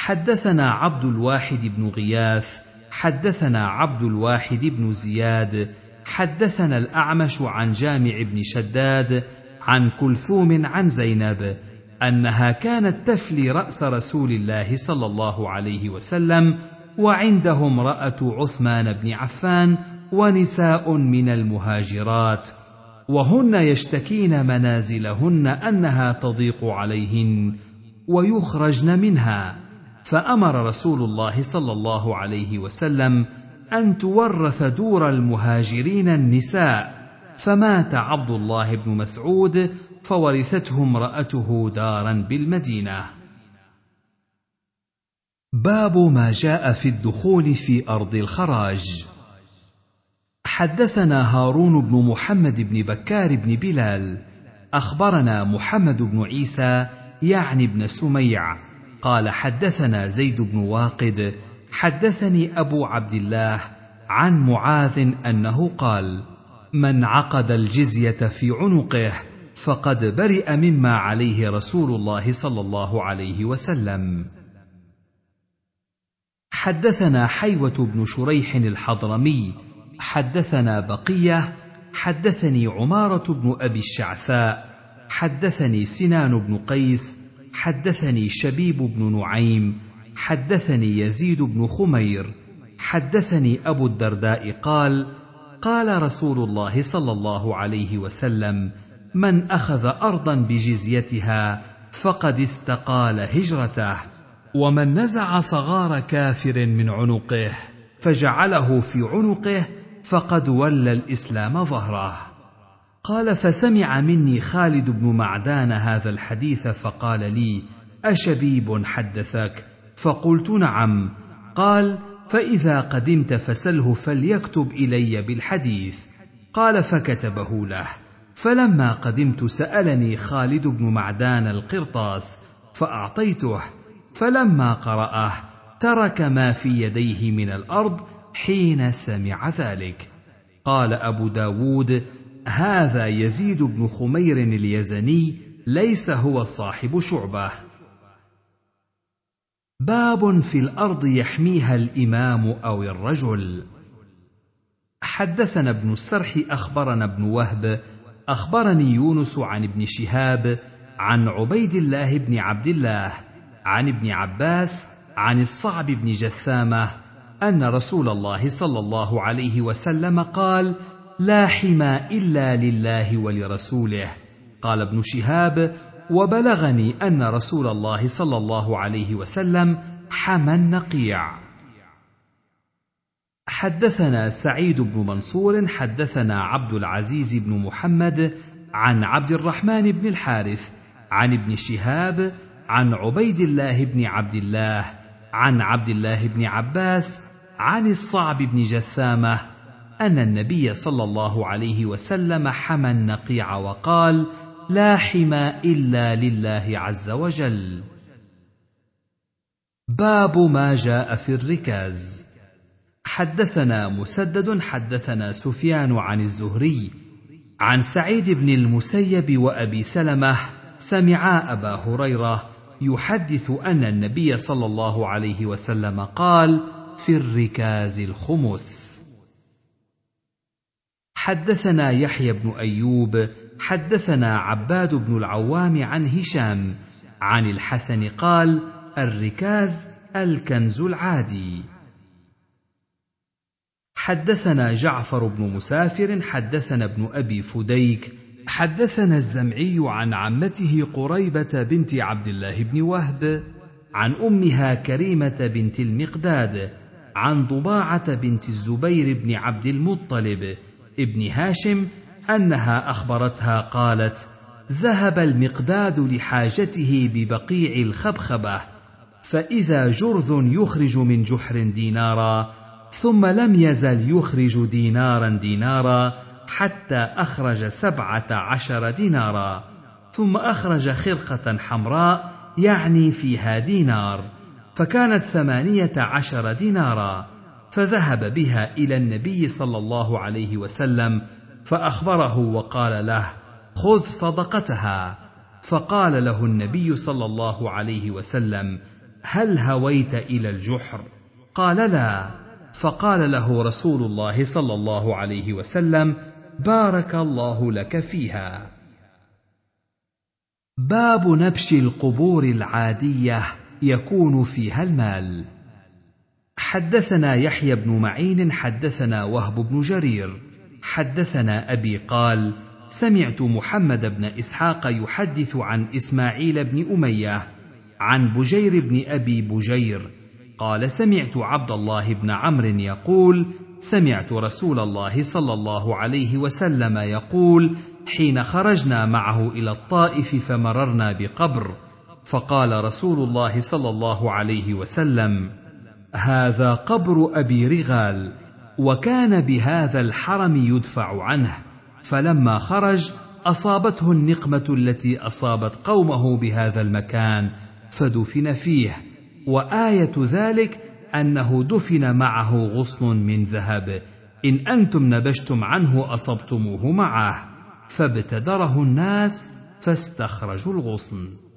حدثنا عبد الواحد بن غياث حدثنا عبد الواحد بن زياد حدثنا الاعمش عن جامع بن شداد عن كلثوم عن زينب انها كانت تفلي راس رسول الله صلى الله عليه وسلم وعنده امراه عثمان بن عفان ونساء من المهاجرات وهن يشتكين منازلهن انها تضيق عليهن ويخرجن منها فامر رسول الله صلى الله عليه وسلم ان تورث دور المهاجرين النساء فمات عبد الله بن مسعود فورثته امراته دارا بالمدينه باب ما جاء في الدخول في ارض الخراج حدثنا هارون بن محمد بن بكار بن بلال اخبرنا محمد بن عيسى يعني بن سميع قال حدثنا زيد بن واقد حدثني ابو عبد الله عن معاذ انه قال من عقد الجزيه في عنقه فقد برئ مما عليه رسول الله صلى الله عليه وسلم حدثنا حيوه بن شريح الحضرمي حدثنا بقيه حدثني عماره بن ابي الشعثاء حدثني سنان بن قيس حدثني شبيب بن نعيم حدثني يزيد بن خمير حدثني ابو الدرداء قال قال رسول الله صلى الله عليه وسلم من اخذ ارضا بجزيتها فقد استقال هجرته ومن نزع صغار كافر من عنقه فجعله في عنقه فقد ولى الاسلام ظهره قال فسمع مني خالد بن معدان هذا الحديث فقال لي اشبيب حدثك فقلت نعم قال فاذا قدمت فسله فليكتب الي بالحديث قال فكتبه له فلما قدمت سالني خالد بن معدان القرطاس فاعطيته فلما قراه ترك ما في يديه من الارض حين سمع ذلك قال ابو داود هذا يزيد بن خمير اليزني ليس هو صاحب شعبه باب في الارض يحميها الامام او الرجل حدثنا ابن السرح اخبرنا ابن وهب اخبرني يونس عن ابن شهاب عن عبيد الله بن عبد الله عن ابن عباس عن الصعب بن جثامه ان رسول الله صلى الله عليه وسلم قال لا حمى الا لله ولرسوله قال ابن شهاب وبلغني ان رسول الله صلى الله عليه وسلم حمى النقيع حدثنا سعيد بن منصور حدثنا عبد العزيز بن محمد عن عبد الرحمن بن الحارث عن ابن شهاب عن عبيد الله بن عبد الله عن عبد الله بن عباس عن الصعب بن جثامه ان النبي صلى الله عليه وسلم حمى النقيع وقال لا حمى الا لله عز وجل باب ما جاء في الركاز حدثنا مسدد حدثنا سفيان عن الزهري عن سعيد بن المسيب وابي سلمه سمعا ابا هريره يحدث ان النبي صلى الله عليه وسلم قال في الركاز الخمس حدثنا يحيى بن ايوب حدثنا عباد بن العوام عن هشام عن الحسن قال الركاز الكنز العادي حدثنا جعفر بن مسافر حدثنا ابن ابي فديك حدثنا الزمعي عن عمته قريبه بنت عبد الله بن وهب عن امها كريمه بنت المقداد عن ضباعه بنت الزبير بن عبد المطلب ابن هاشم انها اخبرتها قالت ذهب المقداد لحاجته ببقيع الخبخبه فاذا جرذ يخرج من جحر دينارا ثم لم يزل يخرج دينارا دينارا حتى اخرج سبعه عشر دينارا ثم اخرج خرقه حمراء يعني فيها دينار فكانت ثمانيه عشر دينارا فذهب بها الى النبي صلى الله عليه وسلم فاخبره وقال له خذ صدقتها فقال له النبي صلى الله عليه وسلم هل هويت الى الجحر قال لا فقال له رسول الله صلى الله عليه وسلم بارك الله لك فيها باب نبش القبور العاديه يكون فيها المال حدثنا يحيى بن معين حدثنا وهب بن جرير حدثنا ابي قال سمعت محمد بن اسحاق يحدث عن اسماعيل بن اميه عن بجير بن ابي بجير قال سمعت عبد الله بن عمرو يقول سمعت رسول الله صلى الله عليه وسلم يقول حين خرجنا معه الى الطائف فمررنا بقبر فقال رسول الله صلى الله عليه وسلم هذا قبر ابي رغال وكان بهذا الحرم يدفع عنه فلما خرج اصابته النقمه التي اصابت قومه بهذا المكان فدفن فيه وايه ذلك انه دفن معه غصن من ذهب ان انتم نبشتم عنه اصبتموه معه فابتدره الناس فاستخرجوا الغصن